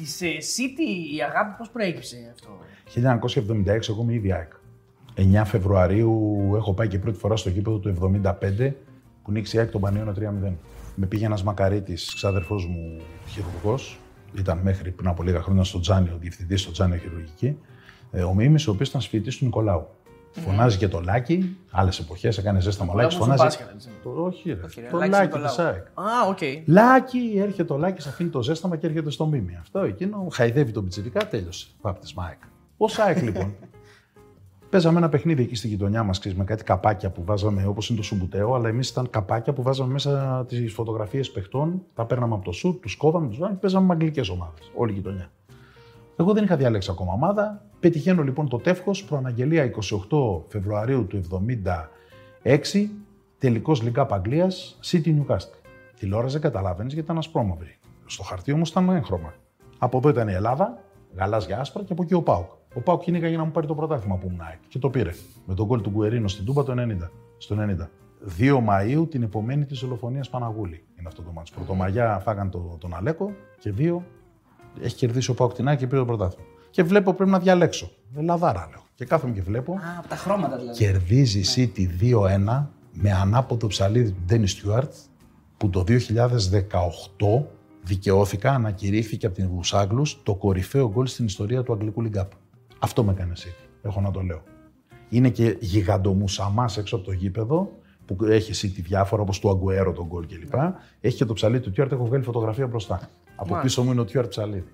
της ε, City η αγάπη πώς προέκυψε αυτό; 1976 εγώ είμαι ήδη ΑΕΚ. 9 Φεβρουαρίου έχω πάει και πρώτη φορά στο γήπεδο του 1975 που νίξει η ΑΕΚ τον Πανιόνο 3-0. Με πήγε ένας μακαρίτης, ξάδερφός μου χειρουργός, ήταν μέχρι πριν από λίγα χρόνια στο Τζάνιο, διευθυντής στο Τζάνιο Χειρουργική. Ε, ο Μίμης, ο οποίος ήταν σπίτι του Νικολάου. Mm. Φωνάζει και το λάκι, άλλες εποχές, έκανε ζέστα μαλάκι. Φωνάζει. Πάσχα, Το, όχι, ρε. Όχι, ρε, το Λάκη λάκι Νικολάου. της ΑΕΚ. Α, οκ. Λάκι, έρχεται το λάκι, σε αφήνει το ζέσταμα και έρχεται στο μίμη. Αυτό εκείνο χαϊδεύει τον πιτσιρικά, τέλειωσε. Βάπτη ΜΑΕΚ. Ω ΑΕΚ λοιπόν. Παίζαμε ένα παιχνίδι εκεί στη γειτονιά μας με κάτι καπάκια που βάζαμε όπως είναι το Σουμπουτέο, αλλά εμείς ήταν καπάκια που βάζαμε μέσα τις φωτογραφίες παιχτών, τα παίρναμε από το σουτ, τους κόβαμε, τους βάζαμε και παίζαμε με αγγλικές ομάδες. Όλη η γειτονιά. Εγώ δεν είχα διαλέξει ακόμα ομάδα. Πετυχαίνω λοιπόν το τεύχος προαναγγελία 28 Φεβρουαρίου του 76, τελικός Λιγκά Αγγλίας, City Newcastle. Τηλεόραση δεν καταλάβαινε γιατί ήταν ασπρόμαυρη. Στο χαρτί όμως ήταν έγχρωμα. Από εδώ ήταν η Ελλάδα, γαλάζια άσπρα και από εκεί ο Πάουκ. Ο Πάουκ κυνήγαγε να μου πάρει το πρωτάθλημα που ήμουν ΑΕΚ και το πήρε. Με τον γκολ του Γκουερίνο στην Τούμπα το 90. Στο 90. 2 Μαΐου την επομένη της δολοφονία Παναγούλη. Είναι αυτό το μάτσο. Πρωτομαγιά φάγαν το, τον Αλέκο και δύο έχει κερδίσει ο Πάουκ την ΑΕΚ και πήρε το πρωτάθλημα. Και βλέπω πρέπει να διαλέξω. Ε, Λαδάρα λέω. Και κάθομαι και βλέπω. Α, από τα χρώματα δηλαδή. Κερδίζει η City 2-1 με ανάποδο ψαλίδι του Ντένι Στιούαρτ που το 2018 δικαιώθηκα, ανακηρύχθηκε από την Βουσάγκλου το κορυφαίο γκολ στην ιστορία του Αγγλικού Λιγκάπ. Αυτό με έκανε City. Έχω να το λέω. Είναι και γιγαντομουσαμάς έξω από το γήπεδο που έχει City διάφορα όπως του Αγκουέρο τον γκολ κλπ. Έχει και το ψαλίδι του Τιουαρτ. Έχω βγάλει φωτογραφία μπροστά. Από Μάλιστα. πίσω μου είναι ο Τιουαρτ ψαλίδι.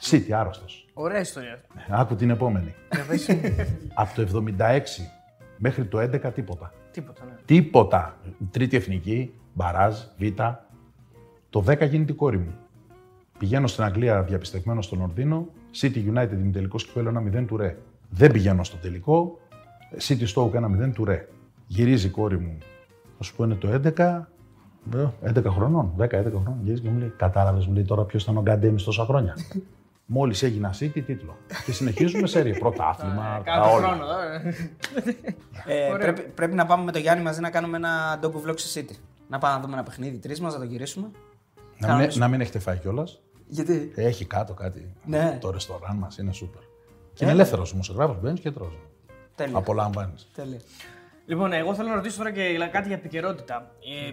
City, άρρωστος. Ωραία ιστορία. Άκου την επόμενη. Για πες. από το 76 μέχρι το 11 τίποτα. Τίποτα, ναι. Τίποτα. Τρίτη εθνική, μπαράζ, β. Το 10 γίνεται η κόρη μου. Πηγαίνω στην Αγγλία διαπιστευμένο στο Λονδίνο. City United είναι τελικός κυπέλο 1-0 του ρε. Δεν πηγαίνω στο τελικό. City Stoke 1-0 του ρε. Γυρίζει η κόρη μου. Θα σου πω είναι το 11. Ε, 11 χρονών, 10-11 χρονών. Γυρίζει και μου λέει: Κατάλαβες, μου λέει τώρα ποιος ήταν ο Γκαντέμις τόσα χρόνια. Μόλις έγινα City, τίτλο. Και συνεχίζουμε σε πρωτάθλημα. τα Κάθε όλα. χρόνο. ε. Ε, Ωραία. πρέπει, πρέπει να πάμε με το Γιάννη μαζί να κάνουμε ένα docu vlog στη City. Να πάμε να δούμε ένα παιχνίδι τρεις μας, να το γυρίσουμε. Να μην, να μην έχετε φάει κιόλας. Γιατί; Έχει κάτω κάτι. Ναι. Το ρεστοράν μας είναι σούπερ. Και είναι ελεύθερος δημοσιογράφος, μπαίνεις και τρώσει. Τέλεια. Απολαμβάνεις. Τέλεια. Λοιπόν, εγώ θέλω να ρωτήσω τώρα και κάτι για επικαιρότητα. Ε,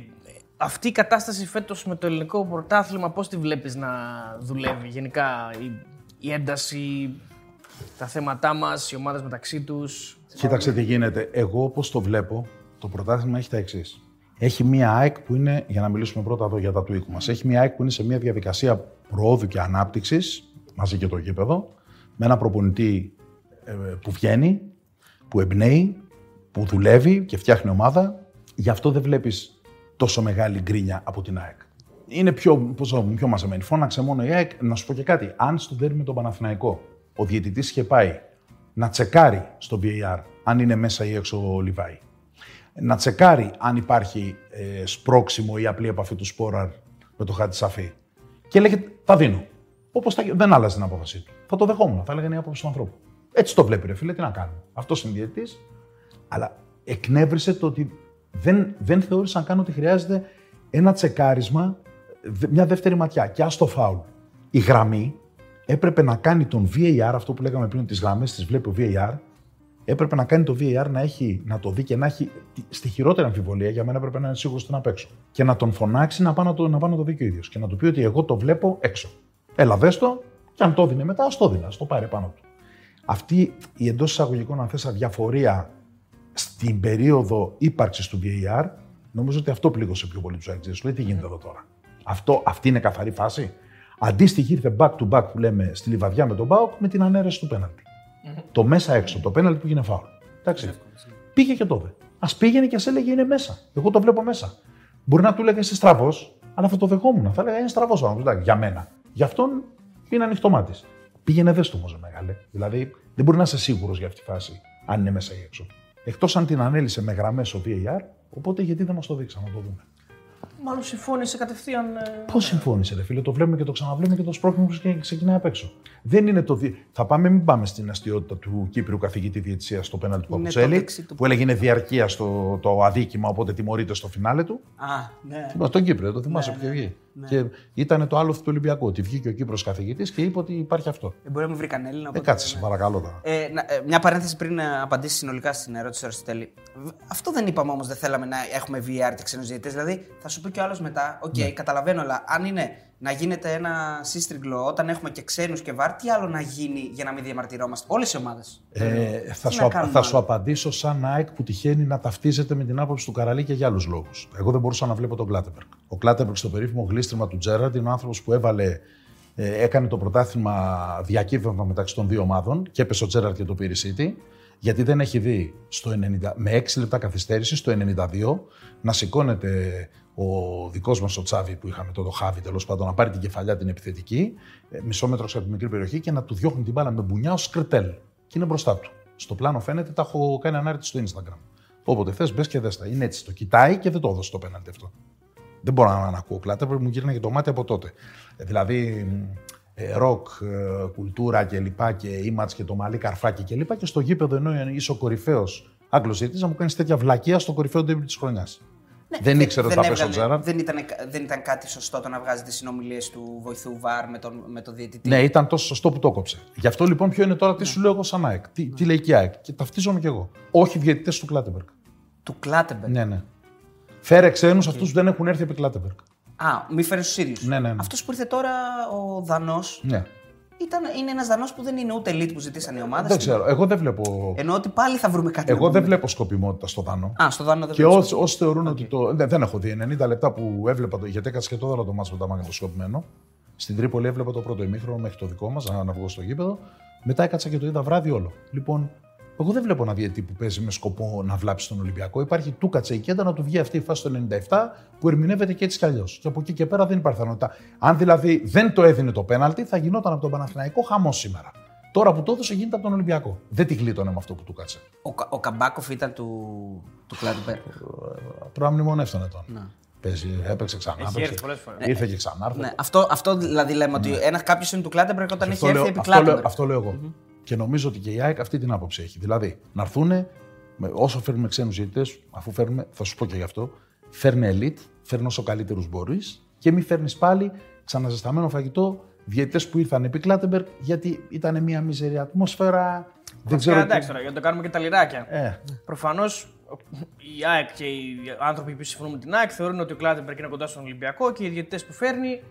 αυτή η κατάσταση φέτος με το ελληνικό πρωτάθλημα, πώς τη βλέπεις να δουλεύει γενικά η, η ένταση, τα θέματά μας, οι ομάδες μεταξύ τους; Κοίταξε τι γίνεται. Εγώ όπως το βλέπω, το πρωτάθλημα έχει τα εξής. Έχει μία ΑΕΚ που είναι, για να μιλήσουμε πρώτα εδώ για τα του οίκου μας, έχει μία ΑΕΚ που είναι σε μία διαδικασία προόδου και ανάπτυξης, μαζί και το γήπεδο, με ένα προπονητή ε, που βγαίνει, που εμπνέει, που δουλεύει και φτιάχνει ομάδα. Γι' αυτό δεν βλέπεις τόσο μεγάλη γκρίνια από την ΑΕΚ. Είναι πιο, πώς, το πω, πιο μαζεμένη. Φώναξε μόνο η ΑΕΚ. Να σου πω και κάτι. Αν στο τέρμι με τον Παναθηναϊκό ο διαιτητής είχε πάει να τσεκάρει στο VAR αν είναι μέσα ή έξω ο Λιβάη. Να τσεκάρει αν υπάρχει ε, σπρώξιμο ή απλή επαφή του Σπόραρ με το χάτι σαφή. Και έλεγε, τα δίνω. Όπως δεν άλλαζε την απόφασή του. Θα το δεχόμουν, θα έλεγαν η άποψη του ανθρώπου. Έτσι το βλέπει, ρε φίλε, τι να κάνουμε. Αυτός είναι διαιτητής, αλλά εκνεύρισε το ότι δεν, δεν θεώρησαν καν ότι χρειάζεται ένα τσεκάρισμα, δε- μια δεύτερη ματιά. Και ας το φάουλ. Η γραμμή έπρεπε να κάνει τον VAR, αυτό που λέγαμε πριν, τις γραμμές τις βλέπει ο VAR, έπρεπε να κάνει το VAR να, έχει, να το δει και να έχει τη- στη χειρότερη αμφιβολία. Για μένα έπρεπε να είναι σίγουρος ότι είναι απ' έξω. Και να τον φωνάξει να πάει να το, να πάει να το δει και ο ίδιος. Και να του πει ότι εγώ το βλέπω έξω. Έλα, δες το, και αν το δίνει μετά, ας το δίνει, ας το πάρει πάνω του. Αυτή η εντός εισαγωγικών, αν θες, αδιαφορία στην περίοδο ύπαρξης του VAR, νομίζω ότι αυτό πλήγωσε πιο πολύ τους Αγγλικού. Λέει τι γίνεται εδώ τώρα; Αυτό, αυτή είναι καθαρή φάση; Αντίστοιχη ήρθε back to back που λέμε στη λιβαδιά με τον Μπάουκ με την ανέρεση του πέναλτη. Το μέσα έξω, το πέναλτι που έγινε φάουλ. Εντάξει. Πήγε και το δε. Α πήγαινε και ας έλεγε είναι μέσα. Εγώ το βλέπω μέσα. Μπορεί να του έλεγε είσαι στραβός, αλλά θα το δεχόμουν. Θα έλεγα είναι στραβός ο άνθρωπος. Για μένα. Γι' αυτόν είναι ανοιχτό μάτις. Πήγαινε δες του όμω, μεγάλε. Δηλαδή δεν μπορεί να είσαι σίγουρος για αυτή τη φάση, αν είναι μέσα ή έξω. Εκτός αν την ανέλησε με γραμμές ο VAR, οπότε γιατί δεν μας το δείξαν να το δούμε. Μάλλον συμφώνησε κατευθείαν. ε, Πώς συμφώνησε, ρε φίλε, το βλέπουμε και το ξαναβλέπουμε και το σπρώχνουμε και ξεκινάει απ' έξω. Δεν είναι το. δι- Θα πάμε, μην πάμε στην αστείωτα του Κύπριου καθηγητή διαιτησίας στο πέναλ του Είναι το Παπουτσέλη, δεξί του- που έλεγε είναι διαρκεία στο το αδίκημα, οπότε τιμωρείται στο φινάλε του. Α, ναι. Θυμάσαι, Τον Κύπριο, το θυμάσαι που είχε βγει. Και ήταν το άλλο του Ολυμπιακού, ότι βγήκε ο Κύπρος καθηγητής και είπε ότι υπάρχει αυτό. Ε, μπορεί να μην βρει κανένα Έλληνα. Ε, οπότε, κάτσε, ναι. σε παρακαλώ τώρα. Ε, να- ε, μια παρένθεση πριν ε, απαντήσεις συνολικά στην ερώτηση του Αριστοτέλη. Β- Αυτό δεν είπαμε όμως, δεν θέλαμε να έχουμε VAR και ξένους διαιτητές. Δηλαδή, θα σου πει κι ο άλλος μετά, οκ, Ναι. καταλαβαίνω, αλλά αν είναι να γίνεται ένα σύστριγγλο όταν έχουμε και ξένους και VAR, τι άλλο να γίνει για να μην διαμαρτυρόμαστε; Όλες οι ομάδες. Ε, θα, Τι σου, να απ- κάνουμε θα άλλο; σου απαντήσω σαν ΑΕΚ που τυχαίνει να ταυτίζεται με την άποψη του Καραλή και για άλλους λόγους. Εγώ δεν μπορούσα να βλέπω τον Κλάτεμπεργκ. Ο Κλάτεμπεργκ στο περίφημο γλίστριμα του Τζέραντ είναι ο άνθρωπος που έβαλε, ε, έκανε το πρωτάθλημα διακύβευμα μεταξύ των δύο ομάδων και έπεσε ο Τζέραντ και το πήρε η City. Γιατί δεν έχει δει στο 90, με 6 λεπτά καθυστέρηση στο 92 να σηκώνεται ο δικός μας ο Τσάβη που είχαμε το, το Χάβι τέλος πάντων να πάρει την κεφαλιά την επιθετική, ε, μισό μέτρο από τη μικρή περιοχή και να του διώχνει την μπάλα με μπουνιά ως σκρετέλ. Και είναι μπροστά του. Στο πλάνο φαίνεται, τα έχω κάνει ανάρτηση στο Instagram. Όποτε θες, μπες και δες τα. Είναι έτσι. Το κοιτάει και δεν το έδωσε το πέναλτι αυτό. Δεν μπορώ να ακούω κλάτα, μου γύρναγε το μάτι από τότε. Ε, δηλαδή, ε, ροκ, ε, κουλτούρα και λοιπά και image και το μαλλί καρφάκι και λοιπά και στο γήπεδο ενώ είσαι ο κορυφαίος Άγγλος διαιτητής να μου κάνεις τέτοια βλακεία στο κορυφαίο ντέρμπι της χρονιάς. Δεν ήξερε ότι θα πέσει ο έβγαλε- Τζέραντ. δεν, ήταν, δεν ήταν κάτι σωστό το να βγάζετε συνομιλίες του βοηθού VAR με τον, με τον διαιτητή. Ναι, ήταν τόσο σωστό που το κόψε. Γι' αυτό λοιπόν ποιο είναι τώρα, τι σου λέω εγώ σαν ΑΕΚ. Τι, τι λέει και η ΑΕΚ. Και ταυτίζομαι κι εγώ. Όχι διαιτητές του Κλάτεμπεργκ. Του Κλάτεμπεργκ. Ναι, ναι. Φέρε ξένους αυτούς που δεν έχουν έρθει επί Κλάτεμπεργκ. Α, μη φέρεις τους ίδιους. Ναι, ναι, ναι. Αυτός που ήρθε τώρα ο Δανός Ναι. Ήταν, είναι ένας Δανός που δεν είναι ούτε elite που ζητήσαν οι ομάδες. Δεν ξέρω. Εγώ δεν βλέπω, Εννοώ ότι πάλι θα βρούμε κάτι. να εγώ δεν πούμε. βλέπω σκοπιμότητα στο Δανό. Α, στο Δανό δεν Και βλέπεις. όσοι, όσοι θεωρούν ότι το. Ναι, δεν έχω δει 90 λεπτά που έβλεπα το. Γιατί έκατσα και το δάλα το μάτσο με τα μαγνητοσκοπημένο. Στην Τρίπολη έβλεπα το πρώτο ημίχρονο μέχρι το δικό μας, να, να βγω στο γήπεδο. Μετά έκατσα και το είδα βράδυ όλο. Λοιπόν, εγώ δεν βλέπω ένα διαιτητή που παίζει με σκοπό να βλάψει τον Ολυμπιακό. Υπάρχει του κάτσε η κέντα να του βγει αυτή η φάση το 97 που ερμηνεύεται και έτσι κι αλλιώς. Και από εκεί και πέρα δεν υπάρχει πιθανότητα. Αν δηλαδή δεν το έδινε το πέναλτι, θα γινόταν από τον Παναθηναϊκό χαμό σήμερα. Τώρα που το έδωσε γίνεται από τον Ολυμπιακό. Δεν τη γλίτωνε με αυτό που του κάτσε. Ο, Κα- ο Καμπάκοφ ήταν του, του Κλάτεμπεργκ. Πρέπει να μνημονεύσανε τον. Ναι. Παίζει, έπαιξε ξανά. Έχει παίξε. έρθει πολλές φορές. Ήρθε και ξανά. Ναι, αυτό, αυτό δηλαδή λέμε ότι ένα κάποιος είναι του Κλάτεμπεργκ όταν έχει Αυτό λέω, έρθει επί αυτό, λέω, Κλάτεμπεργκ. αυτό λέω εγώ. Και νομίζω ότι και η ΑΕΚ αυτή την άποψη έχει. Δηλαδή, να έρθουν, όσο φέρνουμε ξένους διαιτητέ, αφού φέρνουμε, θα σου πω και γι' αυτό, φέρνει elite, φέρνει όσο καλύτερους μπορείς και μην φέρνεις πάλι ξαναζεσταμένο φαγητό διαιτητές που ήρθαν επί Κλάτεμπεργκ γιατί ήταν μια μιζερή ατμόσφαιρα. Δεν ξέρω. εντάξει τι- τώρα, για να το κάνουμε και τα λιράκια. Ε, Προφανώς η ΑΕΚ και οι άνθρωποι που συμφωνούν με την ΑΕΚ θεωρούν ότι ο Κλάτεμπεργκ είναι κοντά στον Ολυμπιακό και οι διαιτητές που φέρνει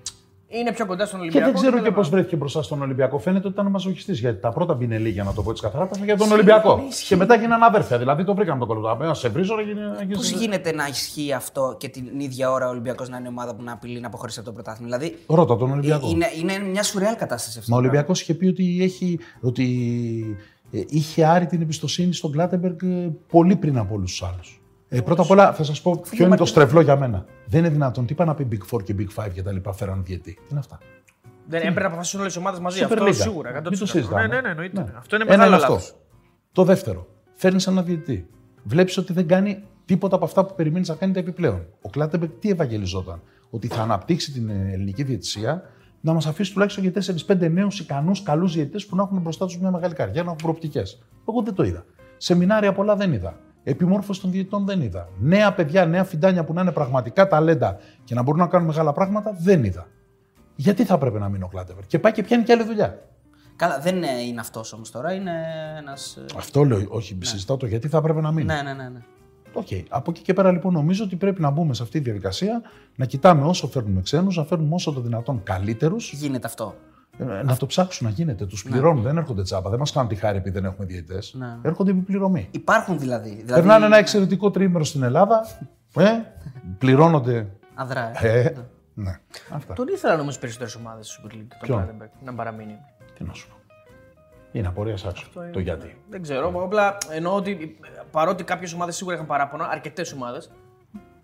είναι πιο κοντά στον και Ολυμπιακό. δεν ξέρω και λέμε, πώς βρέθηκε μπροστά στον Ολυμπιακό. Φαίνεται ότι ήταν μαζοχιστής. Γιατί τα πρώτα μπινελί, για να το πω έτσι καθαρά, ήταν για τον Ολυμπιακό. Και μετά γίνανε αδέρφια. Δηλαδή το βρήκαμε το κολοτάπιο. Σε βρίζω, ρε, γίνει. Πώς γίνεται να ισχύει αυτό και την ίδια ώρα ο Ολυμπιακός να είναι η ομάδα που να απειλεί να αποχωρήσει από το πρωτάθλημα; Δηλαδή Ρώτα τον Ολυμπιακό. είναι, είναι μια σουρεάλ κατάσταση αυτή. Μα ο Ολυμπιακός είχε πει ότι, έχει, ότι ε, είχε άρει την εμπιστοσύνη στον Κλάτεμπεργκ ε, πολύ πριν από όλους τους άλλους. Ε, πρώτα απ' όλα θα σας πω ποιο είναι το στρεβλό για μένα. Δεν είναι δυνατόν. Τι είπα να πει Big Four και Big Five και τα λοιπά, φέραν διετή. Τι είναι αυτά. Δεν έπρεπε να αποφασίσουν όλες οι ομάδες μαζί. Super Αυτό League. σίγουρα. 100%. Μην το συζητάμε. Ναι, ναι, ναι, εννοείται. Ναι. Αυτό είναι Ένα μεγάλο είναι αυτός. λάθο. Το δεύτερο. Φέρνεις ένα διαιτητή. Βλέπεις ότι δεν κάνει τίποτα από αυτά που περιμένεις να κάνει τα επιπλέον. Ο Κλάτεμπεργκ τι ευαγγελιζόταν; Ότι θα αναπτύξει την ε, ελληνική διαιτησία να μας αφήσει τουλάχιστον για 4-5 νέους ικανούς, καλούς διαιτητές που να έχουν μπροστά τους μια μεγάλη καριέρα, να έχουν προοπτικές. Εγώ δεν το είδα. Σεμινάρια πολλά δεν είδα. Επιμόρφωση των διαιτητών δεν είδα. Νέα παιδιά, νέα φιντάνια που να είναι πραγματικά ταλέντα και να μπορούν να κάνουν μεγάλα πράγματα δεν είδα. Γιατί θα έπρεπε να μείνει ο Κλάτεμπεργκ. Και πάει και πιάνει και άλλη δουλειά. Καλά, δεν είναι- είναι αυτός όμως τώρα. Είναι ένας. Αυτό λέω, όχι, συζητάω το γιατί θα έπρεπε να μείνει. Ναι, ναι, ναι. ναι. Οκ. Από εκεί και πέρα λοιπόν νομίζω ότι πρέπει να μπούμε σε αυτή τη διαδικασία, να κοιτάμε όσο φέρνουμε ξένους, να φέρνουμε όσο το δυνατόν καλύτερους, Γίνεται αυτό. Ε, να το ψάξουν να γίνεται. Τους πληρώνουν, δεν έρχονται τζάμπα, δεν μας κάνουν τη χάρη επειδή δεν έχουμε διαιτητές. Ναι. Έρχονται επί πληρωμή. Υπάρχουν δηλαδή. δηλαδή Περνάνε ένα εξαιρετικό τριήμερο στην Ελλάδα, ε, πληρώνονται. Αδρά. Ε, ναι. Αυτά. Τον ήθελαν όμω περισσότερε ομάδες στη Super League τον Ποιον; Κλάτεμπεργκ να παραμείνει. Τι να σου πω. Είναι απορία άξιο το γιατί. Δεν ξέρω. Απλά εννοώ ότι παρότι κάποιες ομάδες σίγουρα είχαν παράπονα, αρκετές ομάδες,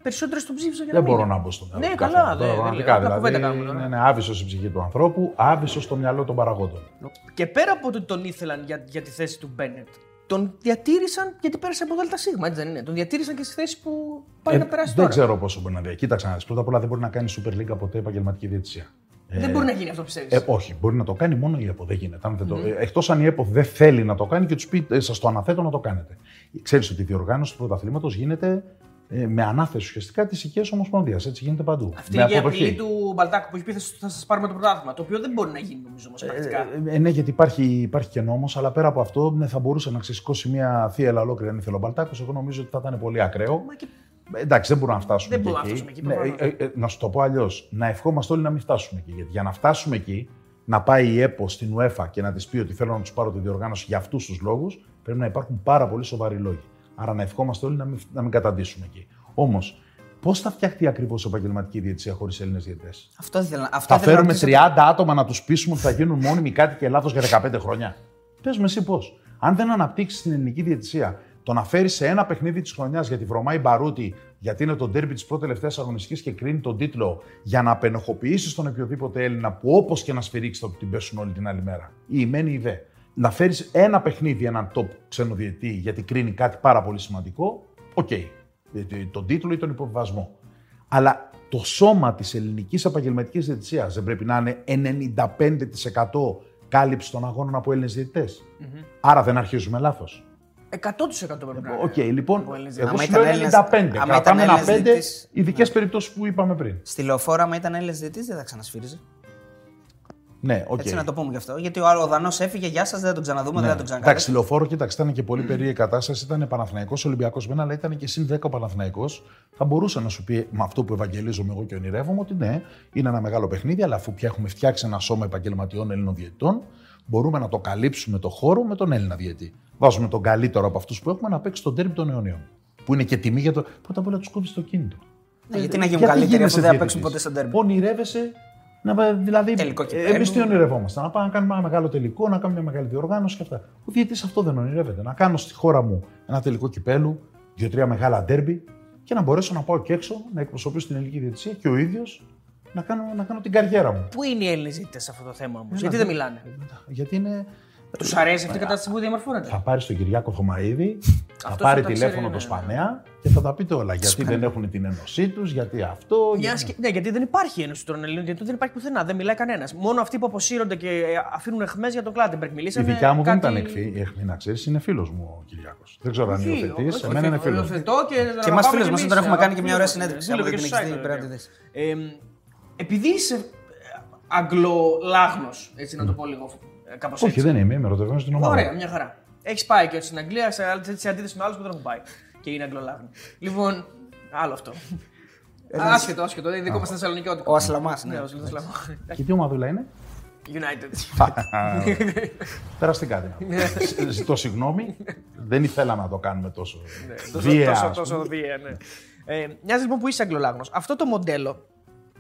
περισσότερε τον ψήφισαν για να Δεν μείνει. μπορώ να μπω στο μυαλό. Ναι, του καλά, καθένα. δεν- Τώρα, δεν πραγματικά, λέω. Απλά κουβέντα δηλαδή, κάνουμε τώρα. είναι άβυσος η ψυχή του ανθρώπου, άβυσος στο μυαλό των παραγόντων. Και πέρα από ότι τον ήθελαν για, για τη θέση του Μπένετ, τον διατήρησαν γιατί πέρασε από ΔΣ, έτσι δεν είναι; Τον διατήρησαν και στη θέση που πάει Ε, να περάσει δεν τώρα. ξέρω πόσο μπορεί να δει. Κοίταξε να δεις. Πρώτα απ' όλα δεν μπορεί να κάνει Super League ποτέ επαγγελματική διαιτησία. Δεν μπορεί να γίνει αυτό, πιστεύεις; Ε, όχι, μπορεί να το κάνει μόνο η ΕΠΟ. Δεν γίνεται. Αν δεν το... Εκτός αν η ΕΠΟ δεν θέλει να το κάνει και τους πει: ε, Σας το αναθέτω να το κάνετε. Ξέρεις ότι η διοργάνωση του πρωταθλήματος γίνεται ε, με ανάθεση ουσιαστικά της οικίας ομοσπονδίας. Έτσι γίνεται παντού. Αυτή με είναι η αποδοχή. απειλή του Μπαλτάκου που έχει πει θα, θα σας πάρουμε το πρωτάθλημα. Το οποίο δεν μπορεί να γίνει νομίζω όμως πρακτικά. Ε, ε, ναι, γιατί υπάρχει, υπάρχει και νόμος, αλλά πέρα από αυτό ναι, θα μπορούσε να ξεσηκώσει μια θύελα ολόκληρη αν ήθελε ο Μπαλτάκος. Εγώ νομίζω ότι θα ήταν πολύ ακραίο. Μα και Ε, Εντάξει, δεν μπορούμε να φτάσουμε Δεν και μπορούμε να εκεί. φτάσουμε εκεί, Ναι, προφανώς. ε, ε, να σου το πω αλλιώς. Να ευχόμαστε όλοι να μην φτάσουμε εκεί. Γιατί για να φτάσουμε εκεί, να πάει η ΕΠΟ στην UEFA και να της πει ότι θέλω να τους πάρω τη διοργάνωση για αυτούς τους λόγους, πρέπει να υπάρχουν πάρα πολύ σοβαροί λόγοι. Άρα να ευχόμαστε όλοι να μην, να μην καταντήσουμε εκεί. Όμως, πώς θα φτιαχτεί ακριβώς η επαγγελματική διαιτησία χωρίς Έλληνες διαιτέ. Αυτό ήθελα, αυτό Θα ήθελα να φέρουμε ρωτήσω. 30 άτομα να τους πείσουμε ότι θα γίνουν μόνιμοι κάτοικοι Ελλάδος για 15 χρόνια; Πες με εσύ πώς. Αν δεν αναπτύξεις την ελληνική διαιτησία, το να φέρεις σε ένα παιχνίδι της χρονιάς γιατί βρωμάει μπαρούτι, γιατί είναι το ντέρμπι της προτελευταίας αγωνιστικής και κρίνει τον τίτλο, για να απενοχοποιήσεις τον οποιοδήποτε Έλληνα που όπως και να σφυρίξει θα την πέσουν όλη την άλλη μέρα. Η ημένη η δε. Να φέρεις ένα παιχνίδι, έναν top ξένο διαιτητή, γιατί κρίνει κάτι πάρα πολύ σημαντικό, οκ. Γιατί Τον τίτλο ή τον υποβιβασμό. Αλλά το σώμα της ελληνικής επαγγελματικής διαιτησίας δεν πρέπει να είναι 95% κάλυψη των αγώνων από Έλληνες διαιτητές. Άρα δεν αρχίζουμε λάθος. 100% πρέπει να είναι. Οκ, λοιπόν, Από Έλληνες εγώ Άμα σου ήταν λέω Έλληνες- 95. άμα Κρατάμε ήταν ένα Έλληνες 5 διαιτητής, ειδικές περιπτώσεις που είπαμε πριν. Στη Λεωφόρο, άμα ήταν Έλληνες διαιτητής, δεν θα ξανασφύριζε. Ναι, οκ. Έτσι να το πούμε γι' αυτό. Γιατί ο άλλο Δανός έφυγε, γεια σας, δεν θα τον ξαναδούμε, δεν θα τον Ναι. Εντάξει, ξανακάνουμε. στη λεωφόρο, κοίταξε, ήταν και πολύ περίεργη κατάσταση. Ήταν Παναθηναϊκός Ολυμπιακός μένα, αλλά ήταν και συν 10 ο Παναθηναϊκός. Θα μπορούσε να σου πει με αυτό που ευαγγελίζομαι εγώ και ονειρεύομαι ότι ναι, είναι ένα μεγάλο παιχνίδι, αλλά αφού πια έχουμε φτιάξει ένα σώμα επαγγελματιών Έλληνων διαιτητών, μπορούμε να το καλύψουμε το χώρο με τον Έλληνα διαιτή. Βάζουμε τον καλύτερο από αυτούς που έχουμε να παίξει τον τέρμι των αιωνίων. Που είναι και τιμή για το. Πρώτα απ' όλα τους κόβεις το κίνητο. Ε, γιατί να γίνουν καλύτεροι γίνεσαι αφού δεν θα διαιτητής; παίξουν ποτέ στο ντέρμπι. Ονειρεύεσαι να, πα- δηλαδή, Τελικό κυπέλλου. εμείς τι ονειρευόμαστε, να πάμε να κάνουμε ένα μεγάλο τελικό, να κάνουμε μια μεγάλη διοργάνωση και αυτά. Ο διαιτητής αυτό δεν ονειρεύεται. Να κάνω στη χώρα μου ένα τελικό κυπέλου, δύο-τρία μεγάλα ντέρμπι και να μπορέσω να πάω και έξω να εκπροσωπήσω την ελληνική διαιτησία και ο ίδιος να κάνω, να κάνω την καριέρα μου. Πού είναι οι Έλληνες ζήτητε σε αυτό το θέμα όμως, Ένα γιατί δεν μιλάνε; Γιατί είναι. Τους αρέσει αυτή η κατάσταση που διαμορφώνεται; Θα πάρει τον Κυριάκο Θωμαίδη, θα Αυτός πάρει θα τα τηλέφωνο ξέρει, το ναι. Σπανέα και θα τα πείτε όλα. Γιατί δεν έχουν την ένωσή τους, γιατί αυτό. Μια γιατί- σκε- Ναι, γιατί δεν υπάρχει ένωση των Ελλήνων διαιτητών, δεν υπάρχει πουθενά, δεν μιλάει κανένας. Μόνο αυτοί που αποσύρονται και ε, αφήνουν εχμές για τον Κλάτεμπεργκ. Η Μιλήσανε. δικιά μου δεν κάτι- ήταν εκφή, εχμή να ξέρεις, είναι φίλος μου ο Κυριάκος. Δεν ξέρω αν Όχι, υιοθετείς, όχι, εμένα είναι όχι, φίλος. υιοθετώ και Και εμάς φίλος μας, εμείς, τον έχουμε κάνει και μια ωραία αγαπητοί συνέντευξη. μας. Από Φίλο την και στο εξή site, πρέπει να τη βέβαια. δεις. Ε, επειδή είσαι αγγλολάγνος, έτσι να το πω λίγο κάπως Όχι, δεν είμαι, είμαι ερωτευμένο στην ομάδα. Ωραία, μια χαρά. Έχεις πάει και στην Αγγλία σε, άλλη- σε αντίθεση με άλλους που δεν έχουν πάει. Και είναι αγγλολάγνοι. Λοιπόν, άλλο αυτό. Άσχετο, άσχετο. Είναι δικό μας Θεσσαλονικιώτικο. Ο Ασλαμάς. Ναι, Ναι. ο Σλαμά. Και τι ομαδούλα είναι; United. Περαστικά. Ναι. Ζητώ συγγνώμη. δεν ήθελα να το κάνουμε τόσο Τόσο- βία. τόσο- ας πούμε. Τόσο βία, ναι. Ε, μοιάζει λοιπόν που είσαι Αγγλολάγνος. Αυτό το μοντέλο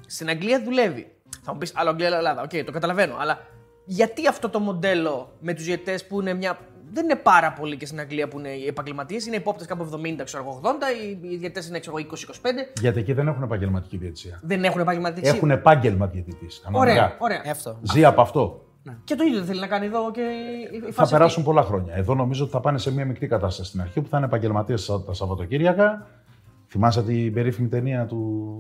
στην Αγγλία δουλεύει. Θα μου πεις άλλο Αγγλία, άλλο Ελλάδα. Οκ, το καταλαβαίνω. Αλλά γιατί αυτό το μοντέλο με τους διαιτητές που είναι μια. Δεν είναι πάρα πολλοί και στην Αγγλία που είναι οι επαγγελματίες. Είναι επόπτες κάπου 70, ξέρω εγώ, 80. Οι, οι διαιτητές είναι ξέρω εγώ, 20-25. Γιατί εκεί δεν έχουν επαγγελματική διαιτησία. Δεν έχουν επαγγελματική. Έχουν επάγγελμα διαιτητής. Ωραία, ωραία. Ε, Αυτό. Ζει από αυτό. Και το ίδιο δεν θέλει να κάνει εδώ και η- η φάση Θα αυτή. περάσουν πολλά χρόνια. Εδώ νομίζω ότι θα πάνε σε μια μικρή κατάσταση στην αρχή που θα είναι επαγγελματίες τα Σαββατοκύριακα. Θυμάσαι την περίφημη ταινία του,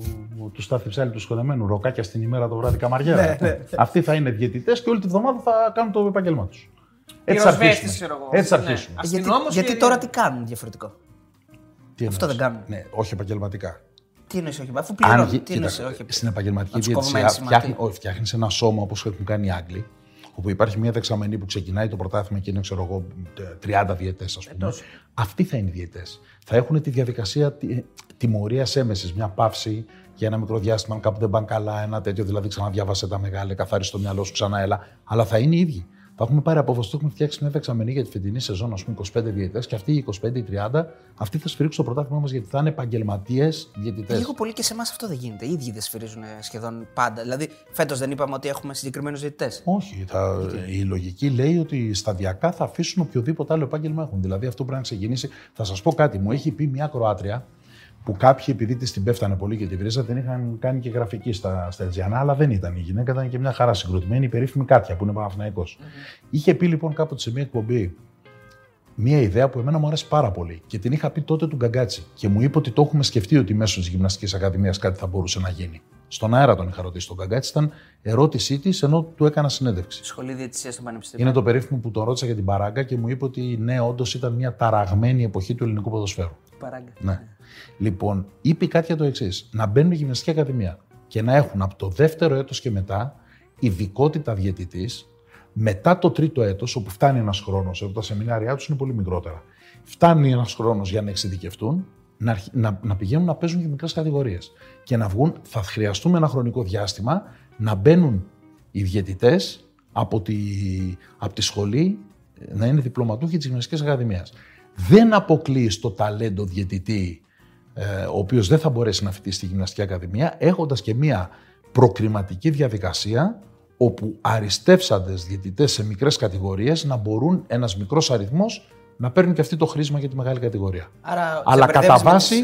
του Στάθη Ψάλη του Σκοτεμένου, Ροκάκια στην ημέρα το βράδυ Καμαριέρα. Αυτοί θα είναι διαιτητές και όλη τη βδομάδα θα κάνουν το επάγγελμά τους. Έτσι θα Πυροσβέστης, αρχίσουμε. ξέρω εγώ. Έτσι θα Ναι. αρχίσουμε. Ας- Γιατί, Αστυνόμος γιατί και- τώρα τι κάνουν διαφορετικό; Τι Αυτό εννοείς; δεν κάνουν. Ναι, όχι επαγγελματικά. Τι εννοείς, όχι. Αφού Αν πληρώνουν. γι- Τι εννοείς, κοίτα, όχι. στην επαγγελματική Να τους κόβουμε διαιτησία ένσημα, φτιάχνει, τι. όχι, φτιάχνεις ένα σώμα όπως έχουν κάνει οι Άγγλοι, όπου υπάρχει μια δεξαμενή που ξεκινάει το πρωτάθλημα και είναι, ξέρω εγώ, 30 διαιτές, ας πούμε. τόσο. Αυτοί θα είναι οι διαιτές. Θα έχουν τη διαδικασία τιμωρίας έμεσης, μια παύση για ένα μικρό διάστημα, αν κάπου δεν πάνε καλά, ένα τέτοιο, δηλαδή ξαναδιάβασε τα μεγάλα, καθάρισε το μυαλό σου, ξανά έλα. Αλλά θα είναι οι ίδιοι. Θα έχουμε πάρει απόφαση, έχουμε φτιάξει μια δεξαμενή για τη φετινή σεζόν, ας πούμε, 25 διαιτέ και αυτοί οι 25 ή 30, αυτοί θα σφυρίξουν το πρωτάθλημα μας γιατί θα είναι επαγγελματίες διαιτητές. Λίγο πολύ και σε εμάς αυτό δεν γίνεται. Οι ίδιοι δεν σφυρίζουν σχεδόν πάντα. Δηλαδή, φέτος δεν είπαμε ότι έχουμε συγκεκριμένους διαιτητές. Όχι. Θα, η λογική λέει ότι σταδιακά θα αφήσουν οποιοδήποτε άλλο επάγγελμα έχουν. Δηλαδή αυτό πρέπει να ξεκινήσει. Θα σας πω κάτι. Μου έχει πει μια Κροάτρια που κάποιοι επειδή τη την πέφτανε πολύ και τη βρίζα την είχαν κάνει και γραφική στα, στα Ελτζιανά, αλλά δεν ήταν. Η γυναίκα ήταν και μια χαρά συγκροτημένη, η περίφημη Κάτια που είναι Παναθηναϊκός. Είχε πει λοιπόν κάποτε σε μια εκπομπή μία ιδέα που εμένα μου άρεσε πάρα πολύ και την είχα πει τότε του Γκαγκάτσι και μου είπε ότι το έχουμε σκεφτεί ότι μέσω της Γυμναστικής Ακαδημίας κάτι θα μπορούσε να γίνει. Στον αέρα τον είχα ρωτήσει τον Γκαγκάτσι, ήταν ερώτησή της ενώ του έκανα συνέντευξη. Σχολή Διαιτησία στο Πανεπιστήμιο. Είναι το περίφημο που τον ρώτησα για την παράγκα και μου είπε ότι ναι, όντως ήταν μια ταραγμένη εποχή του ελληνικού ποδοσφαίρου. Παράγκα. Ναι. Λοιπόν, είπε κάτι για το εξής: Να μπαίνουν η Γυμναστική Ακαδημία και να έχουν από το δεύτερο έτος και μετά ειδικότητα διαιτητής μετά το τρίτο έτος, όπου φτάνει ένας χρόνος, εδώ τα σεμινάρια τους είναι πολύ μικρότερα, φτάνει ένας χρόνος για να εξειδικευτούν, να, να, να πηγαίνουν να παίζουν και μικρές κατηγορίες και να βγουν, θα χρειαστούμε ένα χρονικό διάστημα να μπαίνουν οι διαιτητές από τη, από τη σχολή να είναι διπλωματούχοι της Γυμναστικής Ακαδημίας. Δεν αποκλείει το ταλέντο διαιτητή ε, ο οποίος δεν θα μπορέσει να φοιτήσει στη Γυμναστική Ακαδημία έχοντας και μία προκριματική διαδικασία όπου αριστεύσαντες διαιτητές σε μικρές κατηγορίες να μπορούν ένας μικρός αριθμός να παίρνουν και αυτή το χρήσμα για τη μεγάλη κατηγορία. Άρα Αλλά κατά βάση...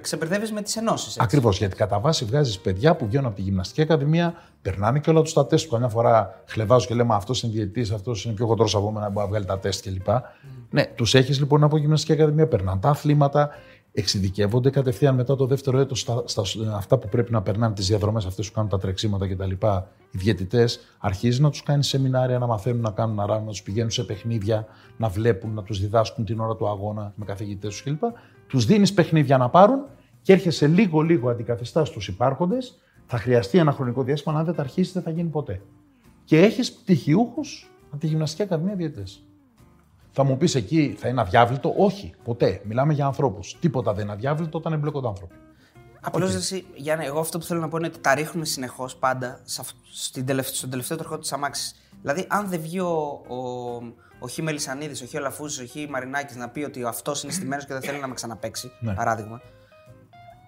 Ξεπερδεύει με τις ενώσεις. Ακριβώς. Γιατί κατά βάση βγάζεις παιδιά που βγαίνουν από τη γυμναστική ακαδημία, περνάνε και όλα τους τα τεστ που καμιά φορά χλεβάζω και λέμε αυτός είναι διαιτητής, αυτός είναι πιο χοντρός από μένα, μπορεί να βγάλει τα τεστ κλπ. Mm. Ναι, τους έχεις λοιπόν από γυμναστική ακαδημία, περνάνε τα αθλήματα, εξειδικεύονται κατευθείαν μετά το δεύτερο έτος στα, στα, αυτά που πρέπει να περνάνε, τις διαδρομές αυτές που κάνουν τα τρεξίματα κτλ. Οι διαιτητές αρχίζουν να τους κάνει σεμινάρια, να μαθαίνουν να κάνουν αρά, να τους πηγαίνουν σε παιχνίδια, να βλέπουν, να τους διδάσκουν την ώρα του αγώνα με καθηγητές τους κλπ. Τους δίνεις παιχνίδια να πάρουν και έρχεσαι λίγο λίγο αντικαθιστά στους υπάρχοντες, θα χρειαστεί ένα χρονικό διάστημα, αν δεν τα αρχίσεις δεν θα γίνει ποτέ. Και έχεις πτυχιούχους από τη Γυμναστική Ακαδημία Διαιτητές. Θα μου πεις εκεί θα είναι αδιάβλητο; Όχι, ποτέ. Μιλάμε για ανθρώπους. Τίποτα δεν είναι αδιάβλητο όταν εμπλέκονται άνθρωποι. Απλώς okay. εσύ, Γιάννη, εγώ αυτό που θέλω να πω είναι ότι τα ρίχνουμε συνεχώς πάντα στην τελευταίο, στον τελευταίο τροχό της αμάξης. Δηλαδή, αν δεν βγει ο, ο, ο Χ Μελισανίδης, ο Χ Ολαφούζη, ο Χ Μαρινάκης να πει ότι αυτός είναι στημένος και δεν θέλει να με ξαναπέξει, ναι. παράδειγμα,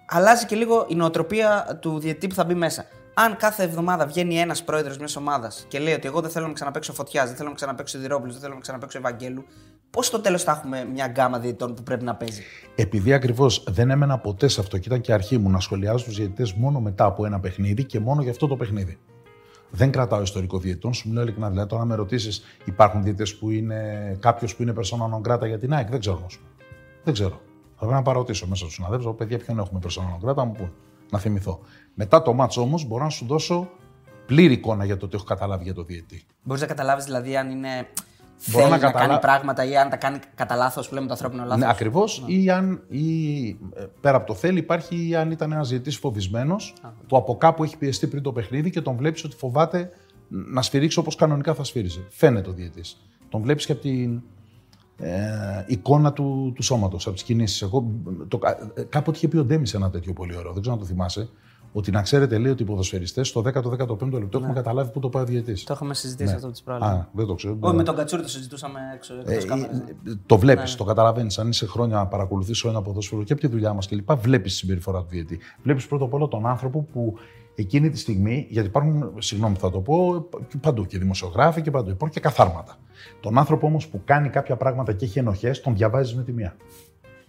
αλλάζει και λίγο η νοοτροπία του διαιτή που θα μπει μέσα. Αν κάθε εβδομάδα βγαίνει ένας πρόεδρος μιας ομάδας και λέει ότι εγώ δεν θέλω να ξαναπέξω φωτιάς, δεν θέλω να ξαναπέξω Ιδρόπουλο, δεν θέλω να ξαναπέξω Ευαγγέλου, πώς στο τέλος θα έχουμε μια γκάμα διαιτητών που πρέπει να παίζει; Επειδή ακριβώς δεν έμενα ποτέ σε αυτό και ήταν και αρχή μου να σχολιάζω τους διαιτητές μόνο μετά από ένα παιχνίδι και μόνο για αυτό το παιχνίδι. Δεν κρατάω ιστορικό διαιτητών, σου μιλάω ειλικρινά. Δηλαδή, τώρα, να με ρωτήσεις, υπάρχουν διαιτητές που είναι κάποιος που είναι persona non grata για την ΑΕΚ, δεν ξέρω όμω. Δεν ξέρω. Θα πρέπει να παραρωτήσω μέσα στους συναδέλφους, παιδιά, ποιον έχουμε persona non grata, μου πούν. Να θυμηθώ. Μετά το μάτσο όμως μπορώ να σου δώσω πλήρη εικόνα για το τι έχω καταλάβει για το διαιτή. Μπορείς να καταλάβεις δηλαδή αν είναι. Θέλει να, να κάνει πράγματα ή αν τα κάνει κατά λάθος που λέμε το ανθρώπινο λάθος. Ναι, ακριβώς. Ναι. Ή αν ή, ε, πέρα από το θέλει υπάρχει ή αν ήταν ένας διαιτή φοβισμένος που από κάπου έχει πιεστεί πριν το παιχνίδι και τον βλέπεις ότι φοβάται να σφυρίξει όπως κανονικά θα σφύριζε. Φαίνεται ο διαιτή. Τον βλέπεις και από την ε, εικόνα του, του σώματος, από τις κινήσεις. Εγώ το, ε, κάποτε είχε πει ο Ντέμις ένα τέτοιο πολύ ωραίο, δεν ξέρω αν το θυμάσαι. Ότι να ξέρετε, λέει ότι οι ποδοσφαιριστές στο 10-15 λεπτό ναι. έχουμε καταλάβει πού το πάει ο διαιτή. Το έχουμε συζητήσει ναι. αυτό τη προάλλη. Α, δεν το ξέρω. Όχι, με τον Κατσούρη το συζητούσαμε έξω. Ε, ε, το βλέπεις, ναι. το καταλαβαίνεις. Αν είσαι χρόνια να παρακολουθεί ένα ποδόσφαιρο και από τη δουλειά μας κλπ. Βλέπεις τη συμπεριφορά του διαιτή. Βλέπεις πρώτα απ' όλα τον άνθρωπο που εκείνη τη στιγμή, γιατί υπάρχουν, συγγνώμη θα το πω, παντού και δημοσιογράφοι και παντού, υπάρχουν και καθάρματα. Τον άνθρωπο όμως που κάνει κάποια πράγματα και έχει ενοχές, τον διαβάζεις με τη μία.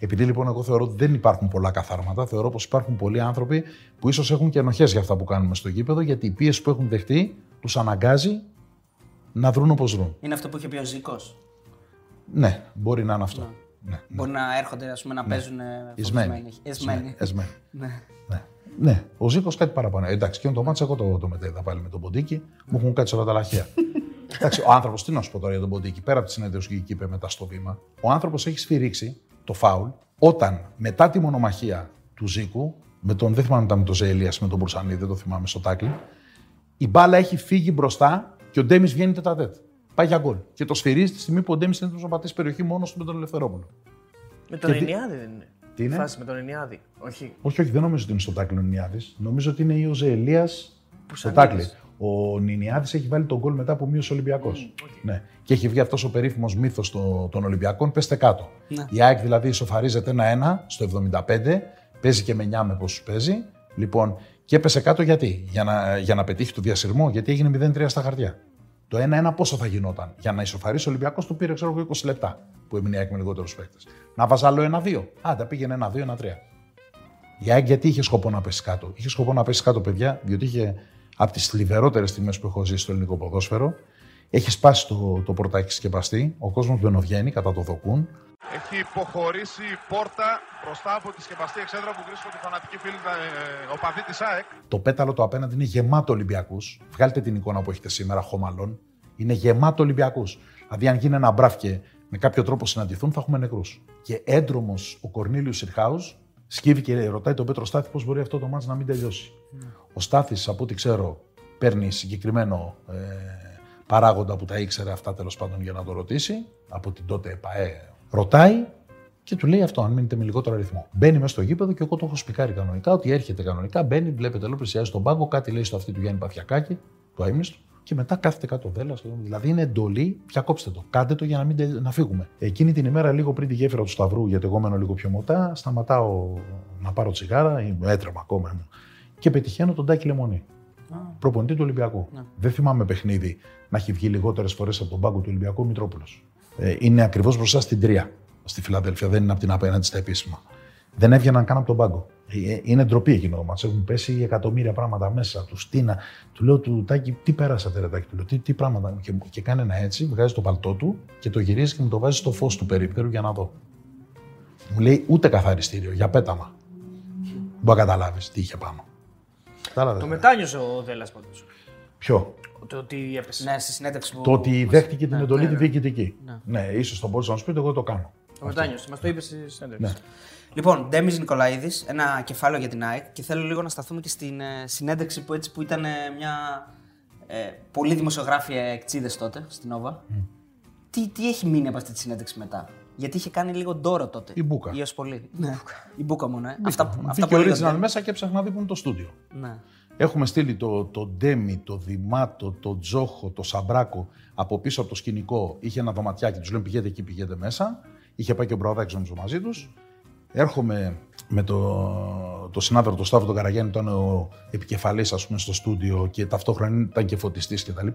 Επειδή λοιπόν εγώ θεωρώ ότι δεν υπάρχουν πολλά καθάρματα, θεωρώ πως υπάρχουν πολλοί άνθρωποι που ίσως έχουν και ενοχές για αυτά που κάνουμε στο γήπεδο, γιατί η πίεση που έχουν δεχτεί τους αναγκάζει να βρουν όπως βρουν. Είναι αυτό που είχε πει ο Ζήκος. Ναι, μπορεί να είναι αυτό. Ναι. Ναι, ναι. Μπορεί να έρχονται ας πούμε, να ναι. παίζουν εσμένοι. Εσμένοι. Ναι. ναι. Ναι, ο Ζήκος κάτι παραπάνω. Εντάξει, και το μάτσα εγώ το, το μετέδα πάλι με τον Ποντίκι, μου έχουν κάτι σε τα λαχεία. Εντάξει, ο άνθρωπος, τι να σου πω τώρα για τον Ποντίκι, πέρα από τη συνέντευξη που είπε μετά στο βήμα, ο άνθρωπος έχει σφυρίξει το φάουλ όταν μετά τη μονομαχία του Ζήκου, με τον, δεν θυμάμαι με τον Ζέλια, με τον Μπουρσανίδη, δεν το θυμάμαι στο τάκλι, η μπάλα έχει φύγει μπροστά και ο Ντέμις βγαίνει τετατέτ. Πάει για γκολ. Και το σφυρίζει τη στιγμή που ο Ντέμις είναι να πατήσει περιοχή μόνος του με τον Ελευθερόπουλο. Με τον Ενιάδη δεν είναι. Τι είναι; Φάση με τον Ενιάδη. Όχι. όχι, όχι, δεν νομίζω ότι είναι στο τάκλι ο Ενιάδης. Νομίζω ότι είναι ο Ζελία στο τάκλι. Ο Νινιάδης έχει βάλει τον γκολ μετά από μείωση Ολυμπιακός. Mm, okay. ναι. Και έχει βγει αυτός ο περίφημος μύθος των Ολυμπιακών. Πέστε κάτω. Ναι. Η ΑΕΚ δηλαδή ισοφαρίζεται ένα-ένα στο 75, παίζει και με 9 με πόσους παίζει. Λοιπόν, και έπεσε κάτω γιατί, για να, για να πετύχει το διασυρμό, γιατί έγινε 0-3 στα χαρτιά. Το 1-1 πόσο θα γινόταν; Για να ισοφαρίσει ο Ολυμπιακός του πήρε ξέρω 20 λεπτά που έμεινε η ΑΕΚ με λιγότερους παίκτες. Να βάζα άλλο 1-2. Άντα πήγαινε 1-2, 1-3. Η ΑΕΚ γιατί είχε σκοπό να πέσει κάτω; Είχε σκοπό να πέσει κάτω, παιδιά, διότι είχε από τις θλιβερότερες στιγμές που έχω ζήσει στο ελληνικό ποδόσφαιρο. Έχει σπάσει το, το πορτάκι σκεπαστή. Ο κόσμος μπαινοβγαίνει κατά το δοκούν. Έχει υποχωρήσει η πόρτα μπροστά από τη σκεπαστή εξέδρα που βρίσκονται οι φανατικοί φίλοι ε, οπαδοί της ΑΕΚ. Το πέταλο το απέναντι είναι γεμάτο Ολυμπιακούς. Βγάλτε την εικόνα που έχετε σήμερα, χωμαλών. Είναι γεμάτο Ολυμπιακούς. Δηλαδή, αν γίνει ένα μπράφ και με κάποιο τρόπο συναντηθούν, θα έχουμε νεκρούς. Και έντρομος ο Κορνίλιος Σιρχάου σκύβει και ρωτάει τον Πέτρο Στάθη πώς μπορεί αυτό το μάτς να μην τελειώσει. Ο Στάθης, από ό,τι ξέρω, παίρνει συγκεκριμένο ε, παράγοντα που τα ήξερε αυτά τέλος πάντων για να το ρωτήσει, από την τότε ΕΠΑΕ. Ρωτάει και του λέει αυτό, αν μείνετε με λιγότερο αριθμό. Μπαίνει μέσα στο γήπεδο και εγώ το έχω σπικάρει κανονικά, ότι έρχεται κανονικά, μπαίνει, βλέπετε εδώ, πλησιάζει τον πάγκο, κάτι λέει στο αυτή του Γιάννη Παθιακάκη, του αίμνηστου, και μετά κάθεται κάτω δέλας. Δηλαδή είναι εντολή, πια κόψτε το. Κάντε το για να, μην, να φύγουμε. Εκείνη την ημέρα, λίγο πριν τη γέφυρα του Σταυρού, γιατί εγώ μένω λίγο πιο μοτά, σταματάω να πάρω τσιγάρα, έτρεμα ακόμα και πετυχαίνω τον Τάκη Λεμονή. Προπονητή του Ολυμπιακού. Ναι. Δεν θυμάμαι παιχνίδι να έχει βγει λιγότερες φορές από τον πάγκο του Ολυμπιακού Μητρόπουλος. Ε, είναι ακριβώς μπροστά στην τρία στη Φιλαδέλφια, δεν είναι από την απέναντι στα επίσημα. Δεν έβγαιναν καν από τον πάγκο. Ε, είναι ντροπή εκείνο το μάτς. Έχουν πέσει εκατομμύρια πράγματα μέσα. Του στήνα. Του λέω του Τάκη, τι πέρασατε, ρε Τάκη. Του λέω τι, τι πράγματα. Και, και κάνει ένα έτσι, βγάζει το παλτό του και το γυρίζει και μου το βάζει στο φως του περίπτερου για να δω. Μου λέει ούτε καθαριστήριο, για πέταμα. Μπορεί να καταλάβεις τι είχε πάνω. Το μετάνιωσε ο Δέλλα πάντως. Ποιο; Το ότι έπεσε. Ναι, στη συνέντευξη που. Το ότι δέχτηκε την ναι, εντολή ναι, τη ναι. διοικητική. Ναι, ναι ίσως τον μπορούσε να σου πει, εγώ το κάνω. Το μετάνιωσε. Μας το είπε στη συνέντευξη. Ναι. Λοιπόν, Ντέμις Νικολαίδης, ένα κεφάλαιο για την ΑΕΚ και θέλω λίγο να σταθούμε και στην ε, συνέντευξη που, έτσι, που ήταν ε, μια ε, πολύ δημοσιογράφια εκτσίδες τότε στην Όβα. Mm. Τι, τι έχει μείνει από αυτή τη συνέντευξη μετά; Γιατί είχε κάνει λίγο ντόρο τότε. Η Μπούκα. Η πολύ. Ναι. Η Μπούκα μόνο. Ε. Αυτά, αυτά που original μέσα και έψαχνα να δει που είναι το στούντιο. Ναι. Έχουμε στείλει το, το Ντέμι, το Δημάτο, το Τζόχο, το Σαμπράκο από πίσω από το σκηνικό. Είχε ένα δωματιάκι, τους λέμε πηγαίνετε εκεί, πηγαίνετε μέσα. Είχε πάει και ο Μπραουδάκη νομίζω μαζί τους. Έρχομαι με το, το συνάδελφο τον Σταύρο τον Καραγιάννη, ήταν ο επικεφαλής ας πούμε στο στούντιο και ταυτόχρονα ήταν και φωτιστής κτλ.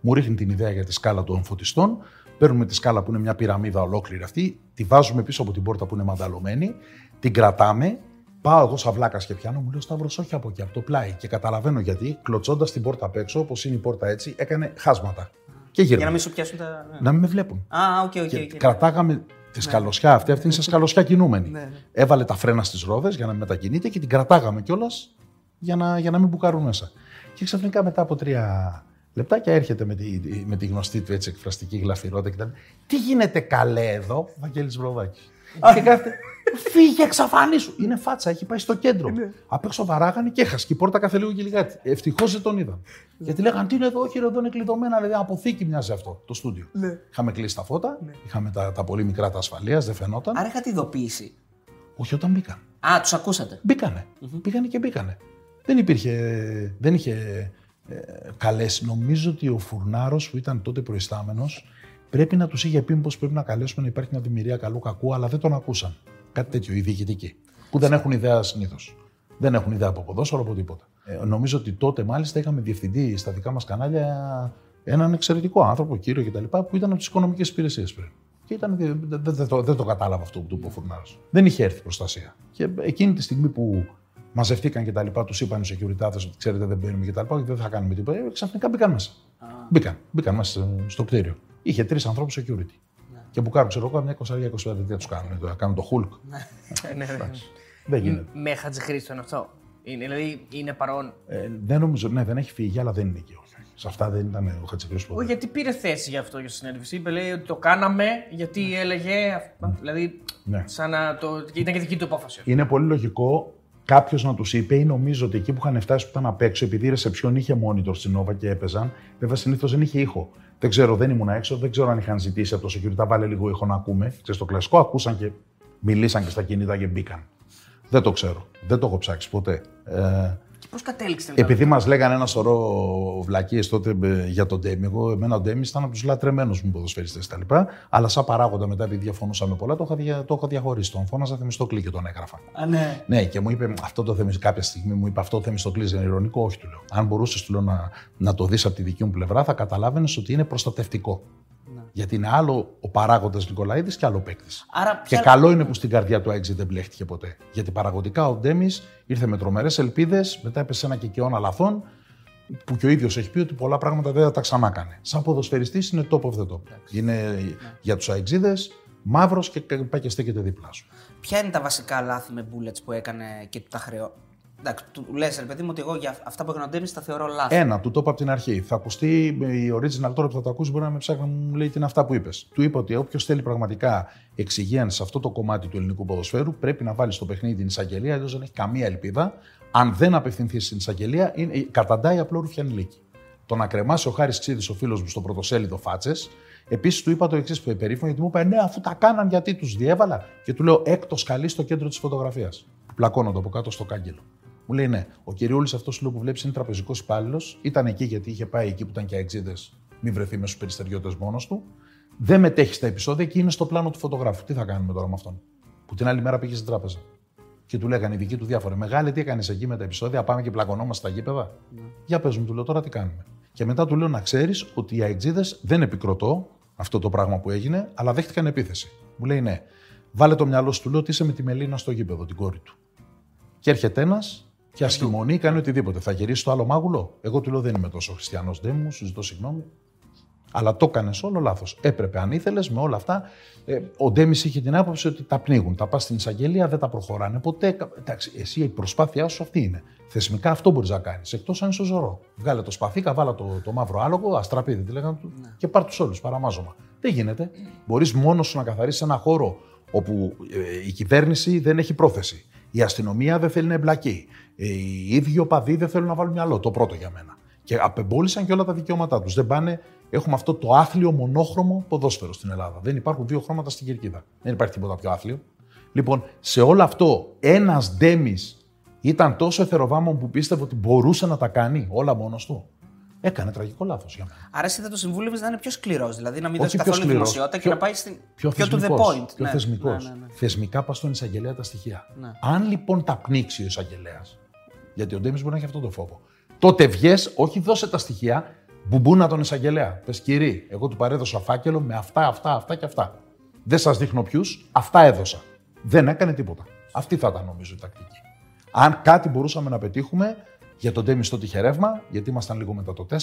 Μου ρίχνει την ιδέα για τη σκάλα των φωτιστών. Παίρνουμε τη σκάλα που είναι μια πυραμίδα ολόκληρη αυτή, τη βάζουμε πίσω από την πόρτα που είναι μανταλωμένη, την κρατάμε. Πάω εγώ σαν βλάκας και πιάνω, μου λέω Σταύρος, όχι από εκεί, από το πλάι. Και καταλαβαίνω γιατί, κλωτσώντας την πόρτα απ' έξω, όπως είναι η πόρτα έτσι, έκανε χάσματα. Και Για να μην σου πιάσουν τα. Να μην με βλέπουν. Α, OK, OK. Κρατάγαμε τη ναι. σκαλωσιά αυτή, αυτή είναι σε σκαλωσιά κινούμενη. Ναι, ναι. Έβαλε τα φρένα στις ρόδες για να μετακινείται και την κρατάγαμε κιόλας για να, για να μην μπουκάρουν μέσα. Και ξαφνικά μετά από τρία λεπτάκια έρχεται με τη, με τη γνωστή του έτσι εκφραστική γλαφυρότητα και τα Τι γίνεται καλέ εδώ, Βαγγέλης Βροδάκης. Και κάθεται, φύγε εξαφανίσου. Είναι φάτσα, έχει πάει στο κέντρο. Ναι. Απ' έξω βαράγανε και έχασε και η πόρτα κάθε λίγο και λιγάκι. Ευτυχώς δεν τον είδαν. Ναι. Γιατί λέγανε τι είναι εδώ, όχι εδώ είναι κλειδωμένα, δηλαδή αποθήκη μοιάζει αυτό το στούντιο. Ναι. Είχαμε κλείσει τα φώτα, ναι. είχαμε τα, τα πολύ μικρά τα ασφαλεία, δεν φαινόταν. Άρα είχατε ειδοποίηση. Όχι όταν μπήκαν. Α, τους ακούσατε. Μπήκανε. Mm-hmm. Πήγανε και μπήκανε. Δεν υπήρχε. Δεν είχε ε, καλέσει. Νομίζω ότι ο Φουρνάρος που ήταν τότε προϊστάμενος πρέπει να τους είχε πει πω πρέπει να καλέσουμε να υπάρχει μια δημιουργία καλού κακού, αλλά δεν τον ακούσαν. Κάτι τέτοιο, οι διοικητικοί. Που δεν έχουν ιδέα συνήθως. Δεν έχουν ιδέα από ποδόσφαιρο, από τίποτα. Ε, νομίζω ότι τότε μάλιστα είχαμε διευθυντή στα δικά μας κανάλια έναν εξαιρετικό άνθρωπο, κύριο κτλ., που ήταν από τις οικονομικές υπηρεσίες πριν. Και ήταν, δεν, δεν, το, δεν το κατάλαβα αυτό που του είπε ο Φουρνάρο. Δεν είχε έρθει προστασία. Και εκείνη τη στιγμή που μαζευτήκαν και τα λοιπά, τους είπαν οι security ότι ξέρετε δεν μπαίνουμε και τα λοιπά, δεν θα κάνουμε τίποτα. Ε, ξαφνικά μπήκαν μέσα. Μπήκαν, μπήκαν μέσα στο κτίριο. Είχε τρεις ανθρώπους security. Και που κάνουν, ξέρω εγώ, μια 20-25 τι τους κάνουν. Το, κάνουν το Hulk. ναι, ναι, ναι. Δεν γίνεται. Με Χατζηχρήστο είναι αυτό. Είναι, δηλαδή είναι παρόν. Ε, δεν νομίζω, ναι, δεν έχει φύγει, αλλά δεν είναι εκεί. Σε αυτά δεν ήταν ο Χατζηχρήστο. Όχι, γιατί πήρε θέση για αυτό για συνέντευξη. Είπε λέει ότι το κάναμε γιατί ναι. έλεγε. Ναι. Δηλαδή, ναι. σαν να το. ήταν και δική του απόφαση. Είναι πολύ λογικό κάποιος να τους είπε, ή νομίζω ότι εκεί που είχαν φτάσει που ήταν απ' έξω, επειδή η ρεσεψιόν είχε monitor στην Nova και έπαιζαν, βέβαια συνήθως δεν είχε ήχο. Δεν ξέρω, δεν ήμουν έξω, δεν ξέρω αν είχαν ζητήσει από το security, βάλε λίγο ήχο να ακούμε. Ξέρεις, το κλασικό ακούσαν και μιλήσαν και στα κινητά και μπήκαν. Δεν το ξέρω. Δεν το έχω ψάξει ποτέ. Ε, Πώς κατέληξε Επειδή μας λέγανε ένα σωρό βλακίες τότε ε, για τον Ντέμι, εγώ εμένα ο Ντέμις ήταν από τους λατρεμένους μου ποδοσφαιριστές κτλ. Αλλά σαν παράγοντα μετά, επειδή διαφωνούσαμε πολλά, το είχα, το είχα διαχωρίσει. Τον φώναζα Θεμιστοκλή και τον έγραφα. Α, ναι. ναι, και μου είπε αυτό το Θεμιστοκλή. Κάποια στιγμή μου είπε αυτό το Θεμιστοκλής είναι ηρωνικό. Όχι, του λέω. Αν μπορούσες να, να το δεις από τη δική μου πλευρά, θα καταλάβαινες ότι είναι προστατευτικό. Γιατί είναι άλλο ο παράγοντας Νικολαίδης και άλλο παίκτης. Και καλό είναι που στην καρδιά του Έξι δεν μπλέχτηκε ποτέ. Γιατί παραγωγικά ο Ντέμις ήρθε με τρομερές ελπίδες, μετά έπεσε ένα κεκαιώνα λαθών που και ο ίδιος έχει πει ότι πολλά πράγματα δεν θα τα ξανά κάνει. Σαν ποδοσφαιριστής είναι top of the top. Είναι για τους αεξίδε μαύρος και πάει και στέκεται δίπλα σου. Ποια είναι τα βασικά λάθη με bullets που έκανε και του τα χρεώ. Εντάξει, του λες, ρε παιδί μου, ότι εγώ για αυτά που έκανε ο Ντέμι τα θεωρώ λάθη. Ένα, του το είπα από την αρχή. Θα ακουστεί η original τώρα που θα το ακούσει, μπορεί να με ψάχνει να μου λέει τι είναι αυτά που είπες. Του είπα ότι όποιος θέλει πραγματικά εξυγίανση σε αυτό το κομμάτι του ελληνικού ποδοσφαίρου, πρέπει να βάλει στο παιχνίδι την εισαγγελία, αλλιώς δεν έχει καμία ελπίδα. Αν δεν απευθυνθεί στην εισαγγελία, είναι, καταντάει απλό ρουφιανιλίκη. Το να κρεμάσει ο Χάρης Ξίδης, ο φίλος μου, στο πρωτοσέλιδο φάτσες. Επίσης του είπα το εξής περίφημο, γιατί μου είπε Ναι, αφού τα κάναν, γιατί τους διέβαλα. Και του λέω Έκτος καλή στο κέντρο της φωτογραφίας. Πλακώνονται από κάτω στο κάγκελο. Μου λέει ναι, ο κυριούλης αυτός που βλέπεις είναι τραπεζικός υπάλληλος. Ήταν εκεί γιατί είχε πάει εκεί που ήταν και αεξίδες, μην βρεθεί με στους περιστεριώτε μόνος του. Δεν μετέχει στα επεισόδια και είναι στο πλάνο του φωτογράφου. Τι θα κάνουμε τώρα με αυτόν; Που την άλλη μέρα πήγε στην τράπεζα. Και του λέγανε οι δικοί του διάφορα. Μεγάλη, τι έκανες εκεί με τα επεισόδια, πάμε και πλακωνόμαστε στα γήπεδα. Ναι. Για πες μου, του λέω τώρα τι κάνουμε. Και μετά του λέω να ξέρεις ότι οι αεξίδες δεν επικροτώ αυτό το πράγμα που έγινε, αλλά δέχτηκαν επίθεση. Μου λέει ναι. Βάλε το μυαλό σου, του λέω ότι είσαι με τη Μελίνα στο γήπεδο, την κόρη του. Και έρχεται ένας και ασκημονεί, κάνει οτιδήποτε. Θα γυρίσει το άλλο μάγουλο. Εγώ του λέω δεν είμαι τόσο χριστιανός, δεν μου, σου ζητώ συγγνώμη. Αλλά το έκανες όλο λάθος. Έπρεπε, αν ήθελες, με όλα αυτά. Ε, ο Ντέμις είχε την άποψη ότι τα πνίγουν. Τα πας στην εισαγγελία, δεν τα προχωράνε ποτέ. Εντάξει, εσύ η προσπάθειά σου αυτή είναι. Θεσμικά αυτό μπορείς να κάνεις. Εκτός αν είσαι ζωρό. Βγάλε το σπαθί, καβάλα το, το μαύρο άλογο, αστραπίδι, τι λέγανε του, ναι. και πάρ τους όλους παραμάζωμα. Δεν γίνεται. Μπορείς μόνος σου να καθαρίσεις ένα χώρο όπου ε, η κυβέρνηση δεν έχει πρόθεση. Η αστυνομία δεν θέλει να εμπλακεί. Ε, οι ίδιοι οπαδοί δεν θέλουν να βάλουν μυαλό. Το πρώτο για μένα. Και απεμπόλησαν και όλα τα δικαιώματά τους. Δεν πάνε. Έχουμε αυτό το άθλιο μονόχρωμο ποδόσφαιρο στην Ελλάδα. Δεν υπάρχουν δύο χρώματα στην κερκίδα. Δεν υπάρχει τίποτα πιο άθλιο. Λοιπόν, σε όλο αυτό, ένας Ντέμις ήταν τόσο εθεροβάμων που πίστευε ότι μπορούσε να τα κάνει όλα μόνος του. Έκανε τραγικό λάθος για μένα. Άρα εσύ θα το συμβούλευες να είναι πιο σκληρός, δηλαδή να μην δώσει καθόλου δημοσιότητα και να πάει στην. Πιο, πιο to the point. Πιο ναι. θεσμικός. Ναι, ναι, ναι. Θεσμικά πας στον εισαγγελέα τα στοιχεία. Ναι. Αν λοιπόν τα πνίξει ο εισαγγελέας, γιατί ο Ντέμις μπορεί να έχει αυτό το φόβο, τότε βγες, όχι δώσε τα στοιχεία, μπουμπούνα τον εισαγγελέα. Πες κύριε, εγώ του παρέδωσα φάκελο με αυτά, αυτά, αυτά και αυτά. Δεν σας δείχνω ποιους, αυτά έδωσα. Δεν έκανε τίποτα. Αυτή θα ήταν νομίζω η τακτική. Αν κάτι μπορούσαμε να πετύχουμε, για τον Ντέμις στο τυχερεύμα, γιατί ήμασταν λίγο μετά το 4,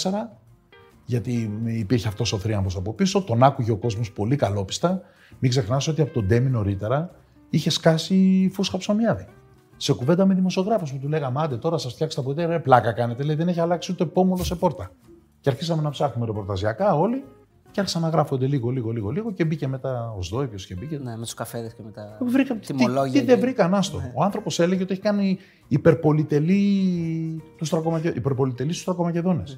γιατί υπήρχε αυτός ο θρίαμβος από πίσω, τον άκουγε ο κόσμος πολύ καλόπιστα. Μην ξεχνάς ότι από τον Ντέμι νωρίτερα είχε σκάσει φούσχα ψωμιάδι. Σε κουβέντα με δημοσιογράφους που του λέγαμε: Άντε τώρα σας φτιάξει τα ποτέ, ρε, πλάκα κάνετε. Λέει: Δεν έχει αλλάξει ούτε πόμολο σε πόρτα. Και αρχίσαμε να ψάχνουμε ρεπορταζιακά όλοι και άρχισαν να γράφονται λίγο, λίγο, λίγο, λίγο και μπήκε μετά ο Σδόη, και μπήκε. Ναι, με τους καφέδες και μετά. Βρήκα, τιμολόγια. Τι, τι δεν βρήκαν, άστο. Ναι. Ο άνθρωπος έλεγε ότι έχει κάνει υπερπολιτελή τους Στρακομακεδόνε. Ναι.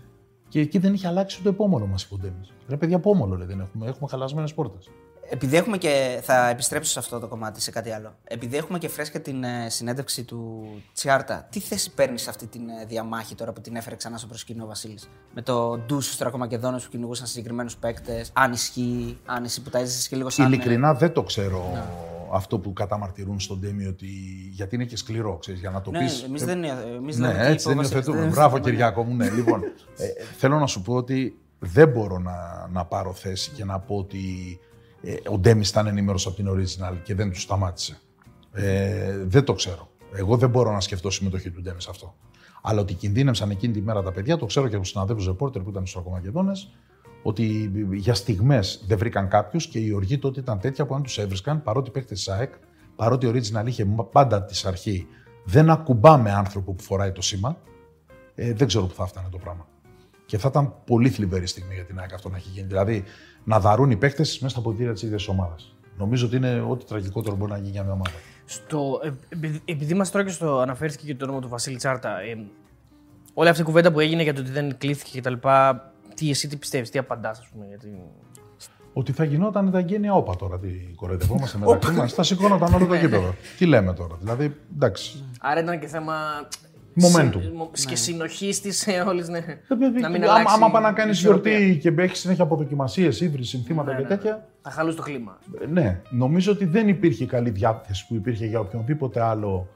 Και εκεί δεν είχε αλλάξει ούτε επόμολο μας η Ρε παιδιά, επόμολο λέει, δεν έχουμε. Έχουμε χαλασμένες πόρτες. Επειδή έχουμε και. Θα επιστρέψω σε αυτό το κομμάτι, σε κάτι άλλο. Επειδή έχουμε και φρέσκα την ε, συνέντευξη του Τσιάρτα, τι θέση παίρνεις σε αυτή τη ε, διαμάχη τώρα που την έφερε ξανά στο προσκήνιο ο Βασίλης; Με το ντους στους Τρακομακεδόνες που κυνηγούσαν συγκεκριμένους παίκτες, αν ισχύει, αν εσύ που τα έζησες και λίγο σαν. Ειλικρινά ε, δεν το ξέρω. Ναι. Αυτό που καταμαρτυρούν στον Τέμι ότι. Γιατί είναι και σκληρό, ξέρεις, για να το ναι, πεις. Εμείς δεν, εμείς ναι, έτσι δεν υιοθετούμε. Μπράβο, Κυριάκο μου. Ναι, λοιπόν. ε, θέλω να σου πω ότι δεν μπορώ να, να πάρω θέση και να πω ότι ε, ο Ντέμις ήταν ενήμερος από την original και δεν του σταμάτησε. Ε, δεν το ξέρω. Εγώ δεν μπορώ να σκεφτώ συμμετοχή του Ντέμις σε αυτό. Αλλά ότι κινδύνευσαν εκείνη τη μέρα τα παιδιά, το ξέρω και από τους συναδέλφους ρεπόρτερ που ήταν στους Ακομακεδόνε, ότι για στιγμές δεν βρήκαν κάποιους και η οργή τότε ήταν τέτοια που αν τους έβρισκαν, παρότι παίχτες της ΑΕΚ, παρότι ο Original είχε πάντα της αρχή δεν ακουμπάμε άνθρωπο που φοράει το σήμα, ε, δεν ξέρω που θα φτάνε το πράγμα. Και θα ήταν πολύ θλιβερή στιγμή για την ΑΕΚ αυτό να έχει γίνει. Δηλαδή, να δαρούν οι παίκτες μέσα στα ποτήρια της ίδιας ομάδας. Νομίζω ότι είναι ό,τι τραγικότερο μπορεί να γίνει για μια ομάδα. Στο, επειδή μας τρώγει στο αναφέρθηκε και το όνομα του Βασίλη Τσάρτα, ε, όλη αυτή η κουβέντα που έγινε για το ότι δεν κλείθηκε κτλ. Τι εσύ τι πιστεύεις, τι απαντάς, ας πούμε. Γιατί... Ότι θα γινόταν τα γένεια όπα τώρα. Τι κοροϊδευόμαστε μεταξύ μας. Θα σηκώνονταν όλο το γήπεδο. τι λέμε τώρα. Δηλαδή, εντάξει. Άρα ήταν και θέμα Momentum. Και ναι. συνοχής της όλης. Ναι. Ε, να μην αλλάξει. Άμα πάει να κάνεις γιορτή και έχει συνέχεια αποδοκιμασίες, ύβρι, συνθήματα ναι, και ναι. τέτοια. Θα χαλούσε το κλίμα. Ε, ναι. Νομίζω ότι δεν υπήρχε καλή διάθεση που υπήρχε για οποιονδήποτε άλλο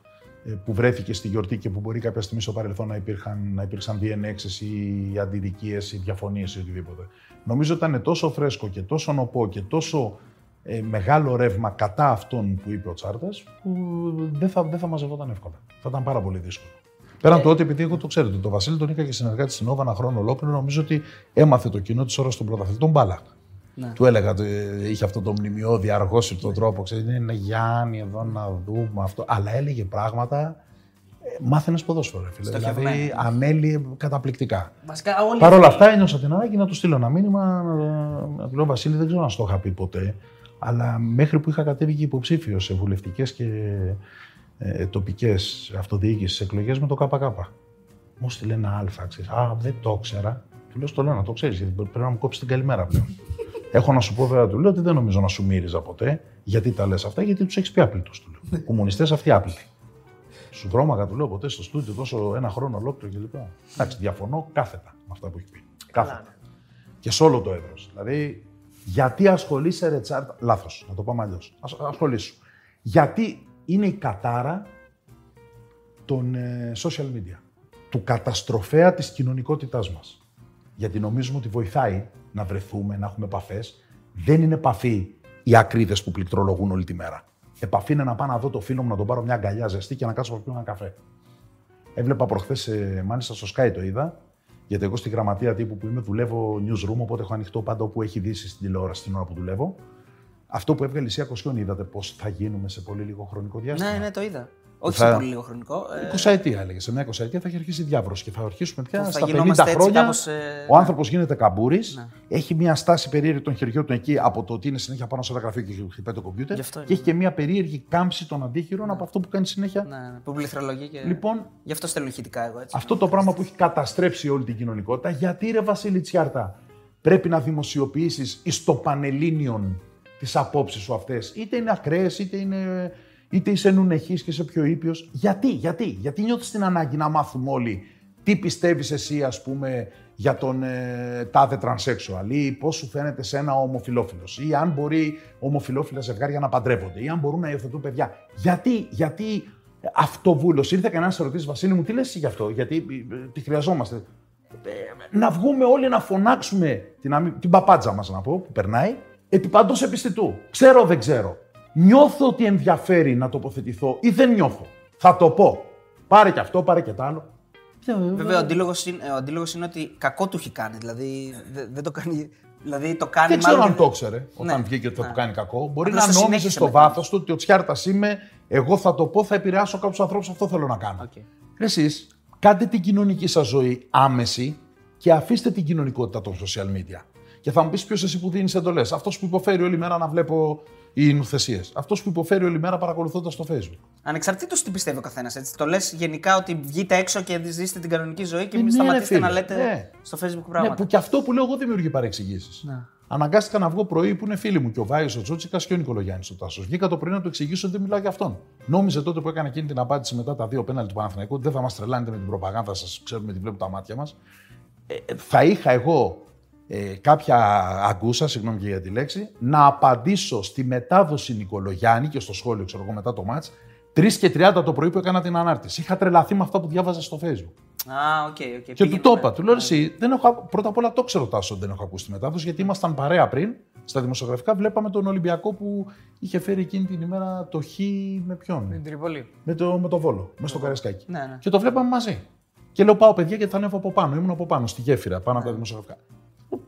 ε, που βρέθηκε στη γιορτή και που μπορεί κάποια στιγμή στο παρελθόν να, υπήρχαν, να υπήρξαν διενέξεις ή αντιδικίες ή διαφωνίες ή οτιδήποτε. Νομίζω ότι ήταν τόσο φρέσκο και τόσο νοπό και τόσο ε, μεγάλο ρεύμα κατά αυτόν που είπε ο Τσάρτας, που δεν θα, δεν θα μαζευόταν εύκολα. Θα ήταν πάρα πολύ δύσκολο. Πέραν του ότι επειδή εγώ το ξέρετε, το Βασίλη τον είχα και συνεργάτη στην Όβα ένα χρόνο ολόκληρο, νομίζω ότι έμαθε το κοινό της ώρας των πρωταθλητών μπάλα. Ναι. Του έλεγα, του- είχε αυτό το μνημειώδη αργόσυρτο τρόπος. Ξέρετε, είναι Γιάννη εδώ να δούμε αυτό. Αλλά έλεγε πράγματα. ε, Μάθαινες ποδόσφαιρο, ρε φίλε. Δηλαδή, Στοχευμένο. ανέλυε καταπληκτικά. Βασικά όλοι. Παρ' όλα αυτά, ένιωσα την ανάγκη να του στείλω ένα μήνυμα. ε, Να του λέω Βασίλη, δεν ξέρω αν στο είχα πει ποτέ. Αλλά μέχρι που είχα κατέβει και υποψήφιος σε βουλευτικές και ε, τοπικές αυτοδιοίκησεις εκλογές με το ΚΚ. Μου στείλε ένα Α, ξέρεις. Α, δεν το ήξερα. Του λέω στο λέω να το ξέρεις, γιατί πρέπει να μου κόψεις την καλημέρα πλέον. Έχω να σου πω βέβαια, του λέω ότι δεν νομίζω να σου μύριζα ποτέ. Γιατί τα λες αυτά, γιατί τους έχεις πει άπλητου. Του λέω. Κομμουνιστές αυτοί άπλητοι. Σου δρόμαγα, του λέω ποτέ στο στούντιο τόσο ένα χρόνο ολόκληρο κλπ. Εντάξει, διαφωνώ κάθετα με αυτά που έχει πει. Κάθετα. ναι. Και σε όλο το έδρο. Δηλαδή, γιατί ασχολείσαι, Ρετσάρτ. Λάθος, να το πάμε αλλιώς. Ασχολήσου. Γιατί είναι η κατάρα των ε, social media. Του καταστροφέα της κοινωνικότητάς μας. Γιατί νομίζουμε ότι βοηθάει να βρεθούμε, να έχουμε επαφές. Δεν είναι επαφή οι ακρίδες που πληκτρολογούν όλη τη μέρα. Επαφή είναι να πάω να δω το φίλο μου, να τον πάρω μια αγκαλιά ζεστή και να κάτσω να πιω ένα καφέ. Έβλεπα προχθές, ε, μάλιστα στο Sky το είδα, γιατί εγώ στη γραμματεία τύπου που είμαι δουλεύω newsroom, οπότε έχω ανοιχτό πάντα όπου έχει ειδήσει στην τηλεόραση την ώρα που δουλεύω. Αυτό που έβγαλε η Σία Κοσιόνη, είδατε πώς θα γίνουμε σε πολύ λίγο χρονικό διάστημα; Ναι, ναι, το είδα. Όχι Θα- σε πολύ λίγο χρονικό. ε, 20 ετία έλεγε. Σε μια 20 ετία θα έχει αρχίσει η διάβρωση και θα αρχίσουμε πια Που θα στα 50 γινόμαστε έτσι χρόνια. κάπως, ε, Ο άνθρωπος γίνεται καμπούρης, Ναι. έχει μια στάση περίεργη των χεριών του εκεί από το ότι είναι συνέχεια πάνω σε ένα γραφείο και χτυπάει το κομπιούτερ. Γι' αυτό είναι, Και έχει και μια περίεργη κάμψη των αντίχειρων από αυτό που κάνει συνέχεια. Ναι, ναι, που πληθρολογεί και. Λοιπόν, Γι' αυτό στέλνω ηχητικά εγώ έτσι. αυτό το πράγμα που έχει καταστρέψει όλη την κοινωνικότητα, γιατί ρε Βασίλη Τσιάρτα, πρέπει να δημοσιοποιήσεις εις το πανελλήνιον τις απόψεις σου αυτές. Είτε είναι ακραίες, είτε, είναι, είτε είσαι νουνεχής και είσαι πιο ήπιος. Γιατί, γιατί, γιατί νιώθεις την ανάγκη να μάθουμε όλοι τι πιστεύεις εσύ, ας πούμε, για τον ε, τάδε transsexual ή πώς σου φαίνεται σε ένα ομοφιλόφιλος ή αν μπορεί ομοφιλόφιλα ζευγάρια να παντρεύονται ή αν μπορούν να υιοθετούν παιδιά. Γιατί, γιατί αυτοβούλος. Ήρθε κανένας να ρωτήσει, Βασίλη μου, τι λες εσύ γι' αυτό, γιατί ε, τη χρειαζόμαστε. Ε, να βγούμε όλοι να φωνάξουμε την, αμη- την παπάντζα μας να πω, που περνάει, επί παντός επιστητού. Ξέρω, δεν ξέρω. Νιώθω ότι ενδιαφέρει να τοποθετηθώ ή δεν νιώθω. Θα το πω. Πάρε και αυτό, πάρε και το άλλο. Βέβαια, ο αντίλογος είναι, ο αντίλογος είναι ότι κακό του έχει κάνει. Δηλαδή δε- δεν το κάνει. Δηλαδή το κάνει Δεν ξέρω μάλλον. αν το ήξερε όταν Ναι. βγήκε ότι θα Ναι. του κάνει κακό. Μπορεί Απλώς να το νόμιζε συνέχισε στο μετά. βάθος του ότι ο Τσιάρτας είμαι, εγώ θα το πω, θα επηρεάσω κάποιους ανθρώπους, αυτό θέλω να κάνω. Οκ. Εσείς κάντε την κοινωνική σας ζωή άμεση και αφήστε την κοινωνικότητα των social media. Και θα μου πεις ποιος εσύ που δίνεις εντολές. Αυτός που υποφέρει όλη μέρα να βλέπω οι νουθεσίες. Αυτός που υποφέρει όλη μέρα παρακολουθώντας το Facebook. Ανεξαρτήτως τι πιστεύει ο καθένας. Το λες γενικά ότι βγείτε έξω και ζήστε την κανονική ζωή και Ε, μην ναι, σταματήσετε ρε να φίλε, λέτε ναι. στο Facebook Ναι, πράγματα. που και αυτό που λέω εγώ δημιουργεί παρεξηγήσεις. Ναι. Αναγκάστηκα να βγω πρωί που είναι φίλοι μου και ο Βάιος, ο Τζούτσικα και ο Νικολογιάννης ο Τάσος. Βγήκα το πρωί να του εξηγήσω ότι δεν μιλάω για αυτόν. Νόμιζε τότε που έκανε εκείνη την απάντηση μετά τα δύο πέναλτι του Παναθηναϊκού ότι δεν θα μας τρελάνετε με την προπαγάνδα σας, ξέρουμε τι βλέπουν τα μάτια μας. Ε, ε, θα είχα εγώ ε, κάποια αγκούσα, συγγνώμη και για τη λέξη, να απαντήσω στη μετάδοση Νικολογιάννη και στο σχόλιο, ξέρω εγώ, μετά το μάτς, 3 και 30 το πρωί που έκανα την ανάρτηση. Είχα τρελαθεί με αυτά που διάβαζα στο Facebook. Α, OK, OK. Και Πήγαινε του το με- είπα. Του λέω εσύ, δεν έχω, ακου- πρώτα απ' όλα το ξέρω Τάσο ότι δεν έχω ακούσει τη μετάδοση, γιατί ήμασταν παρέα πριν. Στα δημοσιογραφικά βλέπαμε τον Ολυμπιακό που είχε φέρει εκείνη την ημέρα το χ με ποιον; Την Τρίπολη. Με το, με το βόλο, μέσα στο Καρεσκάκι. Ναι, ναι. Και το βλέπαμε μαζί. Και λέω πάω παιδιά γιατί θα ανέβω από πάνω. Ήμουν από πάνω, στη γέφυρα, πάνω από τα δημοσιογραφικά.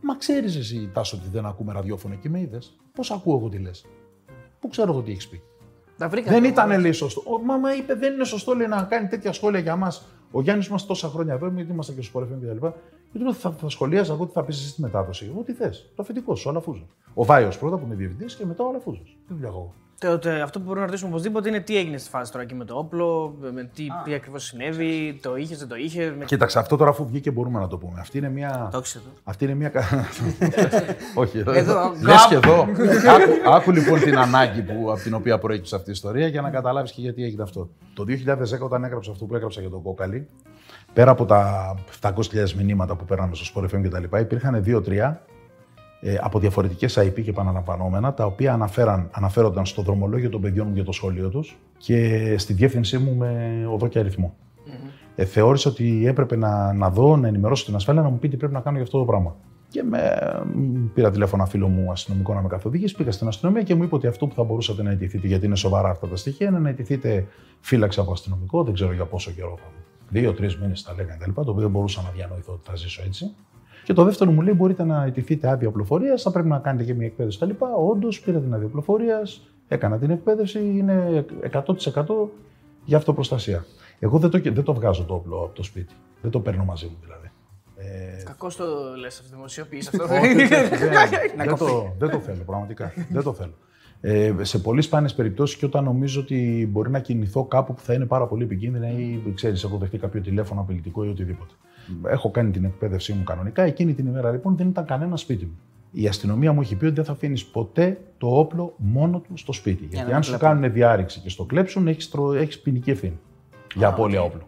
Μα ξέρεις εσύ, Τάσο, ότι δεν ακούμε ραδιόφωνο και με είδες. Πώς ακούω εγώ τι λες; Πού ξέρω εγώ τι έχεις πει. Τα βρήκατε. Δεν όμως. ήταν λέει σωστό. Ο Μάμα είπε δεν είναι σωστό λέει, να κάνει τέτοια σχόλια για μας. Ο Γιάννης μας τόσα χρόνια εδώ, γιατί είμαστε και στο Sport FM κτλ. Και του λέω θα, θα σχολίαζα εγώ τι θα πεις εσύ στη μετάδοση. Εγώ τι θες. Το αφεντικό σου, ο Αλαφούζος. Ο Βάιος πρώτα που είναι διευθυντής και μετά ο Αλαφούζος. Τι δουλειά έχω εγώ. Το- το- αυτό που μπορούμε να ρωτήσουμε οπωσδήποτε είναι τι έγινε στη φάση τώρα εκεί με το όπλο, με τι, τι ακριβώς συνέβη, το είχες, δεν το είχε. Με... Κοίταξε, αυτό τώρα αφού βγήκε μπορούμε να το πούμε. Αυτή είναι μια. Το έχεις εδώ. Αυτή είναι μια. κα- Όχι, εδώ. Εδώ, Λες και εδώ. άκου, άκου λοιπόν την ανάγκη που, από την οποία προέκυψε αυτή η ιστορία για να καταλάβεις και γιατί έγινε αυτό. Το 2010, όταν έγραψα αυτό που έγραψα για τον Κόκαλη, πέρα από τα 700.000 μηνύματα που πέραμε στο Sport FM κτλ., υπήρχαν δύο-τρία ε, από διαφορετικές IP και επαναλαμβανόμενα, τα οποία αναφέραν, αναφέρονταν στο δρομολόγιο των παιδιών μου για το σχολείο τους και στη διεύθυνσή μου με οδό και αριθμό. Ε, θεώρησα ότι έπρεπε να, να δω, να ενημερώσω την ασφάλεια, να μου πει τι πρέπει να κάνω για αυτό το πράγμα. Και με, μ, πήρα τηλέφωνο ένα φίλο μου αστυνομικό να με καθοδηγήσει, πήγα στην αστυνομία και μου είπε ότι αυτό που θα μπορούσατε να αιτηθείτε, γιατί είναι σοβαρά αυτά τα στοιχεία, είναι να αιτηθείτε φύλαξη από αστυνομικό, δεν ξέρω για πόσο καιρό θα, Δύο-τρει μήνες τα λέγανε κτλ. Το οποίο δεν μπορούσα να διανοηθώ ότι θα ζήσω έτσι. Και το δεύτερο μου λέει: Μπορείτε να αιτηθείτε άδεια οπλοφορίας, θα πρέπει να κάνετε και μια εκπαίδευση κτλ. Όντως πήρα την άδεια οπλοφορίας, έκανα την εκπαίδευση, είναι 100% για αυτοπροστασία. Εγώ δεν το, δεν το βγάζω το όπλο από το σπίτι. Δεν το παίρνω μαζί μου δηλαδή. Ε, Κακώς το λες αυτό, δημοσιοποιείς αυτό. όχι, δεν, δεν, δεν, το, δεν το θέλω, πραγματικά. δεν το θέλω. Ε, σε πολύ σπάνιες περιπτώσεις και όταν νομίζω ότι μπορεί να κινηθώ κάπου που θα είναι πάρα πολύ επικίνδυνα ή ξέρεις, έχω δεχτεί κάποιο τηλέφωνο απειλητικό ή οτιδήποτε. Έχω κάνει την εκπαίδευσή μου κανονικά. Εκείνη την ημέρα λοιπόν δεν ήταν κανένα σπίτι μου. Η αστυνομία μου έχει πει ότι δεν θα αφήνεις ποτέ το όπλο μόνο του στο σπίτι. Για Γιατί αν σου κάνουν διάρρηξη και στο κλέψουν, έχεις έχεις ποινική ευθύνη για απώλεια όπλου.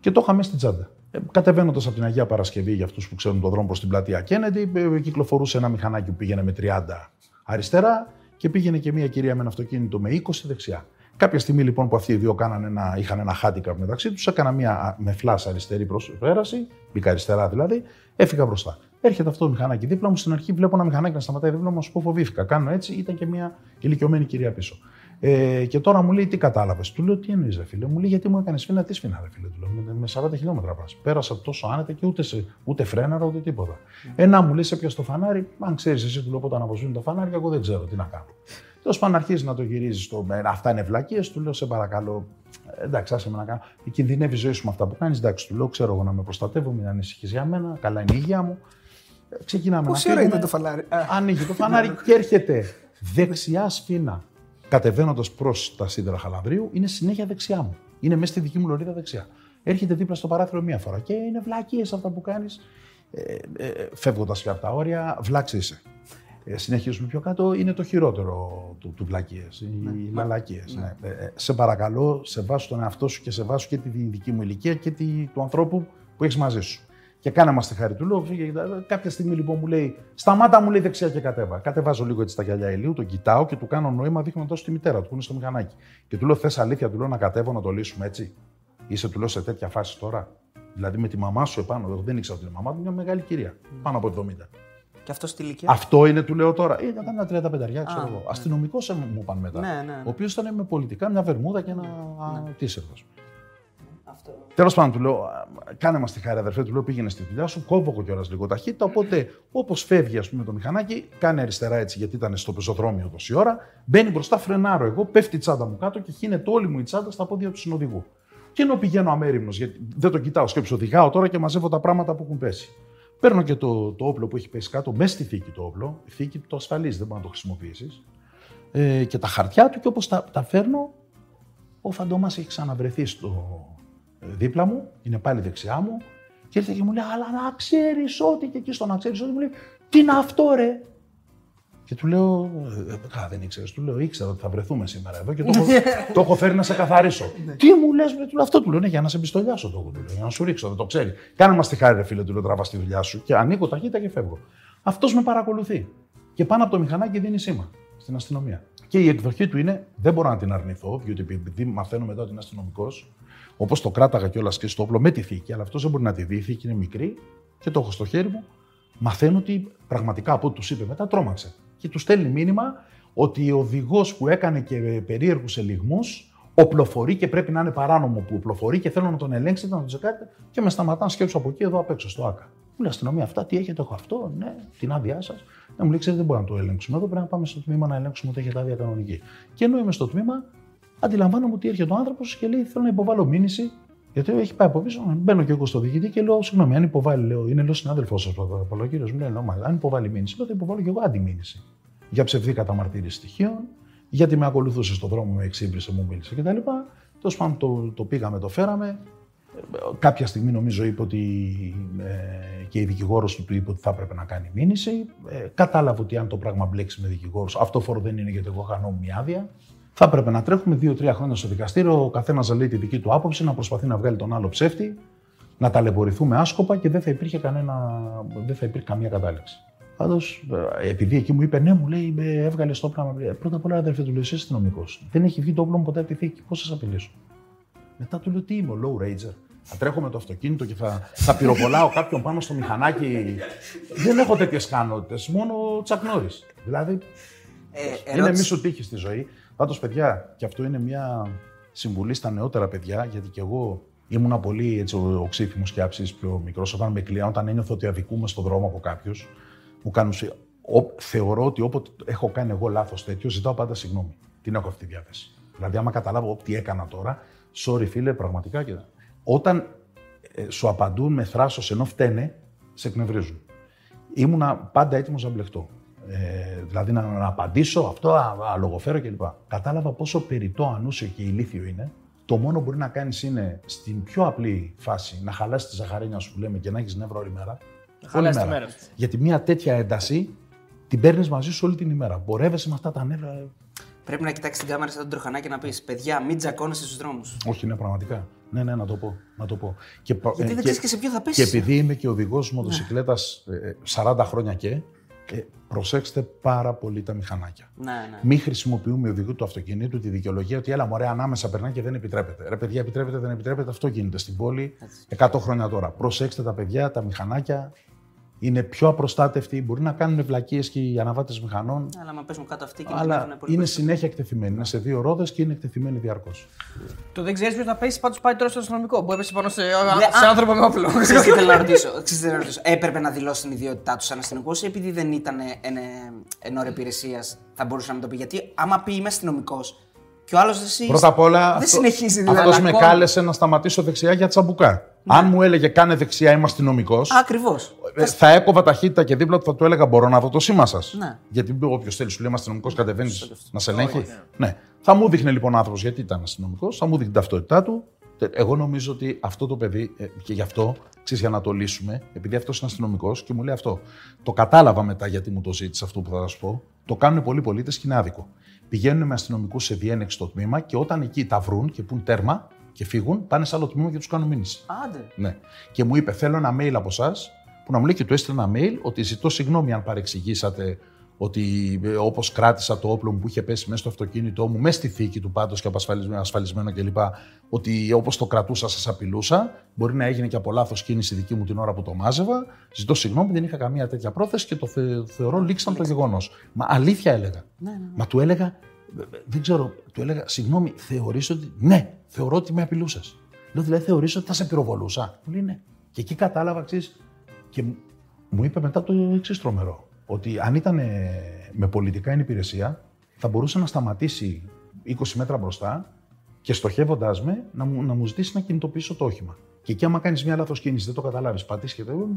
Και το είχαμε στην τσάντα. Ε, Κατεβαίνοντας από την Αγία Παρασκευή, για αυτούς που ξέρουν τον δρόμο προς την πλατεία Κέννεντι, ε, κυκλοφορούσε ένα μηχανάκι που πήγαινε με 30 αριστερά και πήγαινε και μια κυρία με ένα αυτοκίνητο με 20 δεξιά. Κάποια στιγμή λοιπόν που αυτοί οι δύο κάνανε ένα, είχαν ένα handicap μεταξύ τους, έκανα μια με φλάσ αριστερή πέραση, μπήκα αριστερά δηλαδή, έφυγα μπροστά. Έρχεται αυτό το μηχανάκι δίπλα μου. Στην αρχή βλέπω ένα μηχανάκι να σταματάει δίπλα μου, σου πω φοβήθηκα. Κάνω έτσι, ήταν και μια ηλικιωμένη κυρία πίσω. Ε, και τώρα μου λέει τι κατάλαβες; Του λέω τι εννοείς, φίλε; Μου λέει γιατί μου έκανες σφίνα, τι σφίνα, ρε φίλε; Του λέω με 40 χιλιόμετρα πας. Πέρασα τόσο άνετα και ούτε, σε, ούτε φρέναρα ούτε τίποτα. Mm. Ένα μου λέει σε πια στο φανάρι, αν ξέρεις εσύ, του λέω πότε αναβοσβήνει το φανάρι, εγώ δεν ξέρω τι να κάνω. Τέλος πάντων, αρχίζεις να το γυρίζεις στο Αυτά είναι βλακίες. Του λέω, σε παρακαλώ, εντάξει, άσε με να κάνω. Κινδυνεύει η ζωή σου με αυτά που κάνεις. Εντάξει, του λέω, ξέρω εγώ να με προστατεύω, μην ανησυχείς για μένα, καλά είναι η υγεία μου. Ε, ξεκινάμε Πώς να είναι το φανάρι; Ανοίγει το φανάρι και έρχεται δεξιά σφίνα. Κατεβαίνοντας προς τα σίδερα Χαλανδρίου, είναι συνέχεια δεξιά μου. Είναι μέσα στη δική μου λωρίδα δεξιά. Έρχεται δίπλα στο παράθυρο μία φορά και είναι βλακίες αυτά που κάνεις. Ε, ε, Φεύγοντας και από τα όρια, βλάξη είσαι. Ε, συνεχίζουμε πιο κάτω, είναι το χειρότερο του, του βλακίες, ναι, οι μαλακίες. Ναι. Ναι. Ε, σε παρακαλώ, σε βάσου τον εαυτό σου και σε βάσου και τη δική μου ηλικία και τη, του ανθρώπου που έχεις μαζί σου. Και κάνα μας τη χάρη του λόγου. Κάποια στιγμή λοιπόν μου λέει, Σταμάτα μου λέει δεξιά και κατέβα. Κατεβάζω λίγο έτσι τα γυαλιά ηλίου, τον κοιτάω και του κάνω νόημα δείχνοντας τη μητέρα του που είναι στο μηχανάκι. Και του λέω, Θες αλήθεια, του λέω να κατέβω να το λύσουμε έτσι; Είσαι του λέω σε τέτοια φάση τώρα; Δηλαδή με τη μαμά σου επάνω, δεν ήξερα ότι είναι μαμά του, μια μεγάλη κυρία. Πάνω από 70. Και αυτό στη ηλικία. Αυτό είναι, του λέω τώρα. Ήταν ένα 35 ξέρω εγώ. Ναι. Αστυνομικός μου είπαν μετά. Ναι, ναι, ναι. Ο οποίος ήταν με πολιτικά, μια βερμούδα και ένα ναι. τίσερτο. Αυτό... Τέλος πάντων, του λέω, κάνε μας τη χάρη, αδερφέ, του λέω, πήγαινε στη δουλειά σου, κόβω εγώ κιόλας λίγο ταχύτητα. Οπότε, όπως φεύγει, ας πούμε, το μηχανάκι, κάνει αριστερά έτσι, γιατί ήταν στο πεζοδρόμιο τόση ώρα, μπαίνει μπροστά, φρενάρω εγώ, πέφτει η τσάντα μου κάτω και χύνεται όλη μου η τσάντα στα πόδια του συνοδηγού. Και ενώ πηγαίνω αμέριμνος, γιατί δεν το κοιτάω, σκέψω, οδηγάω τώρα και μαζεύω τα πράγματα που έχουν πέσει. Παίρνω και το, το όπλο που έχει πέσει κάτω, μέσα στη θήκη το όπλο, η θήκη το ασφαλή, δεν μπορεί να το χρησιμοποιήσεις. Ε, και τα χαρτιά του και όπως τα, τα φέρνω, ο φαντόμα έχει ξαναβρεθεί στο ε, δίπλα μου, είναι πάλι δεξιά μου και έρχεται και μου λέει: Αλλά να ξέρεις ότι και εκεί στο να ξέρεις ότι μου λέει: Τι είναι αυτό, ρε; Και του λέω, Α, δεν ήξερες. Του λέω, ήξερα ότι θα βρεθούμε σήμερα εδώ και το έχω, το έχω φέρει να σε καθαρίσω. Ναι. Τι μου λες, του λέω αυτό του λέω, ναι, για να σε πιστολιάσω το έχω, του λέω, για να σου ρίξω, δεν το ξέρει. Κάνε μας τη χάρη, ρε φίλε, του λέω, τραβάς τη δουλειά σου και ανοίγω ταχύτητα και φεύγω. Αυτός με παρακολουθεί. Και πάνω από το μηχανάκι δίνει σήμα στην αστυνομία. Και η εκδοχή του είναι, δεν μπορώ να την αρνηθώ, διότι επειδή μαθαίνω μετά ότι είναι αστυνομικός, όπως το κράταγα κιόλας και στο όπλο με τη θήκη, αλλά αυτός δεν μπορεί να τη δει, η θήκη είναι μικρή και το έχω στο χέρι μου. Μαθαίνω ότι πραγματικά από ό,τι τους είπε μετά τρόμαξε και του στέλνει μήνυμα ότι ο οδηγός που έκανε και περίεργους ελιγμούς οπλοφορεί και πρέπει να είναι παράνομο που οπλοφορεί και θέλω να τον ελέγξετε, να τον τσεκάρετε και με σταματάνε σκέψου από εκεί εδώ απ' έξω στο ΑΚΑ. Μου λέει αστυνομία αυτά, τι έχετε, έχω αυτό, ναι, την άδειά σας. Να μου λέει, ξέρετε, δεν μπορούμε να το ελέγξουμε εδώ, πρέπει να πάμε στο τμήμα να ελέγξουμε ότι έχετε άδεια κανονική. Και ενώ είμαι στο τμήμα, αντιλαμβάνομαι ότι έρχεται ο άνθρωπος και λέει: Θέλω να υποβάλω μήνυση γιατί έχει πάει από πίσω, μπαίνω και εγώ στο διοικητή και λέω: Συγγνώμη, αν υποβάλει, λέω, είναι λέω συνάδελφό σας, ο κύριος μου λέει: Αν υποβάλει μήνυση, λέω: Θα υποβάλω και εγώ αντιμήνυση. Για ψευδή καταμαρτύρηση στοιχείων, γιατί με ακολουθούσε στον δρόμο, με εξύπρισε, μου μίλησε κτλ. Τέλος πάντων το, το πήγαμε, το φέραμε. Κάποια στιγμή νομίζω είπε ότι ε, και η δικηγόρος του του είπε ότι θα έπρεπε να κάνει μήνυση. Ε, κατάλαβε ότι αν το πράγμα μπλέξει με δικηγόρο, αυτό φόρο δεν είναι γιατί εγώ χανώ μια άδεια θα έπρεπε να τρέχουμε δύο-τρία χρόνια στο δικαστήριο, ο καθένας να λέει τη δική του άποψη, να προσπαθεί να βγάλει τον άλλο ψεύτη, να ταλαιπωρηθούμε άσκοπα και δεν θα υπήρχε, κανένα, δεν θα υπήρχε καμία κατάληξη. Πάντως, ε, επειδή εκεί μου είπε, ναι, μου λέει, έβγαλε το πράγμα. Ε, πρώτα απ' όλα, αδερφέ του λέω, είσαι αστυνομικός. Δεν έχει βγει το όπλο μου ποτέ από τη θήκη. Πώς θα σας απειλήσω; Μετά του λέω, τι είμαι, ο low ranger. Θα τρέχω με το αυτοκίνητο και θα, θα πυροβολάω κάποιον πάνω στο μηχανάκι. δεν έχω τέτοιες ικανότητες. Μόνο τσακνόρι. Δηλαδή. Ε, είναι μίσο τύχης στη ζωή. Πάντως, παιδιά, και αυτό είναι μια συμβουλή στα νεότερα παιδιά, γιατί και εγώ Ήμουνα πολύ έτσι, οξύθυμος και άψης πιο μικρός. Όταν με κλείναν, όταν ένιωθα ότι αδικούμε στον δρόμο από κάποιους, μου κάνουν. ουσία- Ο- θεωρώ ότι όποτε έχω κάνει εγώ λάθος τέτοιο, ζητάω πάντα συγγνώμη. Την έχω αυτή τη διάθεση. Δηλαδή, άμα καταλάβω τι έκανα τώρα, sorry φίλε, πραγματικά και. Όταν ε, σου απαντούν με θράσος ενώ φταίνε, σε εκνευρίζουν. Ήμουνα πάντα έτοιμος να μπλεχτώ. Ε, δηλαδή να, να απαντήσω αυτό, α, α, λογοφέρω κλπ. Κατάλαβα πόσο περιττό, ανούσιο και ηλίθιο είναι. Το μόνο που μπορεί να κάνεις είναι στην πιο απλή φάση να χαλάσεις τη ζαχαρένια σου που λέμε και να έχεις νεύρα όλη μέρα. Όλη χαλάσεις τη μέρα σου. Γιατί μια τέτοια ένταση την παίρνεις μαζί σου όλη την ημέρα. Πορεύεσαι με αυτά τα νεύρα. Πρέπει να κοιτάξεις την κάμερα σαν τον τροχανά και να πεις: Παιδιά, μην τζακώνεσαι στους δρόμους. Όχι, ναι, πραγματικά. Ναι, ναι, να το πω. Να το πω. Και, πα- Γιατί ε, δεν ξέρεις και σε ποιο θα Και πέσει. επειδή είμαι και οδηγός μοτοσυκλέτας 40 χρόνια και, ε, προσέξτε πάρα πολύ τα μηχανάκια. Ναι, ναι. Μην χρησιμοποιούμε οδηγού του αυτοκινήτου τη δικαιολογία ότι έλα μωρέ ανάμεσα περνάει και δεν επιτρέπεται. Ρε παιδιά, επιτρέπεται, δεν επιτρέπεται. Αυτό γίνεται στην πόλη 100 χρόνια τώρα. Προσέξτε τα παιδιά, τα μηχανάκια είναι πιο απροστάτευτοι. Μπορεί να κάνουν βλακίες και οι αναβάτες μηχανών. Αλλά άμα παίζουν κάτω αυτοί και Αλλά είναι πολύ είναι περισσότερο. συνέχεια εκτεθειμένοι. Είναι σε δύο ρόδες και είναι εκτεθειμένοι διαρκώς. Το δεν ξέρεις ποιος θα πέσει, πάντως πάει τώρα στο αστυνομικό που έπεσε πάνω σε, Ναι, σε α. άνθρωπο με όπλο. Ξέρεις τι θέλω να ρωτήσω. Ξέρεις τι θέλω να ρωτήσω. Έπρεπε να δηλώσει την ιδιότητά τους σαν αστυνομικό ή επειδή δεν ήταν εν, εν ώρα υπηρεσίας θα μπορούσε να μην το πει; Γιατί άμα πει είμαι αστυνομικός και ο άλλος εσύ. Πρώτα απ' όλα. Δεν συνεχίζει δηλαδή. Αυτός με ακόμα- κάλεσε να σταματήσω δεξιά για τσαμπουκά. Αν μου έλεγε κάνε δεξιά, είμαι αστυνομικός. Ακριβώς. Ε, θα έκοβα ταχύτητα και δίπλα του θα του έλεγα: Μπορώ να δω το σήμα σας. Ναι. Γιατί όποιος θέλει, σου λέει αστυνομικός, κατεβαίνεις να σε ελέγχει. Ναι. Θα μου δείχνε λοιπόν άνθρωπος γιατί ήταν αστυνομικός, θα μου δείχνει την ταυτότητά του. Τε- Εγώ νομίζω ότι αυτό το παιδί, ε, και γι' αυτό, ξέρεις, για να το λύσουμε, επειδή αυτός είναι αστυνομικός και μου λέει αυτό. Το κατάλαβα μετά γιατί μου το ζήτησε αυτό που θα σας πω. Το κάνουν πολλοί πολίτες και είναι άδικο. Πηγαίνουν με αστυνομικούς σε διένεξη στο τμήμα και όταν εκεί τα βρουν και πούν τέρμα και φύγουν, πάνε σε άλλο τμήμα και τους κάνουν μήνυση. Άντε. Ναι. Και μου είπε: Θέλω ένα mail από εσάς που να μου λέει και του έστειλε ένα mail ότι ζητώ συγγνώμη αν παρεξηγήσατε ότι ε, όπως κράτησα το όπλο μου που είχε πέσει μέσα στο αυτοκίνητό μου, μέσα στη θήκη του πάντως και απασφαλισμένο ασφαλισμένο κλπ. Ότι όπως το κρατούσα, σας απειλούσα. Μπορεί να έγινε και από λάθος κίνηση δική μου την ώρα που το μάζευα. Ζητώ συγγνώμη, δεν είχα καμία τέτοια πρόθεση και το θε- θεωρώ λήξαν το γεγονός. Μα αλήθεια έλεγα. Μα του έλεγα, ε, ε, δεν ξέρω, του έλεγα, συγγνώμη, θεωρείς ότι. Ναι, θεωρώ ότι με απειλούσες. Λέω, δηλαδή, θεωρείς ότι θα σε πυροβολούσα. Μου λέει, ναι. Και εκεί κατάλαβα, ξέρεις, και μου- μου είπε μετά το εξής τρομερό. Ότι αν ήταν ε, με πολιτικά υπηρεσία, θα μπορούσε να σταματήσει 20 μέτρα μπροστά και στοχεύοντάς με να μου, να μου ζητήσει να κινητοποιήσω το όχημα. Και εκεί, άμα κάνεις μια λάθος κίνηση, δεν το καταλάβεις, πατήσεις και το.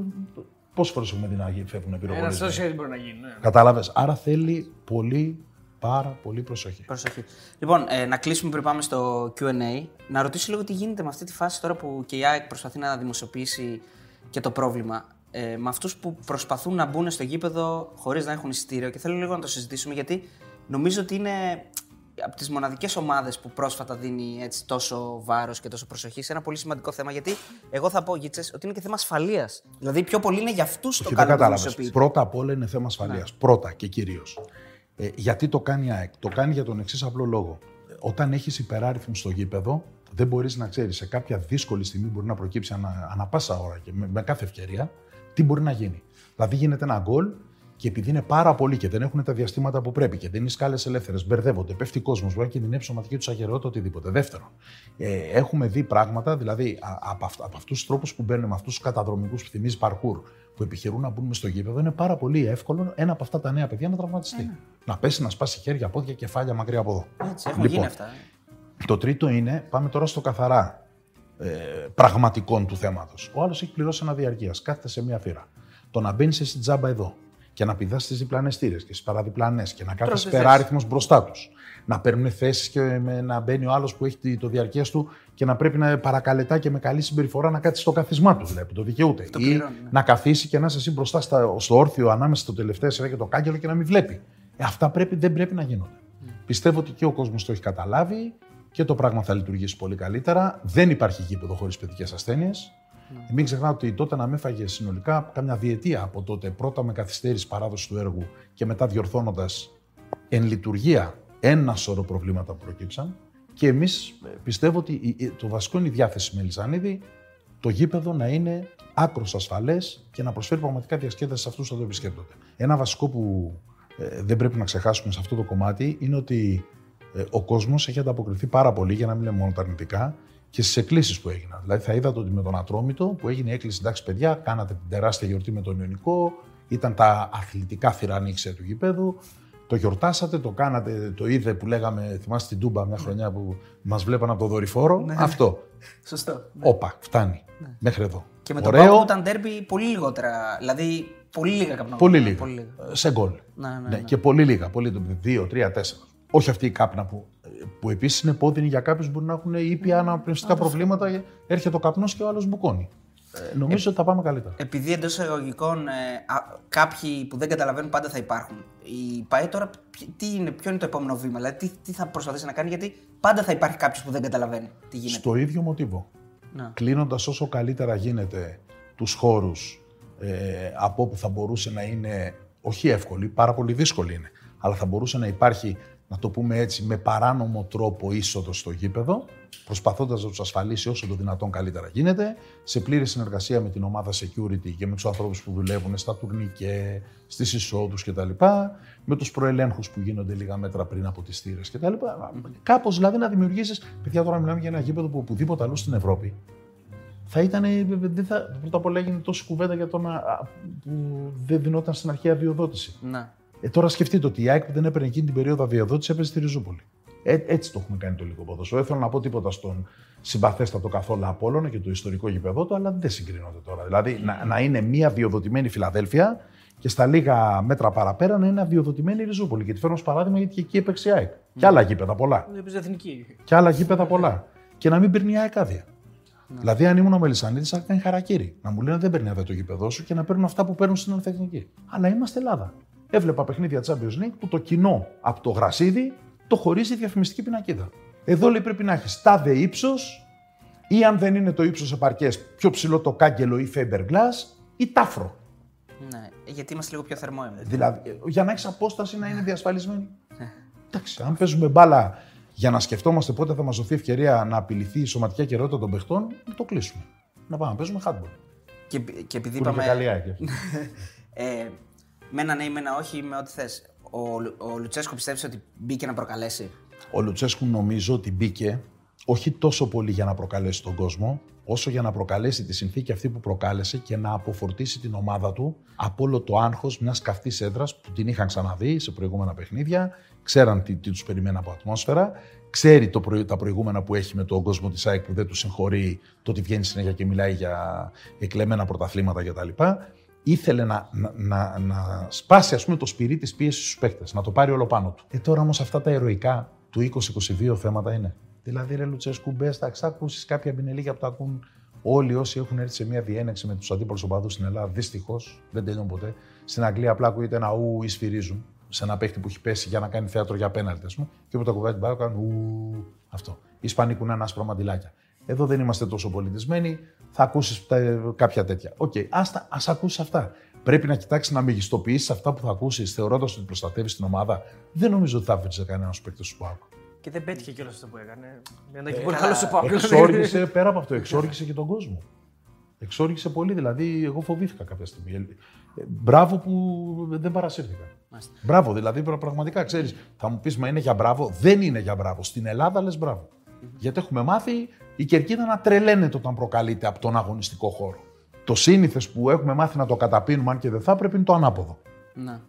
Πόσες φορές έχουμε δει να γι- φεύγουν Ένα πυροβολίε. τόσο δεν μπορεί να γίνει. ναι. Κατάλαβε. Άρα θέλει πολύ, πάρα πολύ προσοχή. Προσοχή. Λοιπόν, ε, να κλείσουμε πριν πάμε στο QA. Να ρωτήσω λίγο τι γίνεται με αυτή τη φάση τώρα που και η ΑΕΚ προσπαθεί να δημοσιοποιήσει και το πρόβλημα. Ε, με αυτούς που προσπαθούν να μπουν στο γήπεδο χωρίς να έχουν εισιτήριο και θέλω λίγο να το συζητήσουμε γιατί νομίζω ότι είναι από τις μοναδικές ομάδες που πρόσφατα δίνει έτσι τόσο βάρος και τόσο προσοχή σε ένα πολύ σημαντικό θέμα. Γιατί εγώ θα πω, Γίτσες, ότι είναι και θέμα ασφαλείας. Δηλαδή, πιο πολύ είναι για αυτούς το Και δεν κάνουν κατάλαβες. δημοσιοποιητή. Πρώτα απ' όλα είναι θέμα ασφαλείας. Πρώτα και κυρίως. Ε, γιατί το κάνει η ΑΕΚ. Το κάνει για τον εξής απλό λόγο. Ε, Όταν έχεις υπεράριθμους στο γήπεδο, δεν μπορείς να ξέρεις σε κάποια δύσκολη στιγμή μπορεί να προκύψει ανα, ανα πάσα ώρα και με, με κάθε ευκαιρία τι μπορεί να γίνει. Δηλαδή γίνεται ένα γκολ και επειδή είναι πάρα πολλοί και δεν έχουν τα διαστήματα που πρέπει και δεν είναι σκάλες ελεύθερες, μπερδεύονται, πέφτει κόσμος, μπορεί να κινδυνεύσει η σωματική του αγερότητα, οτιδήποτε. Δεύτερον, ε, έχουμε δει πράγματα, δηλαδή α- από, αυ- από αυτούς τους τρόπους που μπαίνουν, με αυτούς τους καταδρομικούς που θυμίζει παρκούρ, που επιχειρούν να μπουν μες στο γήπεδο, είναι πάρα πολύ εύκολο ένα από αυτά τα νέα παιδιά να τραυματιστεί. Να πέσει, να σπάσει χέρια, πόδια, κεφάλια μακριά από εδώ. Έτσι, έχουν Λοιπόν, γίνει αυτά. ε. Το τρίτο είναι, πάμε τώρα στο καθαρά ε, πραγματικών του θέματος. Ο άλλος έχει πληρώσει ένα διαρκείας, κάθεται σε μία θύρα. Το να μπαίνεις εσύ τζάμπα εδώ και να πηδάς στις διπλανές θύρες και στις παραδιπλανές και να κάθεσαι θέση. περάριθμος μπροστά τους. Να παίρνουν θέσεις και με- να μπαίνει ο άλλος που έχει τη- το διαρκείας του και να πρέπει να παρακαλετά και με καλή συμπεριφορά να κάτσει στο καθισμά του, δηλαδή, που το δικαιούται. Ή πληρώνει, ναι. να καθίσει και να είσαι εσύ μπροστά στα, στο όρθιο ανάμεσα στο τελευταίο σειρά και το κάγκελο και να μην βλέπει. Ε, αυτά πρέπει, δεν πρέπει να γίνονται. Πιστεύω ότι και ο κόσμος το έχει καταλάβει και το πράγμα θα λειτουργήσει πολύ καλύτερα. Δεν υπάρχει γήπεδο χωρίς παιδικές ασθένειες. Μην ξεχνάτε ότι τότε να με έφαγε συνολικά κάμια διετία από τότε. Πρώτα με καθυστέρηση παράδοση του έργου και μετά διορθώνοντας εν λειτουργία ένα σώρο προβλήματα που προκύψαν. Και εμείς πιστεύω ότι η- η- το βασικό είναι η διάθεση με Ελισανίδη, το γήπεδο να είναι άκρος ασφαλές και να προσφέρει πραγματικά διασκέδαση σε αυτούς που θα το επισκέπτονται. Ένα βασικό που ε, δεν πρέπει να ξεχάσουμε σε αυτό το κομμάτι είναι ότι ε, ο κόσμος έχει ανταποκριθεί πάρα πολύ, για να μην λέμε μόνο τα αρνητικά, και στις εκκλήσεις που έγιναν. Δηλαδή θα είδατε ότι με τον Ατρόμητο που έγινε η έκκληση, εντάξει παιδιά, κάνατε την τεράστια γιορτή με τον Ιωνικό, ήταν τα αθλητικά θηρανίξια του γηπέδου. Το γιορτάσατε, το κάνατε, το είδε που λέγαμε, θυμάστε την Τούμπα μια χρονιά που μας βλέπαν από το δορυφόρο; Ναι. Αυτό. Σωστό. Όπα, φτάνει. Μέχρι εδώ. Και με τον Ωραίο, Πάοκ ήταν ντέρμπι πολύ λιγότερα. Δηλαδή πολύ λίγα καπνό. πολύ λίγα. Πολύ λίγα. Σε γκολ. Ναι, ναι, Ναι, ναι. Και πολύ λίγα. Πολύ, δύο, τρία, τέσσερα. Όχι αυτή η κάπνα που, που επίσης είναι πόδινη για κάποιους που μπορεί να έχουν ήπια αναπνευστικά προβλήματα. Έρχεται ο καπνός και ο άλλος μπουκώνει. Ε, νομίζω ότι θα πάμε καλύτερα. Επειδή εντός εισαγωγικών ε, α, κάποιοι που δεν καταλαβαίνουν πάντα θα υπάρχουν. Η ΠαΕ τώρα ποι- τι είναι, ποιο είναι το επόμενο βήμα, δηλαδή τι, τι θα προσπαθήσει να κάνει, γιατί πάντα θα υπάρχει κάποιος που δεν καταλαβαίνει τι γίνεται. Στο ίδιο μοτίβο. Να. Κλείνοντας όσο καλύτερα γίνεται τους χώρους ε, από όπου θα μπορούσε να είναι όχι εύκολη, πάρα πολύ δύσκολη είναι, αλλά θα μπορούσε να υπάρχει, να το πούμε έτσι, με παράνομο τρόπο είσοδο στο γήπεδο, προσπαθώντας να τους ασφαλίσει όσο το δυνατόν καλύτερα γίνεται, σε πλήρη συνεργασία με την ομάδα security και με τους ανθρώπους που δουλεύουν στα τουρνικέ, στις εισόδους κτλ. Με τους προελέγχους που γίνονται λίγα μέτρα πριν από τις θύρες κτλ. Κάπως δηλαδή να δημιουργήσεις. Παιδιά, τώρα μιλάμε για ένα γήπεδο που οπουδήποτε αλλού στην Ευρώπη θα ήταν. Δεν θα, πρώτα απ' όλα έγινε τόση κουβέντα για το να, α, που δεν δινόταν στην αρχαία αδειοδότηση. Να. Ε, τώρα σκεφτείτε ότι η ΑΕΚ που δεν έπαιρνε εκείνη την περίοδο αδειοδότηση έπαιζε στη Ριζούπολη. Ε, έτσι το έχουμε κάνει το λίγο ποδόσφαιρο. Δεν θέλω να πω τίποτα στον συμπαθέστατο καθόλου Απόλλωνα και το ιστορικό γηπεδό του, αλλά δεν συγκρίνονται τώρα. Δηλαδή να, να είναι μία αδειοδοτημένη Φιλαδέλφια και στα λίγα μέτρα παραπέρα να είναι αδειοδοτημένη η Ριζούπολη. Και τη φέρνω ως παράδειγμα γιατί και εκεί έπαιξε η ΑΕΚ. Και άλλα γήπεδα πολλά. Δεν έπαιζε εθνική. Και άλλα γήπεδα πολλά. Και να μην παίρνει η ΑΕΚ άδεια. Δηλαδή, αν ήμουν ο Μελισανίδης, θα κάνει χαρακτήρι. Να μου λένε δεν παίρνει άδεια το γήπεδό σου και να παίρνουν αυτά που παίρνουν στην Αλθεθνική. Αλλά είμαστε Ελλάδα. Έβλεπα παιχνίδια Champions League που το κοινό από το γρασίδι το χωρίζει διαφημιστική πινακίδα. Εδώ λέει πρέπει να έχει τάδε ύψος ή αν δεν είναι το ύψος επαρκέ, πιο ψηλό το κάγκελο ή Faberglass ή τάφρο. Ναι, γιατί είμαστε λίγο πιο θερμό εμείς. Δηλαδή, ε, για να έχεις απόσταση να είναι διασφαλισμένη. Εντάξει, αν παίζουμε μπάλα για να σκεφτόμαστε πότε θα μας δοθεί ευκαιρία να απειληθεί η σωματική ακαιρεότητα των παιχτών, να το κλείσουμε. Να πάμε να παίζουμε handball. Και, και επειδή Που είναι και είπαμε. καλή άκρη. Ε, με ένα ναι ή με ένα όχι, με ό,τι θες. Ο, Λου- ο Λουτσέσκο πιστεύεις ότι μπήκε να προκαλέσει; Ο Λουτσέσκου νομίζω ότι μπήκε όχι τόσο πολύ για να προκαλέσει τον κόσμο, όσο για να προκαλέσει τη συνθήκη αυτή που προκάλεσε και να αποφορτίσει την ομάδα του από όλο το άγχος μιας καυτής έδρας που την είχαν ξαναδεί σε προηγούμενα παιχνίδια, ξέραν τι, τι τους περιμένει από ατμόσφαιρα, ξέρει το προη- τα προηγούμενα που έχει με τον κόσμο της ΑΕΚ που δεν τους συγχωρεί το ότι βγαίνει συνέχεια και μιλάει για εκλεμμένα πρωταθλήματα κτλ. Ήθελε να, να, να, να σπάσει ας πούμε, το σπυρί της πίεσης στους παίκτες, να το πάρει όλο πάνω του. Ε, τώρα όμως αυτά τα ηρωικά του 2022 θέματα είναι. Δηλαδή, ρε Λουτσέσκου, μπες, θα ακούσει κάποια μπινελίγια που τα ακούν όλοι όσοι έχουν έρθει σε μια διένεξη με τους αντίπαλους οπαδούς στην Ελλάδα. Δυστυχώς, δεν τελειώνουν ποτέ. Στην Αγγλία απλά ακούγεται ένα ου ή σφυρίζουν σε ένα παίχτη που έχει πέσει για να κάνει θέατρο για πέναλτι, ας πούμε. Και όπου τα κουβάει την μπάλα, κάνουν ου. Αυτό. Οι Ισπανοί κουνάνε άσπρα μαντιλάκια. Εδώ δεν είμαστε τόσο πολιτισμένοι, θα ακούσεις κάποια τέτοια. OK, okay, ας ακούσεις αυτά. Πρέπει να κοιτάξεις να μεγιστοποιήσεις αυτά που θα ακούσεις, θεωρώντας ότι προστατεύεις την ομάδα. Δεν νομίζω ότι θα βρει κανένας παίκτη του ΠΑΟΚ. Και δεν πέτυχε κιόλας αυτό που έκανε. Δεν Ε, έχει πολύ καλός σε πάω. Εξόργησε, πέρα από αυτό, εξόργησε και τον κόσμο. Εξόργησε πολύ, δηλαδή εγώ φοβήθηκα κάποια στιγμή. Ε, Μπράβο που δεν παρασύρθηκα. Μάλιστα. Μπράβο, δηλαδή πρα- πραγματικά ξέρεις, θα μου πεις, Μα είναι για μπράβο. Δεν είναι για μπράβο. Στην Ελλάδα λες μπράβο. Γιατί έχουμε μάθει η κερκίδα να τρελαίνεται όταν προκαλείται από τον αγωνιστικό χώρο. Το σύνηθες που έχουμε μάθει να το καταπίνουμε, αν και δεν θα έπρεπε, είναι το ανάποδο. Να.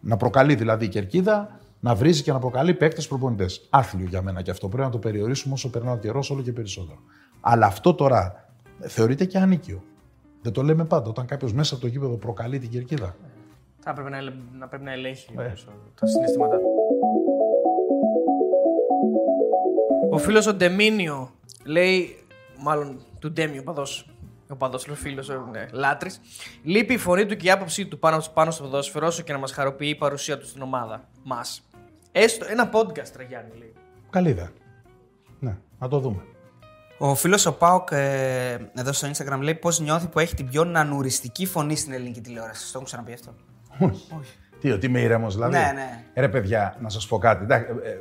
Να προκαλεί δηλαδή η κερκίδα, να βρίζει και να προκαλεί παίκτες προπονητές. Άθλιο για μένα και αυτό. Πρέπει να το περιορίσουμε όσο περνάει ο καιρός, όλο και περισσότερο. Αλλά αυτό τώρα θεωρείται και ανίκιο. Δεν το λέμε πάντα. Όταν κάποιος μέσα από το γήπεδο προκαλεί την κερκίδα. Θα έπρεπε να, ελε- να πρέπει να ελέγχει Ε. περισσότερο τα συναισθήματά του. Ο φίλος ο Ντεμίνιο λέει, μάλλον του Ντέμιο, παδός, ο παδός, ο φίλος, ο ναι, λάτρης, λείπει η φωνή του και η άποψή του πάνω, πάνω στο ποδόσφαιρο όσο και να μας χαροποιεί η παρουσία του στην ομάδα μας. Έστω ένα podcast, ρε Γιάννη, λέει. Καλή ιδέα. Ναι, να το δούμε. Ο φίλος ο Πάοκ ε, εδώ στο Instagram λέει πώς νιώθει που έχει την πιο νανουριστική φωνή στην ελληνική τηλεόραση. Το έχω ξαναπεί αυτό; Όχι. Τι, ότι είμαι ήρεμος, δηλαδή; Ναι, ναι. Ρε, παιδιά, να σας πω κάτι. Εντάξει, ε, ε,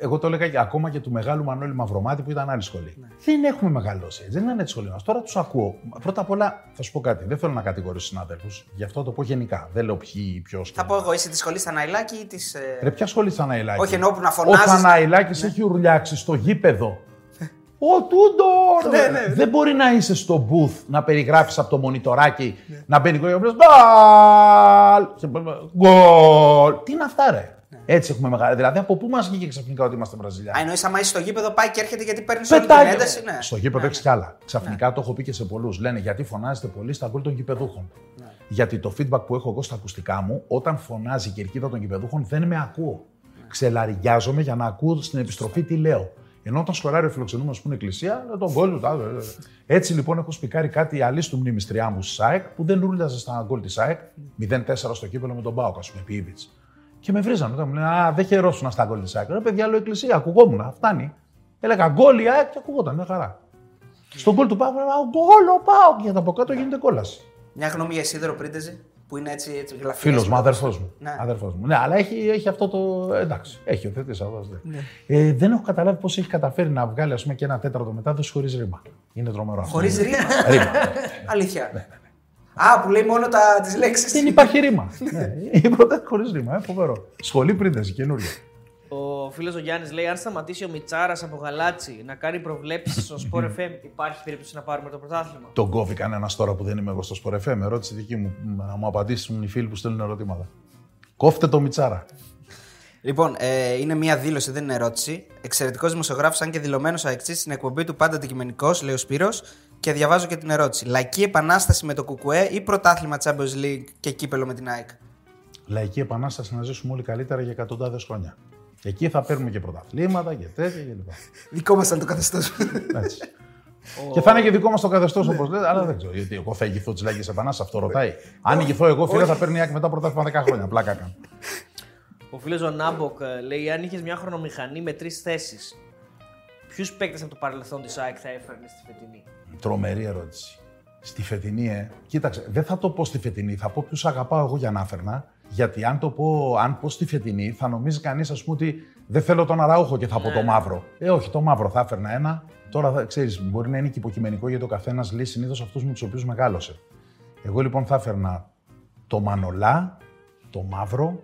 εγώ το έλεγα και ακόμα και του μεγάλου Μανώλη Μαυρομάτη που ήταν άλλη σχολή. Ναι. Δεν έχουμε μεγαλώσει έτσι. Δεν είναι έτσι η σχολή μας. Τώρα τους ακούω. Πρώτα απ' όλα, θα σου πω κάτι. Δεν θέλω να κατηγορήσω συνάδελφου. Γι' αυτό το πω γενικά. Δεν λέω ποιοι, ποιος. Θα πω εγώ, είσαι τη σχολή Θαναϊλάκη ή της. Ρε, ποια σχολή Θαναϊλάκη; Όχι, εννοώ που να Ο φωνάζεις. Θαναϊλάκης έχει ουρλιάξει στο γήπεδο. Ο Τούντορ! Δεν μπορεί να είσαι στο booth να περιγράφεις από το μονιτοράκι να μπαίνει γκολ. Γκολ! Και- Γκολ! Τι είναι αυτά, ρε; Έτσι έχουμε μεγάλη. Δηλαδή, από πού μας βγήκε ξαφνικά ότι είμαστε Βραζιλιά. Α, εννοείς άμα είσαι στο γήπεδο πάει και έρχεται γιατί παίρνεις όλη την Πετάει. ένταση. Ναι. Στο γήπεδο έχεις κι άλλα. Ξαφνικά το έχω πει και σε πολλούς. Λένε γιατί φωνάζετε πολύ στα γκολ των γηπεδούχων. Ναι. Γιατί το feedback που έχω εγώ στα ακουστικά μου, όταν φωνάζει η κερκίδα των γηπεδούχων, δεν με ακούω. Ναι. Ξελαριγιάζομαι για να ακούω στην επιστροφή τι λέω. Ενώ όταν σκοράρει ο φιλοξενούμενος που είναι εκκλησία, λέω τον γκολ του. τάδε, ε, ε. Έτσι λοιπόν έχω σπικάρει κάτι αλής του μνήμης τριάμβου τη ΣΑΕΚ που δεν ρούλιαζε στα γκολ της ΣΑΕΚ. 0-4 στο κύπελο με τον Μπάουκ, ας πούμε, επί Ήβιτς. Και με βρίζανε. Μετά μου λένε Α, δεν χαιρόσουν στα γκολ της ΑΕΚ. Ρε παιδιά, λέω εκκλησία, ακουγόμουν. Φτάνει. Έλεγα γκολ η ΑΕΚ και ακουγόταν. Μια χαρά. Στον γκολ του Πάουκ, έλεγα γκολ ο Πάουκ. Γιατί από κάτω γίνεται κόλαση. Μια γνώμη για Σίδερο Πρίντεζη που είναι έτσι, έτσι γλαφυρός. Φίλος μου, αδερφός μου. Ναι. Αδερφός μου. Ναι, αλλά έχει, έχει αυτό το. Εντάξει, έχει οθετήσει αυτό. ναι. Ε, δεν έχω καταλάβει πώς έχει καταφέρει να βγάλει ας πούμε, και ένα τέταρτο μετάδοση χωρίς ρήμα. Είναι τρομερό αυτό. Χωρίς ρήμα. Ρήμα. Αλήθεια. Α, που λέει μόνο τις λέξεις. Δεν υπάρχει ρήμα. ναι, η πρώτη χωρίς ρήμα. Ε, φοβερό. Σχολή πρίντεση, καινούργια. Ο φίλος ο Γιάννης λέει: Αν σταματήσει ο Μιτσάρας από γαλάτσι να κάνει προβλέψεις στο Sport FM, υπάρχει περίπτωση να πάρουμε το πρωτάθλημα. Τον κόβει κανένας τώρα που δεν είμαι εγώ στο Sport FM. Ερώτηση δική μου. Να μου απαντήσουν οι φίλοι που στέλνουν ερωτήματα. Κόφτε το Μιτσάρα. Λοιπόν, ε, είναι μία δήλωση, δεν είναι ερώτηση. Εξαιρετικός δημοσιογράφος, αν και δηλωμένος αεξή στην εκπομπή του πάντα αντικειμενικός, λέει ο Σπύρος, και διαβάζω και την ερώτηση. Λαϊκή επανάσταση με το Κουκουέ ή πρωτάθλημα Champions League και κύπελο με την ΑΕΚ; Λαϊκή επανάσταση να ζήσουμε όλοι καλύτερα για εκατοντάδες χρόνια. Εκεί θα παίρνουμε και πρωταθλήματα και τέτοια κλπ. Δικό μας ήταν το καθεστώς. Έτσι. και θα είναι και δικό μας το καθεστώς όπως λέτε, αλλά δεν ξέρω. Γιατί εγώ θα ηγηθώ τη Λαϊκή Επανάσταση, αυτό ρωτάει. Αν ηγηθώ εγώ, φίλε, θα παίρνει η ΑΕΚ μετά πρωτάθλημα 10 χρόνια. Πλάκα κάνω. Ο φίλος ο Νάμποκ ε, λέει: Αν είχες μια χρονομηχανή με τρεις θέσεις, ποιους παίκτες από το παρελθόν της ΑΕΚ θα έφερνες στη φετινή; Τρομερή ερώτηση. Στη φετινή, ε. Κοίταξε, δεν θα το πω στη φετινή, θα πω ποιους αγαπάω εγώ για να φέρνα. Γιατί αν το πω, αν πω στη φετινή, θα νομίζει κανείς, ας πούμε, ότι δεν θέλω τον αραούχο και θα πω το μαύρο. Ε, όχι, το μαύρο θα έφερνα ένα. Τώρα, ξέρεις, μπορεί να είναι και υποκειμενικό γιατί ο καθένας λέει συνήθως αυτούς με τους οποίους μεγάλωσε. Εγώ λοιπόν θα έφερνα το μανολά, το μαύρο,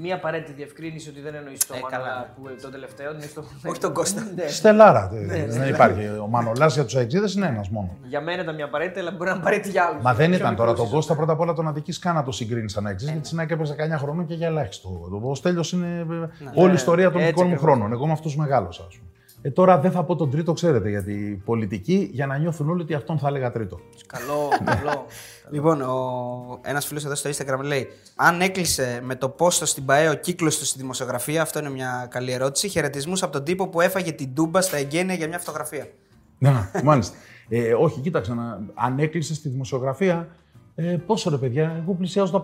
Μία απαραίτητη διευκρίνηση ότι δεν εννοείς το Ε, Μανολά καλά. που το τελευταίο. Είναι στο... Όχι τον Κώστα. Ναι. Στελάρα. δεν- δεν υπάρχει. Ο Μανολάς για τους αεξίδε είναι ένας μόνο. Για μένα ήταν μια απαραίτητη, αλλά μπορεί να είναι απαραίτητη για άλλου. Μα δεν ήταν τώρα τον Κώστα πρώτα απ' όλα τον αδική καν να το συγκρίνει σαν αεξίδε, γιατί στην ΑΕΚ έπαιζε 19 χρονών και για ελάχιστο. Ο Στέλιος είναι όλη η ιστορία των έτσι δικών μου ακριβώς. χρόνων. Εγώ με αυτούς μεγάλωσα, ας πούμε. Ε, τώρα δεν θα πω τον τρίτο, ξέρετε, γιατί πολιτική για να νιώθουν όλοι ότι αυτόν θα έλεγα τρίτο. Καλό, καλό. Λοιπόν, ο... ένας φίλος εδώ στο Instagram λέει: Αν έκλεισε με το πόστο στην ΠαΕ ο κύκλος του στη δημοσιογραφία, αυτό είναι μια καλή ερώτηση. Χαιρετισμούς από τον τύπο που έφαγε την τούμπα στα εγγένεια για μια φωτογραφία. Να, μάλιστα. Ε, όχι, κοίταξε, να, αν έκλεισε στη δημοσιογραφία, ε, πόσο ρε παιδιά, εγώ πλησιάζω τα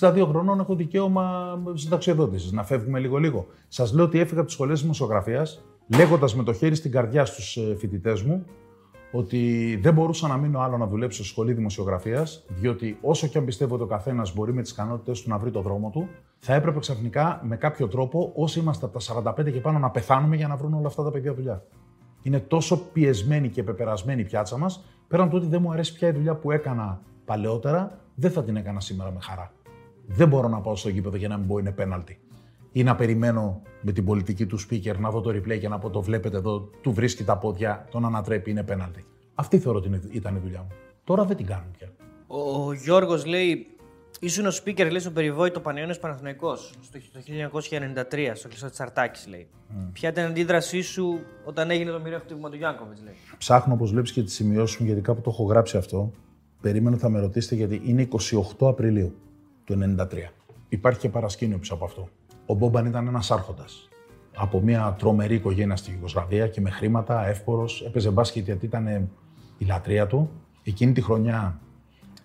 58. 62 χρονών έχω δικαίωμα συνταξιοδότησης. Να φεύγουμε λίγο-λίγο. Σας λέω ότι έφυγα από τις σχολές δημοσιογραφίας, λέγοντας με το χέρι στην καρδιά στους φοιτητές μου ότι δεν μπορούσα να μείνω άλλο να δουλέψω στη σχολή δημοσιογραφίας, διότι όσο και αν πιστεύω ότι ο καθένας μπορεί με τις ικανότητέ του να βρει το δρόμο του, θα έπρεπε ξαφνικά με κάποιο τρόπο, όσοι είμαστε από τα 45 και πάνω, να πεθάνουμε για να βρουν όλα αυτά τα παιδιά δουλειά. Είναι τόσο πιεσμένη και πεπερασμένη η πιάτσα μας, πέραν του ότι δεν μου αρέσει πια η δουλειά που έκανα παλαιότερα, δεν θα την έκανα σήμερα με χαρά. Δεν μπορώ να πάω στο γήπεδο για να μην πω είναι πέναλτι. Ή να περιμένω με την πολιτική του speaker να δω το replay και να πω το βλέπετε εδώ, του βρίσκει τα πόδια, τον ανατρέπει, είναι πέναλτι. Αυτή θεωρώ ότι ήταν η δουλειά μου. Τώρα δεν την κάνουν πια. Ο Γιώργος λέει: Ήσουν ο speaker λέει, στο περιβόητο Πανιόνιο Παναθηναϊκός το 1993, στο κλειστό της Αρτάκη, λέει. Ποια ήταν η αντίδρασή σου όταν έγινε το μοιραίο χτύπημα του Γιάνκοβιτς, λέει. Ψάχνω, όπως βλέπεις, και τις σημειώσεις μου, γιατί κάπου το έχω γράψει αυτό. Περίμενα θα με ρωτήσετε, γιατί είναι 28 Απριλίου του 1993. Υπάρχει και παρασκήνιο πίσω από αυτό. Ο Μπόμπαν ήταν ένας άρχοντας. Από μια τρομερή οικογένεια στη Ιουγκοσλαβία και με χρήματα, εύπορο. Έπαιζε μπάσκετ γιατί ήταν η λατρεία του. Εκείνη τη χρονιά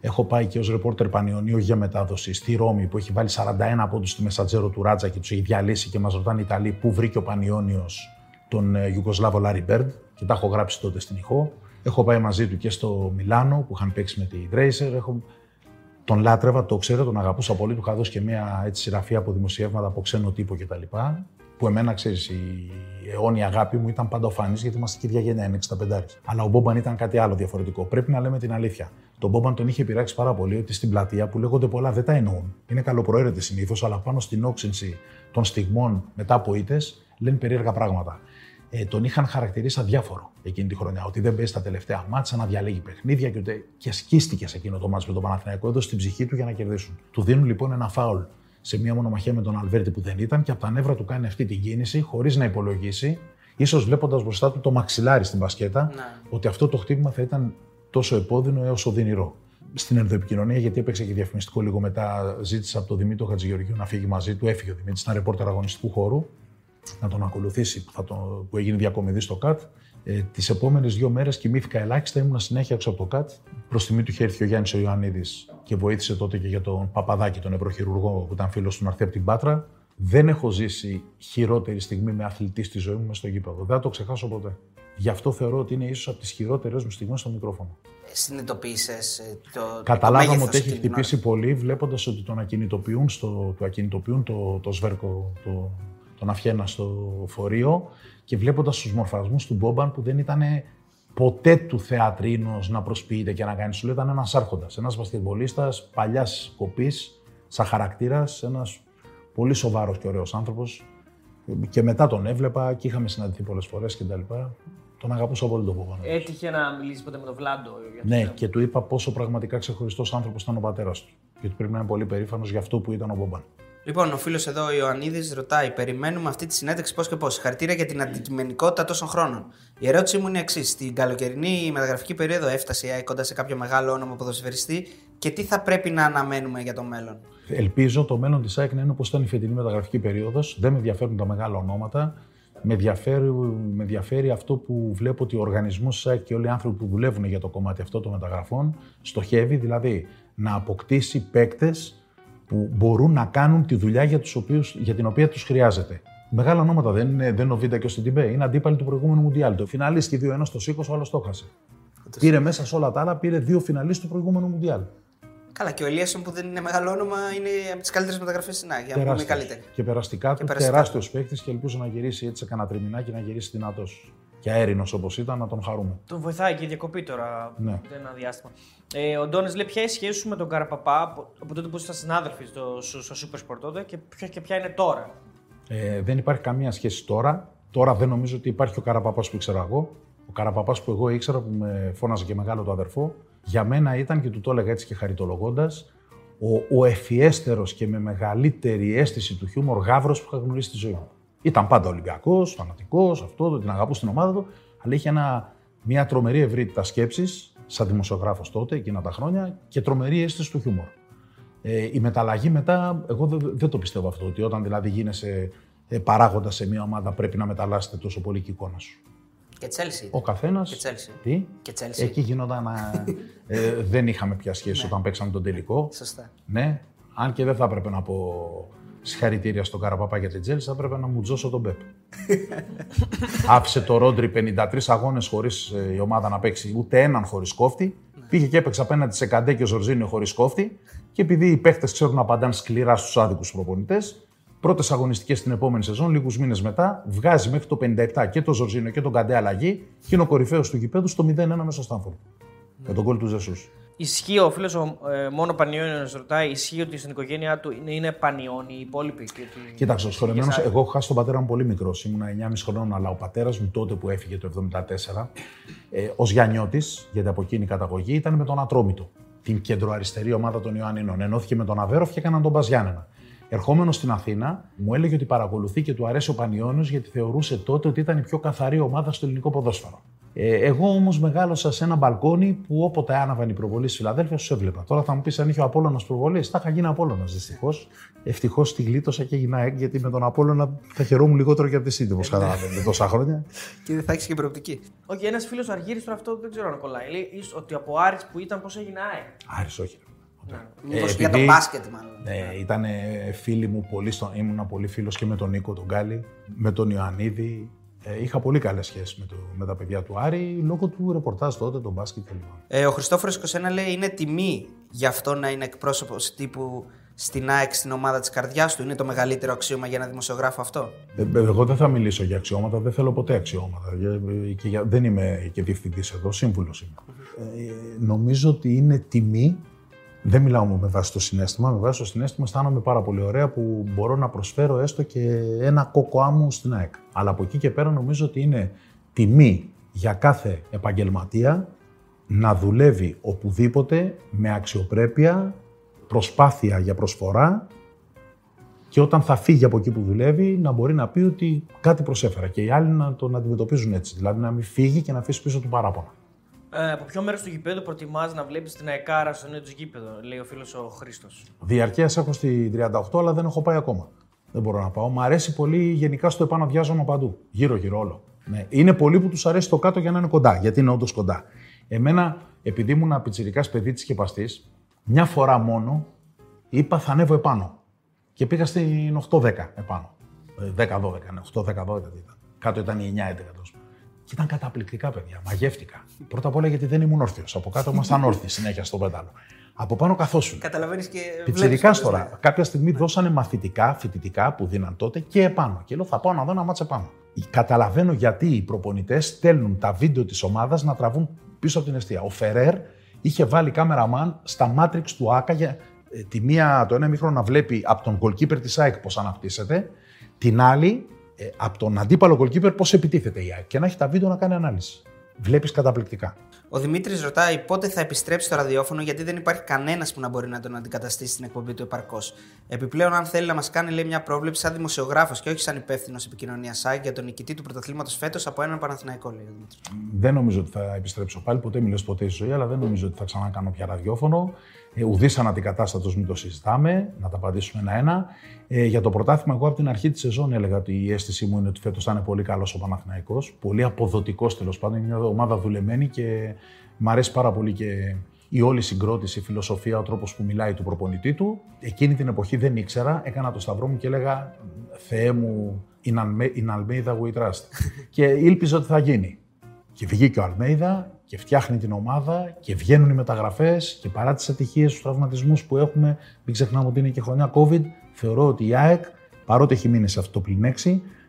έχω πάει και ως ρεπόρτερ Πανιωνίου για μετάδοση στη Ρώμη που έχει βάλει 41 πόντους στη Μεσατζέρο του Ράτζα και τους έχει διαλύσει και μας ρωτάνε οι Ιταλοί πού βρήκε ο Πανιόνιος τον ε, Ιουγκοσλάβο Λάρι Μπέρντ και τα έχω γράψει τότε στην ηχό. Έχω πάει μαζί του και στο Μιλάνο που είχαν παίξει με τη Δρέισερ. Έχω... Τον λάτρευα, το ξέρω, τον αγαπούσα πολύ. Του είχα δώσει και μια έτσι, σειραφή από δημοσιεύματα από ξένο τύπο κτλ. Που εμένα, ξέρεις, η αιώνια αγάπη μου ήταν πάντα οφανής γιατί είμαστε και ίδια γενιά, είναι 65. Αλλά ο Μπόμπαν ήταν κάτι άλλο διαφορετικό. Πρέπει να λέμε την αλήθεια. Τον Μπόμπαν τον είχε πειράξει πάρα πολύ ότι στην πλατεία που λέγονται πολλά δεν τα εννοούν. Είναι καλοπροαίρετοι συνήθως, αλλά πάνω στην όξυνση των στιγμών μετά από ήττες λένε περίεργα πράγματα. Ε, τον είχαν χαρακτηρίσει αδιάφορο εκείνη τη χρονιά. Ότι δεν παίζει τα τελευταία μάτσα, να διαλέγει παιχνίδια και, ούτε... και σκίστηκε σε εκείνο το μάτσα με τον Παναθηναϊκό. Έδωσε την ψυχή του για να κερδίσουν. Του δίνουν λοιπόν ένα φάουλ σε μία μονομαχία με τον Αλβέρτη που δεν ήταν και από τα νεύρα του κάνει αυτή την κίνηση χωρίς να υπολογίσει, ίσως βλέποντας μπροστά του το μαξιλάρι στην μπασκέτα, Ναι. ότι αυτό το χτύπημα θα ήταν τόσο επώδυνο έως οδυνηρό. Στην ενδοεπικοινωνία, γιατί έπαιξε και διαφημιστικό λίγο μετά, ζήτησα από τον Δημήτρη Χατζηγεωργίου να φύγει μαζί του. Έφυγε ο Δημήτρης, ήταν ρεπόρτερ αγωνιστικού χώρου, να τον ακολουθήσει, που, θα το, που έγινε διακομιδή στο ΚΑΤ. Ε, Τις επόμενες δύο μέρες κοιμήθηκα ελάχιστα, ήμουν συνέχεια έξω από το ΚΑΤ. Προς τιμή του χέρι ο Γιάννης ο Ιωαννίδης και βοήθησε τότε και για τον Παπαδάκη, τον νευροχειρουργό που ήταν φίλος του να έρθει από την Πάτρα. Δεν έχω ζήσει χειρότερη στιγμή με αθλητή στη ζωή μου μες στο γήπεδο. Δεν θα το ξεχάσω ποτέ. Γι' αυτό θεωρώ ότι είναι ίσως από τις χειρότερες μου στιγμές στο μικρόφωνο. Συνειδητοποίησες το. Καταλάβαμε το μέγεθος ότι έχει εκείνη την ώρα. χτυπήσει πολύ, βλέποντας ότι τον ακινητοποιούν, στο, το, ακινητοποιούν το, το σβέρκο, το, τον Αφιένα στο φορείο και βλέποντας τους μορφασμούς του Μπόμπαν που δεν ήταν ποτέ του θεατρίνο να προσποιείται και να κάνει. Σου λέει ήταν ένας άρχοντας, ένας μπασκετμπολίστας παλιάς κοπής, σαν χαρακτήρας, ένας πολύ σοβαρός και ωραίος άνθρωπος. Και μετά τον έβλεπα και είχαμε συναντηθεί πολλές φορές κτλ. Τον αγαπούσα πολύ τον Μπόμπαν. Έτυχε να μιλήσει ποτέ με τον Βλάντο. για το Ναι, θέμα. και του είπα πόσο πραγματικά ξεχωριστός άνθρωπος ήταν ο πατέρας του. Και ότι πρέπει να είναι πολύ περήφανος για αυτό που ήταν ο Μπομπάν. Λοιπόν, ο φίλος εδώ, ο Ιωαννίδης, ρωτάει: Περιμένουμε αυτή τη συνέντευξη πώς και πώς. Συγχαρητήρια για την αντικειμενικότητα τόσων χρόνων. Η ερώτησή μου είναι εξής: Στην καλοκαιρινή μεταγραφική περίοδο έφτασε η ΑΕΚ κοντά σε κάποιο μεγάλο όνομα ποδοσφαιριστή και τι θα πρέπει να αναμένουμε για το μέλλον; Ελπίζω το μέλλον της ΑΕΚ να είναι όπως ήταν η φετινή μεταγραφική περίοδος. Δεν με ενδιαφέρουν τα μεγάλα ονόματα. Με ενδιαφέρει, με ενδιαφέρει αυτό που βλέπω ότι ο οργανισμός της ΑΕΚ και όλοι οι άνθρωποι που δουλεύουν για το κομμάτι αυτό των μεταγραφών στοχεύει, δηλαδή να αποκτήσει παίκτες που μπορούν να κάνουν τη δουλειά για, τους οποίους, για την οποία τους χρειάζεται. Μεγάλα ονόματα δεν είναι, δεν είναι ο Βίντα και ο Στιντιμπέ. Είναι αντίπαλοι του προηγούμενου Μουντιάλ. Το φιναλίστη δύο ένας στο σήκω, ο άλλος το έχασε. Πήρε μέσα σε όλα τα άλλα, πήρε δύο φιναλίστ του προηγούμενου Μουντιάλ. Καλά, και ο Ελίασον που δεν είναι μεγάλο όνομα είναι από τις καλύτερες μεταγραφές στην ΑΕΚ. Για να πούμε Τεράστιος. καλύτερη. Και περαστικά του, περαστικά τεράστιος παίκτης και ελπίζω να γυρίσει έτσι σε κανένα τριμηνάκι να γυρίσει δυνατός. Και αέρινος όπως ήταν, να τον χαρούμε. Τον βοηθάει και η διακοπή τώρα Ναι. ναι. ένα διάστημα. Ε, ο Ντόνις λέει ποια είναι η σχέση σου με τον Καραπαπά από, από τότε που ήσασταν συνάδελφοι στο, στο, στο Super Sport τότε και ποια, και ποια είναι τώρα; Ε, δεν υπάρχει καμία σχέση τώρα. Τώρα δεν νομίζω ότι υπάρχει ο Καραπαπάς που ήξερα εγώ. Ο Καραπαπάς που εγώ ήξερα, που με φώναζε και μεγάλο το αδερφό, για μένα ήταν και του το έλεγα έτσι και χαριτολογώντας, ο, ο ευφιέστερος και με μεγαλύτερη αίσθηση του χιούμορ γάβρο που είχα γνωρίσει στη ζωή μου. Ήταν πάντα Ολυμπιακός, φανατικός, αυτό, το, την αγαπούσε την ομάδα του, αλλά είχε ένα, μια τρομερή ευρύτητα σκέψης, σαν δημοσιογράφος τότε, εκείνα τα χρόνια, και τρομερή αίσθηση του χιούμορ. Ε, η μεταλλαγή μετά, εγώ δεν, δεν το πιστεύω αυτό, ότι όταν δηλαδή γίνεσαι ε, παράγοντας σε μια ομάδα πρέπει να μεταλλάσσεται τόσο πολύ και η εικόνα σου. Και Τσέλσι. Ο καθένας. Και Chelsea. Τι; Και Chelsea. Εκεί γινόταν. α, ε, δεν είχαμε πια σχέση όταν παίξαμε τον τελικό. Σωστά. Ναι, αν και δεν θα έπρεπε να πω συγχαρητήρια στον Καραπαπά για την Τσέλσι, θα έπρεπε να μουτζώσω τον Πεπ. Άφησε το Ρόντρι 53 αγώνες χωρίς η ομάδα να παίξει ούτε έναν χωρίς κόφτη. Πήγε και έπαιξε απέναντι σε Καντέ και ο Ζορζίνιο χωρίς κόφτη. Και επειδή οι παίχτες ξέρουν να απαντάνε σκληρά στους άδικους προπονητές, πρώτες αγωνιστικές την επόμενη σεζόν, λίγους μήνες μετά, βγάζει μέχρι το 57 και τον Ζορζίνιο και τον Καντέ αλλαγή και είναι ο κορυφαίος του γηπέδου στο 0-1 μέσα στο Στάμφορντ. Με τον κόλ του Ζεσούς. Ισχύει, ο φίλος ε, μόνο Πανιόνιος ρωτάει, ισχύει ότι στην οικογένειά του είναι, είναι Πανιόνι οι υπόλοιποι. Και ότι... Κοίταξε, ο σχολεμένο, Yes, εγώ έχω χάσει τον πατέρα μου πολύ μικρός. Ήμουνα 9,5 χρονών, αλλά ο πατέρας μου τότε που έφυγε το 1974, ε, ως Γιαννιώτη, γιατί από εκείνη η καταγωγή, ήταν με τον Ατρόμητο. Την κεντροαριστερή ομάδα των Ιωαννίνων. Ενώθηκε με τον Αβέροφ και έκαναν τον Μπαζιάννενα. Ερχόμενος στην Αθήνα, μου έλεγε ότι παρακολουθεί και του αρέσει ο Πανιόνιος γιατί θεωρούσε τότε ότι ήταν η πιο καθαρή ομάδα στο ελληνικό ποδόσφαιρο. Ε, εγώ όμως μεγάλωσα σε ένα μπαλκόνι που όποτε άναβαν οι προβολή στη Φιλαδέλφια, τους έβλεπα. Τώρα θα μου πεις αν είχε ο Απόλογα προβολής, θα είχα γίνει Απόλογα δυστυχώς. Ευτυχώς τη γλίτωσα και έγινα ΑΕΚ γιατί με τον Απόλογα θα χαιρόμουν λιγότερο και από τη City, όπως καταλαβαίνετε τόσα χρόνια. Και δεν θα έχεις και προοπτική. Όχι, ένας φίλος Αργύρι τώρα αυτό δεν ξέρω αν κολλάει. Λέει ίσως ότι από Άρης που ήταν, πώς έγινε ΑΕΚ; Άρης, όχι. Μήπως Ε, για το επειδή- μπάσκετ, μάλλον. Ναι, ήταν φίλοι μου πολύ, στο, ήμουν πολύ φίλος και με τον Νίκο τον Γκάλη, με τον Ιωαννίδη. Ε, είχα πολύ καλές σχέσεις με, το, με τα παιδιά του Άρη λόγω του ρεπορτάζ τότε, τον μπάσκετ κλπ. Ε, ο Χριστόφορος 21 λέει είναι τιμή για αυτό να είναι εκπρόσωπος τύπου στην ΑΕΚ στην ομάδα της καρδιάς του. Είναι το μεγαλύτερο αξίωμα για ένα δημοσιογράφο αυτό. Ε, ε, εγώ δεν θα μιλήσω για αξιώματα, δεν θέλω ποτέ αξιώματα. Για- ε, Και για, δεν είμαι και διευθυντής εδώ, σύμβουλος είμαι. Ε, νομίζω ότι είναι τιμή Δεν μιλάω με βάση το συνέστημα. Με βάση το συνέστημα αισθάνομαι πάρα πολύ ωραία που μπορώ να προσφέρω έστω και ένα κόκο άμμου στην ΑΕΚ. Αλλά από εκεί και πέρα νομίζω ότι είναι τιμή για κάθε επαγγελματία να δουλεύει οπουδήποτε με αξιοπρέπεια, προσπάθεια για προσφορά και όταν θα φύγει από εκεί που δουλεύει να μπορεί να πει ότι κάτι προσέφερα και οι άλλοι να τον αντιμετωπίζουν έτσι. Δηλαδή να μην φύγει και να αφήσει πίσω του παράπονα. Ε, από ποιο μέρος του γηπέδου προτιμάς να βλέπεις την αεκάρα στο νέο του γήπεδο, λέει ο φίλος ο Χρήστος. Διαρκεία έχω στη 38, αλλά δεν έχω πάει ακόμα. Δεν μπορώ να πάω. Μ' αρέσει πολύ γενικά στο επάνω διάζωμα παντού. Γύρω-γύρω όλο. Ναι. Είναι πολλοί που τους αρέσει το κάτω για να είναι κοντά, γιατί είναι όντως κοντά. Εμένα, επειδή ήμουν πιτσυρικά παιδί τη σκεπαστή, μια φορά μόνο είπα θα ανέβω επάνω. Και πήγα στην 8-10 επάνω. 10-12, ναι, 8-10-12 ήταν. Κάτω ήταν η 9-11 τόσο. Και ήταν καταπληκτικά, παιδιά. Μαγεύτηκα. Πρώτα απ' όλα γιατί δεν ήμουν όρθιος. Από κάτω ήμασταν όρθιοι συνέχεια στο πέταλο. Από πάνω καθόσουν. Καταλαβαίνεις και. Πιτσυρικά τώρα. Κάποια στιγμή δώσανε μαθητικά, φοιτητικά που δίναν τότε και επάνω. Και λέω θα πάω να δω ένα μάτσα πάνω. Καταλαβαίνω γιατί οι προπονητές στέλνουν τα βίντεο της ομάδας να τραβούν πίσω από την αιστεία. Ο Φερέρ είχε βάλει κάμεραμαν στα Matrix του Άκα για ε, τη μία, το ένα μήχρονο να βλέπει από τον goalkeeper της ΑΕΚ πώς αναπτύσσεται, την άλλη ε, από τον αντίπαλο goalkeeper πώς επιτίθεται η ΑΕΚ και να έχει τα βίντεο να κάνει ανάλυση. Βλέπεις καταπληκτικά. Ο Δημήτρης ρωτάει πότε θα επιστρέψει στο ραδιόφωνο, γιατί δεν υπάρχει κανένας που να μπορεί να τον αντικαταστήσει στην εκπομπή του επαρκώς. Επιπλέον, αν θέλει να μας κάνει λέει, μια πρόβλεψη σαν δημοσιογράφος και όχι σαν υπεύθυνος επικοινωνίας ΣΑΙ για τον νικητή του πρωταθλήματος φέτος από έναν Παναθηναϊκό, λέει ο Δημήτρης. Δεν νομίζω ότι θα επιστρέψω πάλι, ποτέ μιλέ ποτέ στη ζωή, αλλά δεν νομίζω ότι θα ξανακάνω πια ραδιόφωνο. Ε, Ουδής αναντικατάστατο, μην το συζητάμε, να τα απαντήσουμε ένα-ένα. Ε, για το πρωτάθλημα, εγώ από την αρχή της σεζόν έλεγα ότι η αίσθησή μου είναι ότι φέτος θα είναι πολύ καλός ο Παναθηναϊκός. Πολύ αποδοτικός τέλος πάντων. Είναι μια ομάδα δουλεμένη και Μ' αρέσει πάρα πολύ και η όλη συγκρότηση, η φιλοσοφία, ο τρόπος που μιλάει του προπονητή του. Εκείνη την εποχή δεν ήξερα, έκανα το σταυρό μου και έλεγα Θεέ μου, in Almeida we trust. και ήλπιζα ότι θα γίνει. Και βγήκε ο Αλμέιδα και φτιάχνει την ομάδα και βγαίνουν οι μεταγραφές και παρά τις ατυχίες, τους τραυματισμούς που έχουμε, μην ξεχνάμε ότι είναι και χρονιά COVID, θεωρώ ότι η ΑΕΚ, παρότι έχει μείνει σε αυτό το πλην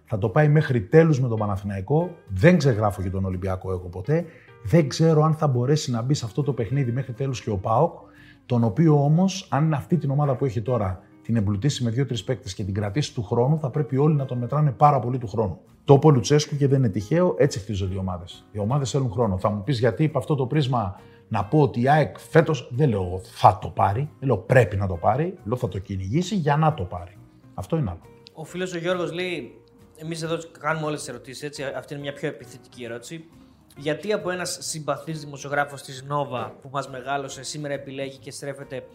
θα το πάει μέχρι τέλους με τον Παναθηναϊκό. Δεν ξεγράφω για τον Ολυμπιακό εγώ ποτέ. Δεν ξέρω αν θα μπορέσει να μπει σε αυτό το παιχνίδι μέχρι τέλους και ο Πάοκ, τον οποίο όμως, αν αυτή την ομάδα που έχει τώρα την εμπλουτίσει με δύο-τρεις παίκτες και την κρατήσει του χρόνου, θα πρέπει όλοι να τον μετράνε πάρα πολύ του χρόνου. Το είπε Λουτσέσκου και δεν είναι τυχαίο, έτσι χτίζονται οι ομάδες. Οι ομάδες θέλουν χρόνο. Θα μου πεις γιατί υπ' αυτό το πρίσμα να πω ότι η ΑΕΚ φέτος δεν λέω θα το πάρει, δεν λέω πρέπει να το πάρει, λέω θα το κυνηγήσει για να το πάρει. Αυτό είναι άλλο. Ο φίλος ο Γιώργος λέει: Εμείς εδώ κάνουμε όλες τις ερωτήσεις, έτσι. Αυτή είναι μια πιο επιθετική ερώτηση. Γιατί από ένας συμπαθής δημοσιογράφος της Νόβα που μας μεγάλωσε σήμερα επιλέγει και στρέφεται,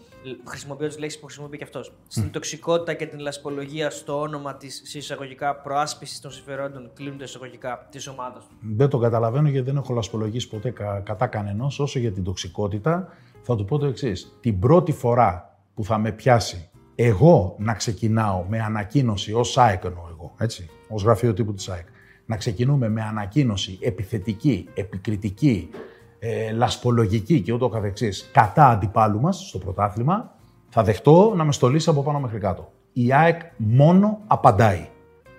χρησιμοποιώ τι λέξεις που χρησιμοποιεί και αυτός, στην τοξικότητα και την λασπολογία στο όνομα της εισαγωγικά προάσπισης των συμφερόντων, κλείνονται εισαγωγικά της ομάδας του. Δεν το καταλαβαίνω γιατί δεν έχω λασπολογήσει ποτέ κα, κατά κανενός. Όσο για την τοξικότητα, θα του πω το εξής. Την πρώτη φορά που θα με πιάσει εγώ να ξεκινάω με ανακοίνωση ως ΑΕΚ εγώ, έτσι, ως γραφείο τύπου της ΑΕΚ, να ξεκινούμε με ανακοίνωση επιθετική, επικριτική, ε, λασπολογική και ούτω καθεξής κατά αντιπάλου μας στο πρωτάθλημα, θα δεχτώ να με στολίσει από πάνω μέχρι κάτω. Η ΑΕΚ μόνο απαντάει.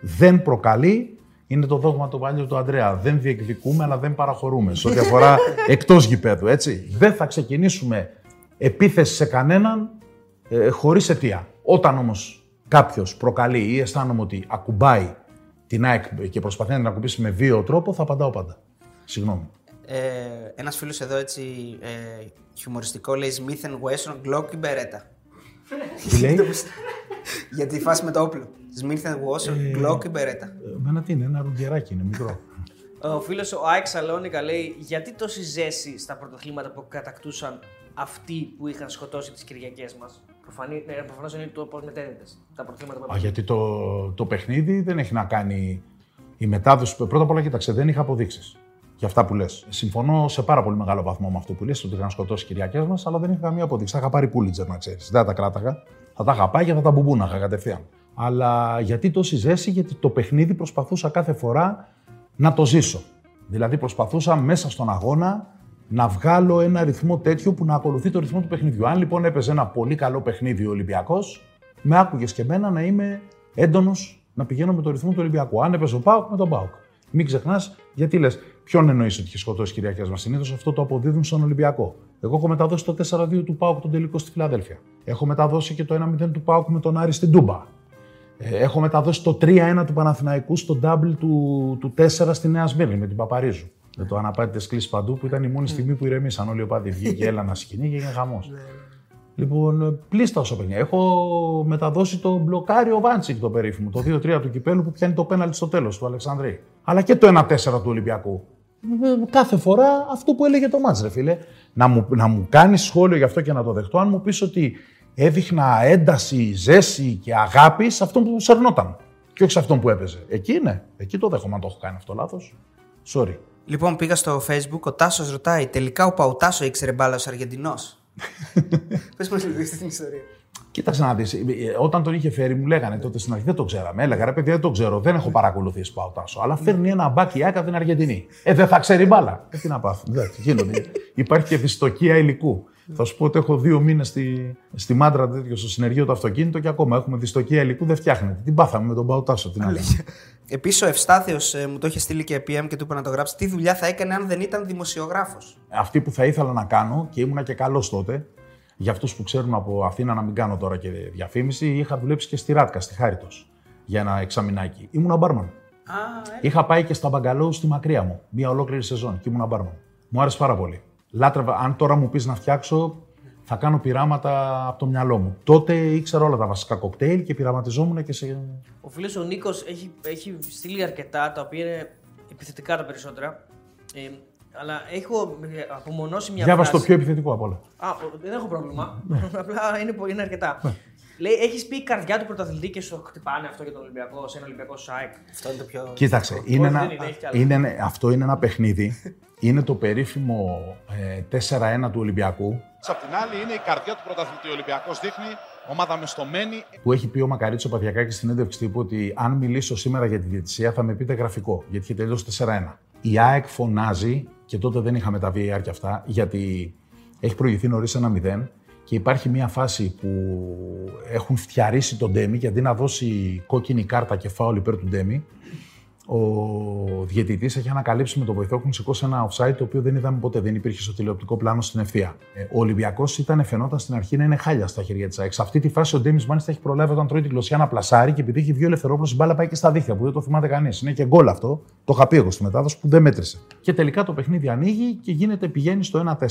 Δεν προκαλεί, είναι το δόγμα του παλιού του Αντρέα. Δεν διεκδικούμε, αλλά δεν παραχωρούμε. Σε ό,τι αφορά εκτός γηπέδου, έτσι. Δεν θα ξεκινήσουμε επίθεση σε κανέναν ε, χωρίς αιτία. Όταν όμως κάποιος προκαλεί ή αισθάνομαι ότι ακουμπάει την ΑΕΚ και προσπαθεί να την ακουμπήσει με βίαιο τρόπο, θα απαντάω πάντα. Συγγνώμη. Ε, Ένας φίλος εδώ έτσι ε, χιουμοριστικό λέει Smith Wesson Glock ή Beretta. Τι λέει; Για τη φάση με το όπλο. Smith Wesson Ε, Glock ή Beretta. Εμένα τι είναι, ένα ρουγκεράκι είναι μικρό. Ο φίλος ο Άικ Σαλόνικα λέει: Γιατί τόση ζέση στα πρωταθλήματα που κατακτούσαν αυτοί που είχαν σκοτώσει τις Κυριακές μας; Προφανώς είναι το πώς μετέδεται τα πρωταθλήματα που Α, γιατί το, το παιχνίδι δεν έχει να κάνει η μετάδοση. Πρώτα απ' όλα, κοίταξε, δεν είχα αποδείξεις για αυτά που λες. Συμφωνώ σε πάρα πολύ μεγάλο βαθμό με αυτό που λες, ότι είχαν σκοτώσει Κυριακές μας, αλλά δεν είχα καμία αποδείξη. Θα είχα πάρει πούλιτζερ, να ξέρεις. Δεν θα τα κράταγα. Θα τα είχα πάει και θα τα μπουμπούναγα κατευθείαν. Αλλά γιατί τόση ζέση, γιατί το παιχνίδι προσπαθούσα κάθε φορά να το ζήσω. Δηλαδή προσπαθούσα μέσα στον αγώνα να βγάλω ένα ρυθμό τέτοιο που να ακολουθεί το ρυθμό του παιχνιδιού. Αν λοιπόν έπαιζε ένα πολύ καλό παιχνίδι ο Ολυμπιακός, με άκουγες και εμένα να είμαι έντονος να πηγαίνω με το ρυθμό του Ολυμπιακού. Αν έπαιζε ο Πάουκ, με τον Πάουκ. Μην ξεχνάς, γιατί λες, ποιον εννοείς ότι έχει σκοτώσει Κυριακέ μα. Συνήθως αυτό το αποδίδουν στον Ολυμπιακό. Εγώ έχω μεταδώσει το 4-2 του Πάουκ τον τελικό στη Φιλαδέλφια. Έχω μεταδώσει και το 1-0 του Πάουκ με τον Άρη στην Τούμπα. Ε, Έχω μεταδώσει το 3-1 του Παναθηναϊκού στο double του, του 4 στη Νέα Σμύρνη με την Παπαρίζου. Με το αναπάτητε κλείσει παντού που ήταν η μόνη στιγμή που ηρεμήσαν όλοι οι οπαδοί. Βγήκε έλα να σκηνή και έγινε χαμός. Λοιπόν, πλήστα όσο παιδιά. Έχω μεταδώσει το μπλοκάριο Βάντσικ το περίφημο, το 2-3 του κυπέλου που πιάνει το πέναλτι στο τέλος του Αλεξανδρή. Αλλά και το 1-4 του Ολυμπιακού. Ε, Κάθε φορά αυτό που έλεγε το μάτς, ρε φίλε. Να μου, να μου κάνεις σχόλιο γι' αυτό και να το δεχτώ, αν μου πεις ότι έδειχνα ένταση, ζέση και αγάπη σε αυτόν που σερνόταν. Και όχι σε αυτόν που έπαιζε. Εκεί είναι. Εκεί το δέχομαι αν το έχω κάνει αυτό λάθος. Sorry. Λοιπόν, πήγα στο Facebook, ο Τάσος ρωτάει, τελικά ο Παουτάσο ήξερε μπάλα ως Αργεντινός; Πες μου λίγο την ιστορία. Κοίταξε να δεις. Όταν τον είχε φέρει, μου λέγανε τότε στην αρχή δεν το ξέραμε. Έλεγα ρε παιδιά, δεν το ξέρω. Δεν έχω παρακολουθήσει πάω τάσο. Αλλά φέρνει ένα μπάκι άκα από την Αργεντινή. Ε, δεν θα ξέρει μπάλα. Ε, τι να πάθω. Εντάξει, γίνονται. Υπάρχει και δυστοκία υλικού. Θα σου πω ότι έχω δύο μήνες στη, στη μάντρα τέτοιο στο συνεργείο το αυτοκίνητο και ακόμα έχουμε δυστοκία υλικού, δεν φτιάχνεται. Την πάθαμε με τον Παουτάσο την άλλη. Επίσης, ο Ευστάθιος μου το είχε στείλει και PM και του είπα να το γράψει. Τι δουλειά θα έκανε αν δεν ήταν δημοσιογράφος; Αυτή που θα ήθελα να κάνω και ήμουνα και καλός τότε, για αυτούς που ξέρουν από Αθήνα να μην κάνω τώρα και διαφήμιση, είχα δουλέψει και στη Ράτκα, στη Χάριτος, για ένα εξαμηνάκι. Ήμουνα μπάρμαν. Α, Είχα πάει και στα μπαγκαλόου στη μακριά μου, μία ολόκληρη σεζόν και ήμουνα μπάρμαν. Μου άρεσε πάρα πολύ. Λάτρευα, αν τώρα μου πεις να φτιάξω, θα κάνω πειράματα από το μυαλό μου. Τότε ήξερα όλα τα βασικά κοκτέιλ και πειραματιζόμουν και σε. Ο φίλος ο Νίκος έχει, έχει στείλει αρκετά τα οποία είναι επιθετικά τα περισσότερα. Ε, αλλά έχω ε, απομονώσει μια Διάβασε το φράση. πιο επιθετικό απ' όλα. Α, ο- δεν έχω πρόβλημα. Ναι. Απλά είναι, πο- είναι αρκετά. Λέει, έχεις πει η καρδιά του πρωταθλητή και σου χτυπάνε αυτό για τον Ολυμπιακό, σε ένα Ολυμπιακό ΣΑΕΚ. αυτό είναι το πιο. Κοίταξε, είναι ένα, δεν είναι, έχει κι άλλα. είναι, ένα- αυτό είναι ένα παιχνίδι. Είναι το περίφημο ε, 4-1 του Ολυμπιακού Απ' την άλλη είναι η καρδιά του πρωταθλητή. Ο Ολυμπιακός δείχνει ομάδα μεστομένη. που έχει πει ο Μακαρίτσο Παδιακάκη στην έντευξη τύπου ότι αν μιλήσω σήμερα για τη διαιτησία θα με πείτε γραφικό, γιατί είχε τελειώσει 4-1. Η ΑΕΚ φωνάζει, και τότε δεν είχαμε τα VAR και αυτά, γιατί έχει προηγηθεί νωρίς 1-0 και υπάρχει μια φάση που έχουν φτιαρίσει τον Ντέμι και αντί να δώσει κόκκινη κάρτα και φάουλ υπέρ του Ντέμι, ο διαιτητής έχει ανακαλύψει με τον βοηθό έχουν σηκώσει ένα offside το οποίο δεν είδαμε ποτέ, δεν υπήρχε στο τηλεοπτικό πλάνο στην ευθεία. Ε, ο Ολυμπιακός ήταν, φαινόταν στην αρχή να είναι χάλια στα χέρια της ΑΕΚ. Σε αυτή τη φάση ο Ντέμις μάλιστα έχει προλάβει όταν τρώει τη γλωσσιά να πλασάρει και επειδή έχει βγει ο Ελευθερόπουλος η μπάλα πάει και στα δίχτυα που δεν το θυμάται κανείς. Είναι και γκολ αυτό. Το είχα πει εγώ στη μετάδοση που δεν μέτρησε. Και τελικά το παιχνίδι ανοίγει και γίνεται, πηγαίνει στο 1-4.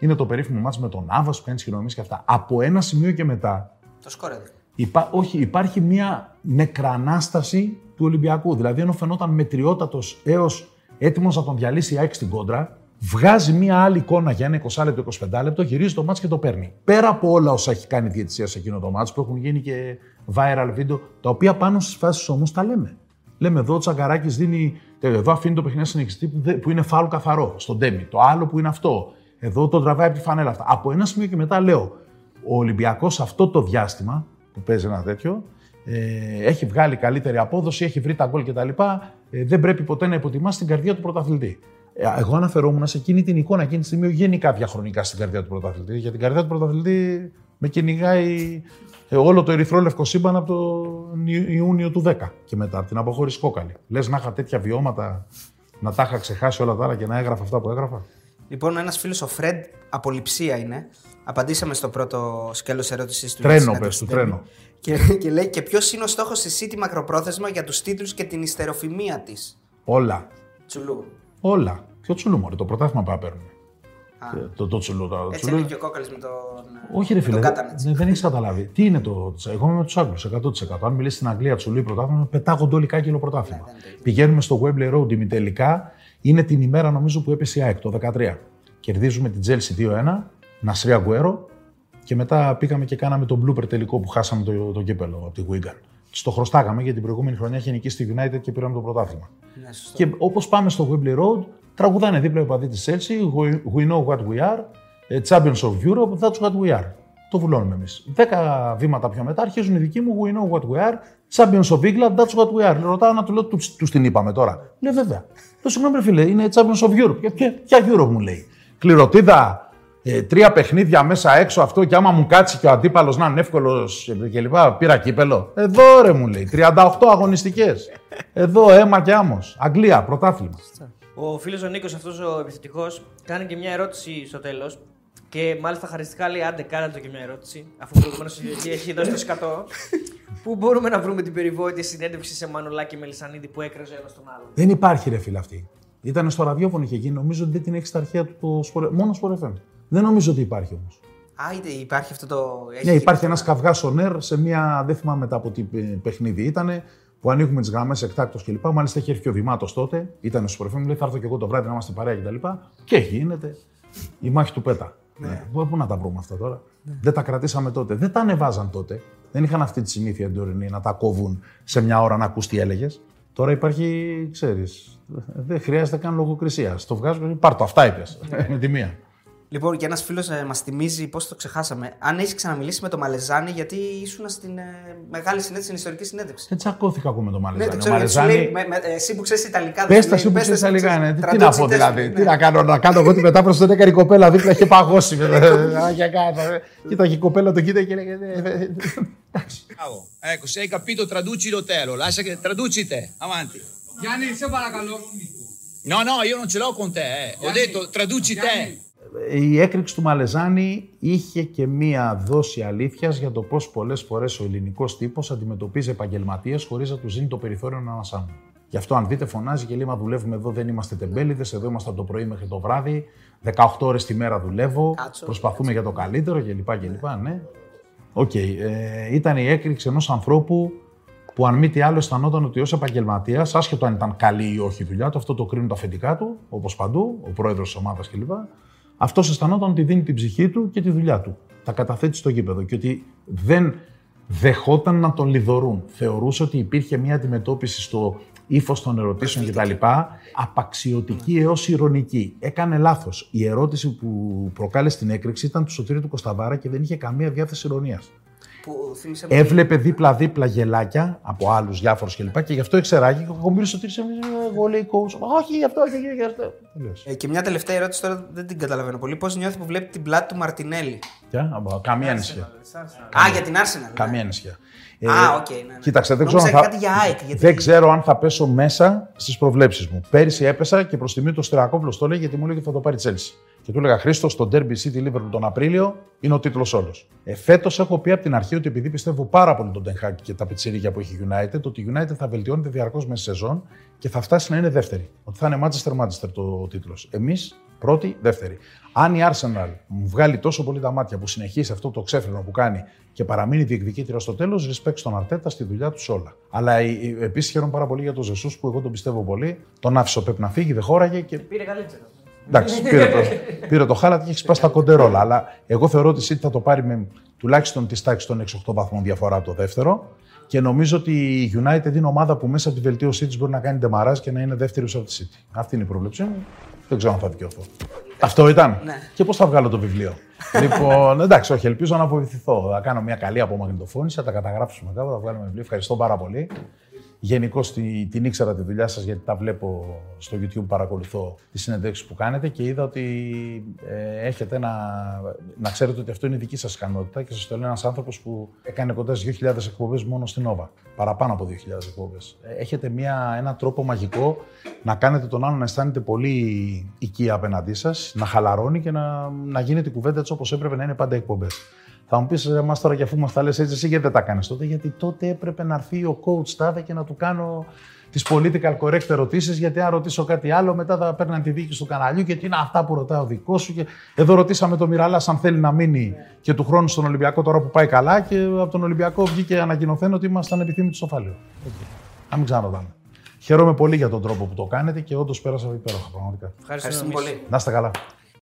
Είναι το περίφημο μάτς με τον Άβας που κάνει χειρονομίε και αυτά. Από ένα σημείο και μετά Το σκόρ έδειχνε. Υπά, όχι, υπάρχει μια νεκρανάσταση του Ολυμπιακού. Δηλαδή, ενώ φαινόταν μετριότατος έως έτοιμος να τον διαλύσει η ΑΕΚ στην κόντρα, βγάζει μια άλλη εικόνα για ένα 20 λεπτό, 25 λεπτό, γυρίζει το μάτς και το παίρνει. Πέρα από όλα όσα έχει κάνει η διαιτησία σε εκείνο το μάτς, που έχουν γίνει και viral video, τα οποία πάνω στις φάσεις όμω τα λέμε. Λέμε εδώ ο Τσαγκαράκης δίνει. Εδώ αφήνει το παιχνίδι να συνεχιστεί που, δεν- που είναι φάουλ καθαρό στον Ντέμι. Το άλλο που είναι αυτό. Εδώ τον τραβάει από τη φανέλα αυτά. Από ένα σημείο και μετά λέω, ο Ολυμπιακός αυτό το διάστημα που παίζει ένα τέτοιο, ε, έχει βγάλει καλύτερη απόδοση, έχει βρει τα γκολ κτλ. Ε, δεν πρέπει ποτέ να υποτιμάσει την καρδιά του πρωταθλητή. Ε, εγώ αναφερόμουν σε εκείνη την εικόνα, εκείνη τη στιγμή, γενικά διαχρονικά στην καρδιά του πρωταθλητή. Για την καρδιά του πρωταθλητή με κυνηγάει ε, όλο το ερυθρόλευκο σύμπαν από τον Ιου- Ιούνιο του 10 και μετά, από την αποχώρηση κόκαλη. Λες να είχα τέτοια βιώματα, να τα είχα ξεχάσει όλα τα άλλα και να έγραφα αυτά που έγραφα; Λοιπόν, ένας φίλος ο Φρεντ, απολυψία είναι. Απαντήσαμε στο πρώτο σκέλος ερώτησης του. Τρένο, για τη συνέντευξη πες του, του Ντέμι. τρένο. Και, και λέει, και ποιος είναι ο στόχος της City μακροπρόθεσμα για τους τίτλους και την ιστεροφημία της; Όλα. Τσουλού. Όλα. Ποιο τσουλού, μωρέ, το πρωτάθλημα πάει να παίρνουμε. Α. Ε, Το, το τσουλού. Το Έτσι τσουλού. έλεγε και ο Κόκαλης με τον. Όχι, ρε με φίλε, τον δεν, Κάτανετς. δεν, δεν έχεις καταλάβει. Τι είναι το. Εγώ είμαι με τους Άγγλους 100%. Αν μιλήσεις στην Αγγλία τσουλού ή πρωτάθλημα, πετάγονται όλοι κάκελο πρωτάθλημα. Ναι, δεν είναι το ίδιο. Πηγαίνουμε στο Webley Road ημιτελικά. Είναι την ημέρα νομίζω που έπεσε η ΑΕΚ το 13. Κερδίζουμε την Chelsea 2-1, Νασρία Γκουέρο και μετά πήγαμε και κάναμε τον blooper τελικό που χάσαμε το, το κύπελο από τη Wigan. Στο χρωστάγαμε γιατί την προηγούμενη χρονιά είχε νικήσει τη United και πήραμε το πρωτάθλημα. Ναι, σωστό. Και όπως πάμε στο Webley Road, τραγουδάνε δίπλα οι οπαδοί της Chelsea. We, we know what we are. ε, Champions of Europe, that's what we are. Το βουλώνουμε εμείς. Δέκα βήματα πιο μετά αρχίζουν οι δικοί μου. We know what we are. Champions of England, that's what we are. Ρωτάω να του λέω, τους τους την είπαμε τώρα. Λέει βέβαια. Λέω συγγνώμη, ρε φίλε, είναι Champions of Europe. «Ε, Ποια, ποια Europe μου λέει. Κληροτίδα, ε, τρία παιχνίδια μέσα έξω αυτό και άμα μου κάτσει και ο αντίπαλος να είναι εύκολος κλπ. Πήρα κύπελο. Εδώ ρε μου λέει. 38 αγωνιστικές. Εδώ αίμα και άμμος. Αγγλία, πρωτάθλημα. Ο φίλος ο Νίκος, αυτός ο επιθετικός, κάνει και μια ερώτηση στο τέλος. Και μάλιστα χαριστικά λέει: Άντε, κάνατε το και μια ερώτηση. Αφού προηγουμένως έχει δώσει το σκατό. Πού μπορούμε να βρούμε την περιβόητη συνέντευξη σε Μανολάκη Μελισανίδη που έκραζε ένας τον άλλον; Δεν υπάρχει ρε φίλε αυτή. Ήταν στο ραδιόφωνο είχε γίνει. Νομίζω ότι δεν την έχει στα αρχαία του το σπορε... μόνο στο FM. Δεν νομίζω ότι υπάρχει όμως. Α, είτε υπάρχει αυτό το. έχει Ναι, υπάρχει γίνει ένας καυγάς ο Νέρ σε μια. Δεν θυμάμαι μετά από τι παι- παιχνίδι ήταν. Που ανοίγουμε τις γραμμές εκτάκτο κλπ. Μάλιστα είχε έρθει και ο Δημάτος τότε. Ήταν στο Σπορεφέ, μου λέει θα έρθω και εγώ το βράδυ να είμαστε παρέα κτλ. Και, και γίνεται η μάχη του Πέτα. Ναι. Πού, πού να τα βρούμε αυτά τώρα; Δεν τα κρατήσαμε τότε. Δεν τα ανεβάζαν τότε. Δεν είχαν αυτή τη συνήθεια την τωρινή να τα κόβουν σε μια ώρα να ακού τι έλεγες. Τώρα υπάρχει, ξέρεις, δεν χρειάζεται καν λογοκρισία. Το βγάζω, πάρ το, αυτά είπες. με τη μία. Λοιπόν, και ένα φίλο ε, μα θυμίζει πώ το ξεχάσαμε. Αν έχει ξαναμιλήσει με τον Μαλεζάνη, γιατί ήσουν στην ε, μεγάλη συνέντευξη, στην ιστορική συνέντευξη. Δεν τσακώθηκα εγώ με τον Ναι, Μαλεζάνη. το Ο ξέρω, γιατί σου Μαλεζάνη- λέει, με, με, ε, εσύ που ξέρει Ιταλικά. Πε δεν σου τα λέει, σου που πες τα ξέρει εσύ που λίγα. ξέρεις. ναι. Τι να πω Τραντούτσιτες, δηλαδή. ναι. Τι να κάνω, να κάνω εγώ τη μετάφραση τον έκανε η κοπέλα δίπλα, είχε παγώσει. Α, για κάτω. ε. Κοίταγε η κοπέλα, το κοίταγε και λέγε. ε, ε, Εντάξει. Bravo. Ecco, se hai capito, traduci l'Otelo. Lascia che traduci te. Avanti. Γιάννη, σε παρακαλώ. No, no, io non ce l'ho con te. eh. Ho detto traduci te. Η έκρηξη του Μαλεζάνη είχε και μία δόση αλήθειας για το πώς πολλές φορές ο ελληνικός τύπος αντιμετωπίζει επαγγελματίες χωρίς να τους δίνει το περιθώριο να ανασάνουν. Γι' αυτό, αν δείτε, φωνάζει και λέει: Μα δουλεύουμε εδώ, δεν είμαστε τεμπέληδες. Εδώ είμαστε από το πρωί μέχρι το βράδυ. 18 ώρες τη μέρα δουλεύω. Κάτσο, προσπαθούμε για το καλύτερο κλπ. κλπ ναι. Οκ. Ε, ήταν η έκρηξη ενός ανθρώπου που, αν μη τι άλλο, αισθανόταν ότι ως επαγγελματίας, άσχετο αν ήταν καλή ή όχι η δουλειά του, αυτό το κρίνουν τα αφεντικά του, όπως παντού, ο πρόεδρος της ομάδας κλπ. Αυτός αισθανόταν ότι δίνει την ψυχή του και τη δουλειά του. Τα καταθέτει στο γήπεδο και ότι δεν δεχόταν να τον λιδωρούν. Θεωρούσε ότι υπήρχε μια αντιμετώπιση στο ύφος των ερωτήσεων κτλ. Απαξιωτική έως ηρωνική. Έκανε λάθος. Η ερώτηση που προκάλεσε την έκρηξη ήταν του Σωτήρη του Κωνσταβάρα και δεν είχε καμία διάθεση ηρωνίας. Που θύμισε μου- Έβλεπε δίπλα-δίπλα γελάκια από άλλους διάφορους κλπ. Και γι' αυτό εξεράγει και εγώ μίλησα ότι εγώ λέει coach. Όχι, γι' αυτό και γι' αυτό. Τελείωσε. Ε, και μια τελευταία ερώτηση τώρα δεν την καταλαβαίνω πολύ. Πώς νιώθει που βλέπει την πλάτη του Μαρτινέλη; Ποια; Α, Καμία ανησυχία. Α, για την Arsenal. Καμία ναι. ανησυχία. Α, οκ, ναι, ναι. Κοίταξε, δεν Νόμιζα ξέρω, αν θα... κάτι για ΑΕΚ, γιατί- δεν ξέρω αν θα πέσω μέσα στις προβλέψεις μου. Πέρυσι έπεσα και προς τιμή του Στρακόπουλο το λέει γιατί μου έλεγε ότι θα το πάρει Τσέλση. Και του έλεγα Χρήστος, στο ντέρμπι City Liverpool τον Απρίλιο είναι ο τίτλος όλος. Ε, Φέτος έχω πει από την αρχή ότι επειδή πιστεύω πάρα πολύ τον Τεν Χαγκ και τα πιτσιρίκια που έχει η United, ότι η United θα βελτιώνεται διαρκώς μέσα στη σεζόν και θα φτάσει να είναι δεύτερη. Ότι θα είναι Manchester Manchester το τίτλος. Εμείς πρώτη, δεύτερη. Αν η Arsenal μου βγάλει τόσο πολύ τα μάτια που συνεχίσει αυτό το ξέφρενο που κάνει και παραμείνει διεκδικήτρια στο τέλος, respect στον Αρτέτα στη δουλειά τους σε όλα. Αλλά επίσης χαίρομαι πάρα πολύ για τον Ζεσούς που εγώ τον πιστεύω πολύ. Τον άφησε ο Πεπ να φύγει, δεν χώραγε και Πήρε καλύτερα. Εντάξει, πήρε το, πήρε το χάλα και έχει σπάσει τα κοντερόλα. Αλλά εγώ θεωρώ ότι η City θα το πάρει με τουλάχιστον της τάξης των 6-8 βαθμών διαφορά από το δεύτερο. Και νομίζω ότι η United είναι ομάδα που μέσα από τη βελτίωσή της μπορεί να κάνει ντεμαράζ και να είναι δεύτερη από τη City. Αυτή είναι η πρόβλεψή μου. Δεν ξέρω αν θα δικαιωθώ. Αυτό ήταν. Ναι. Και πώς θα βγάλω το βιβλίο. λοιπόν, εντάξει, όχι, ελπίζω να βοηθηθώ. Θα κάνω μια καλή απομαγνητοφώνηση, θα τα καταγράψουμε κάπου, θα βγάλουμε βιβλίο. Ευχαριστώ πάρα πολύ. Γενικώ την ήξερα τη δουλειά σας γιατί τα βλέπω στο YouTube, παρακολουθώ τις συνεντεύξεις που κάνετε και είδα ότι ε, έχετε ένα. Να ξέρετε ότι αυτό είναι δική σας ικανότητα και σας το λέει ένας άνθρωπος που έκανε κοντά στις 2.000 εκπομπές μόνο στην Nova. Παραπάνω από 2.000 εκπομπές. Έχετε μια, έναν τρόπο μαγικό να κάνετε τον άλλον να αισθάνεται πολύ οικία απέναντί σας, να χαλαρώνει και να, να γίνεται η κουβέντα έτσι όπως έπρεπε να είναι πάντα οι εκπομπές. Θα μου πεις εμά τώρα και αφού μας τα λες έτσι, εσύ γιατί δεν τα κάνεις τότε. Γιατί τότε έπρεπε να έρθει ο coach τάδε και να του κάνω τις political correct ερωτήσεις. Γιατί αν ρωτήσω κάτι άλλο, μετά θα παίρναν τη δίκη του καναλιού και τι είναι αυτά που ρωτάει ο δικό σου. Και εδώ ρωτήσαμε τον Μιραλάς αν θέλει να μείνει και του χρόνου στον Ολυμπιακό τώρα που πάει καλά. Και από τον Ολυμπιακό βγήκε ανακοινωθέν ότι ήμασταν επιθύμητοι στο φάλιο. Okay. Να μην ξαναρωτάμε. Χαίρομαι πολύ για τον τρόπο που το κάνετε και όντως πέρασα υπέροχα πραγματικά. Ευχαριστούμε πολύ. Να είστε καλά.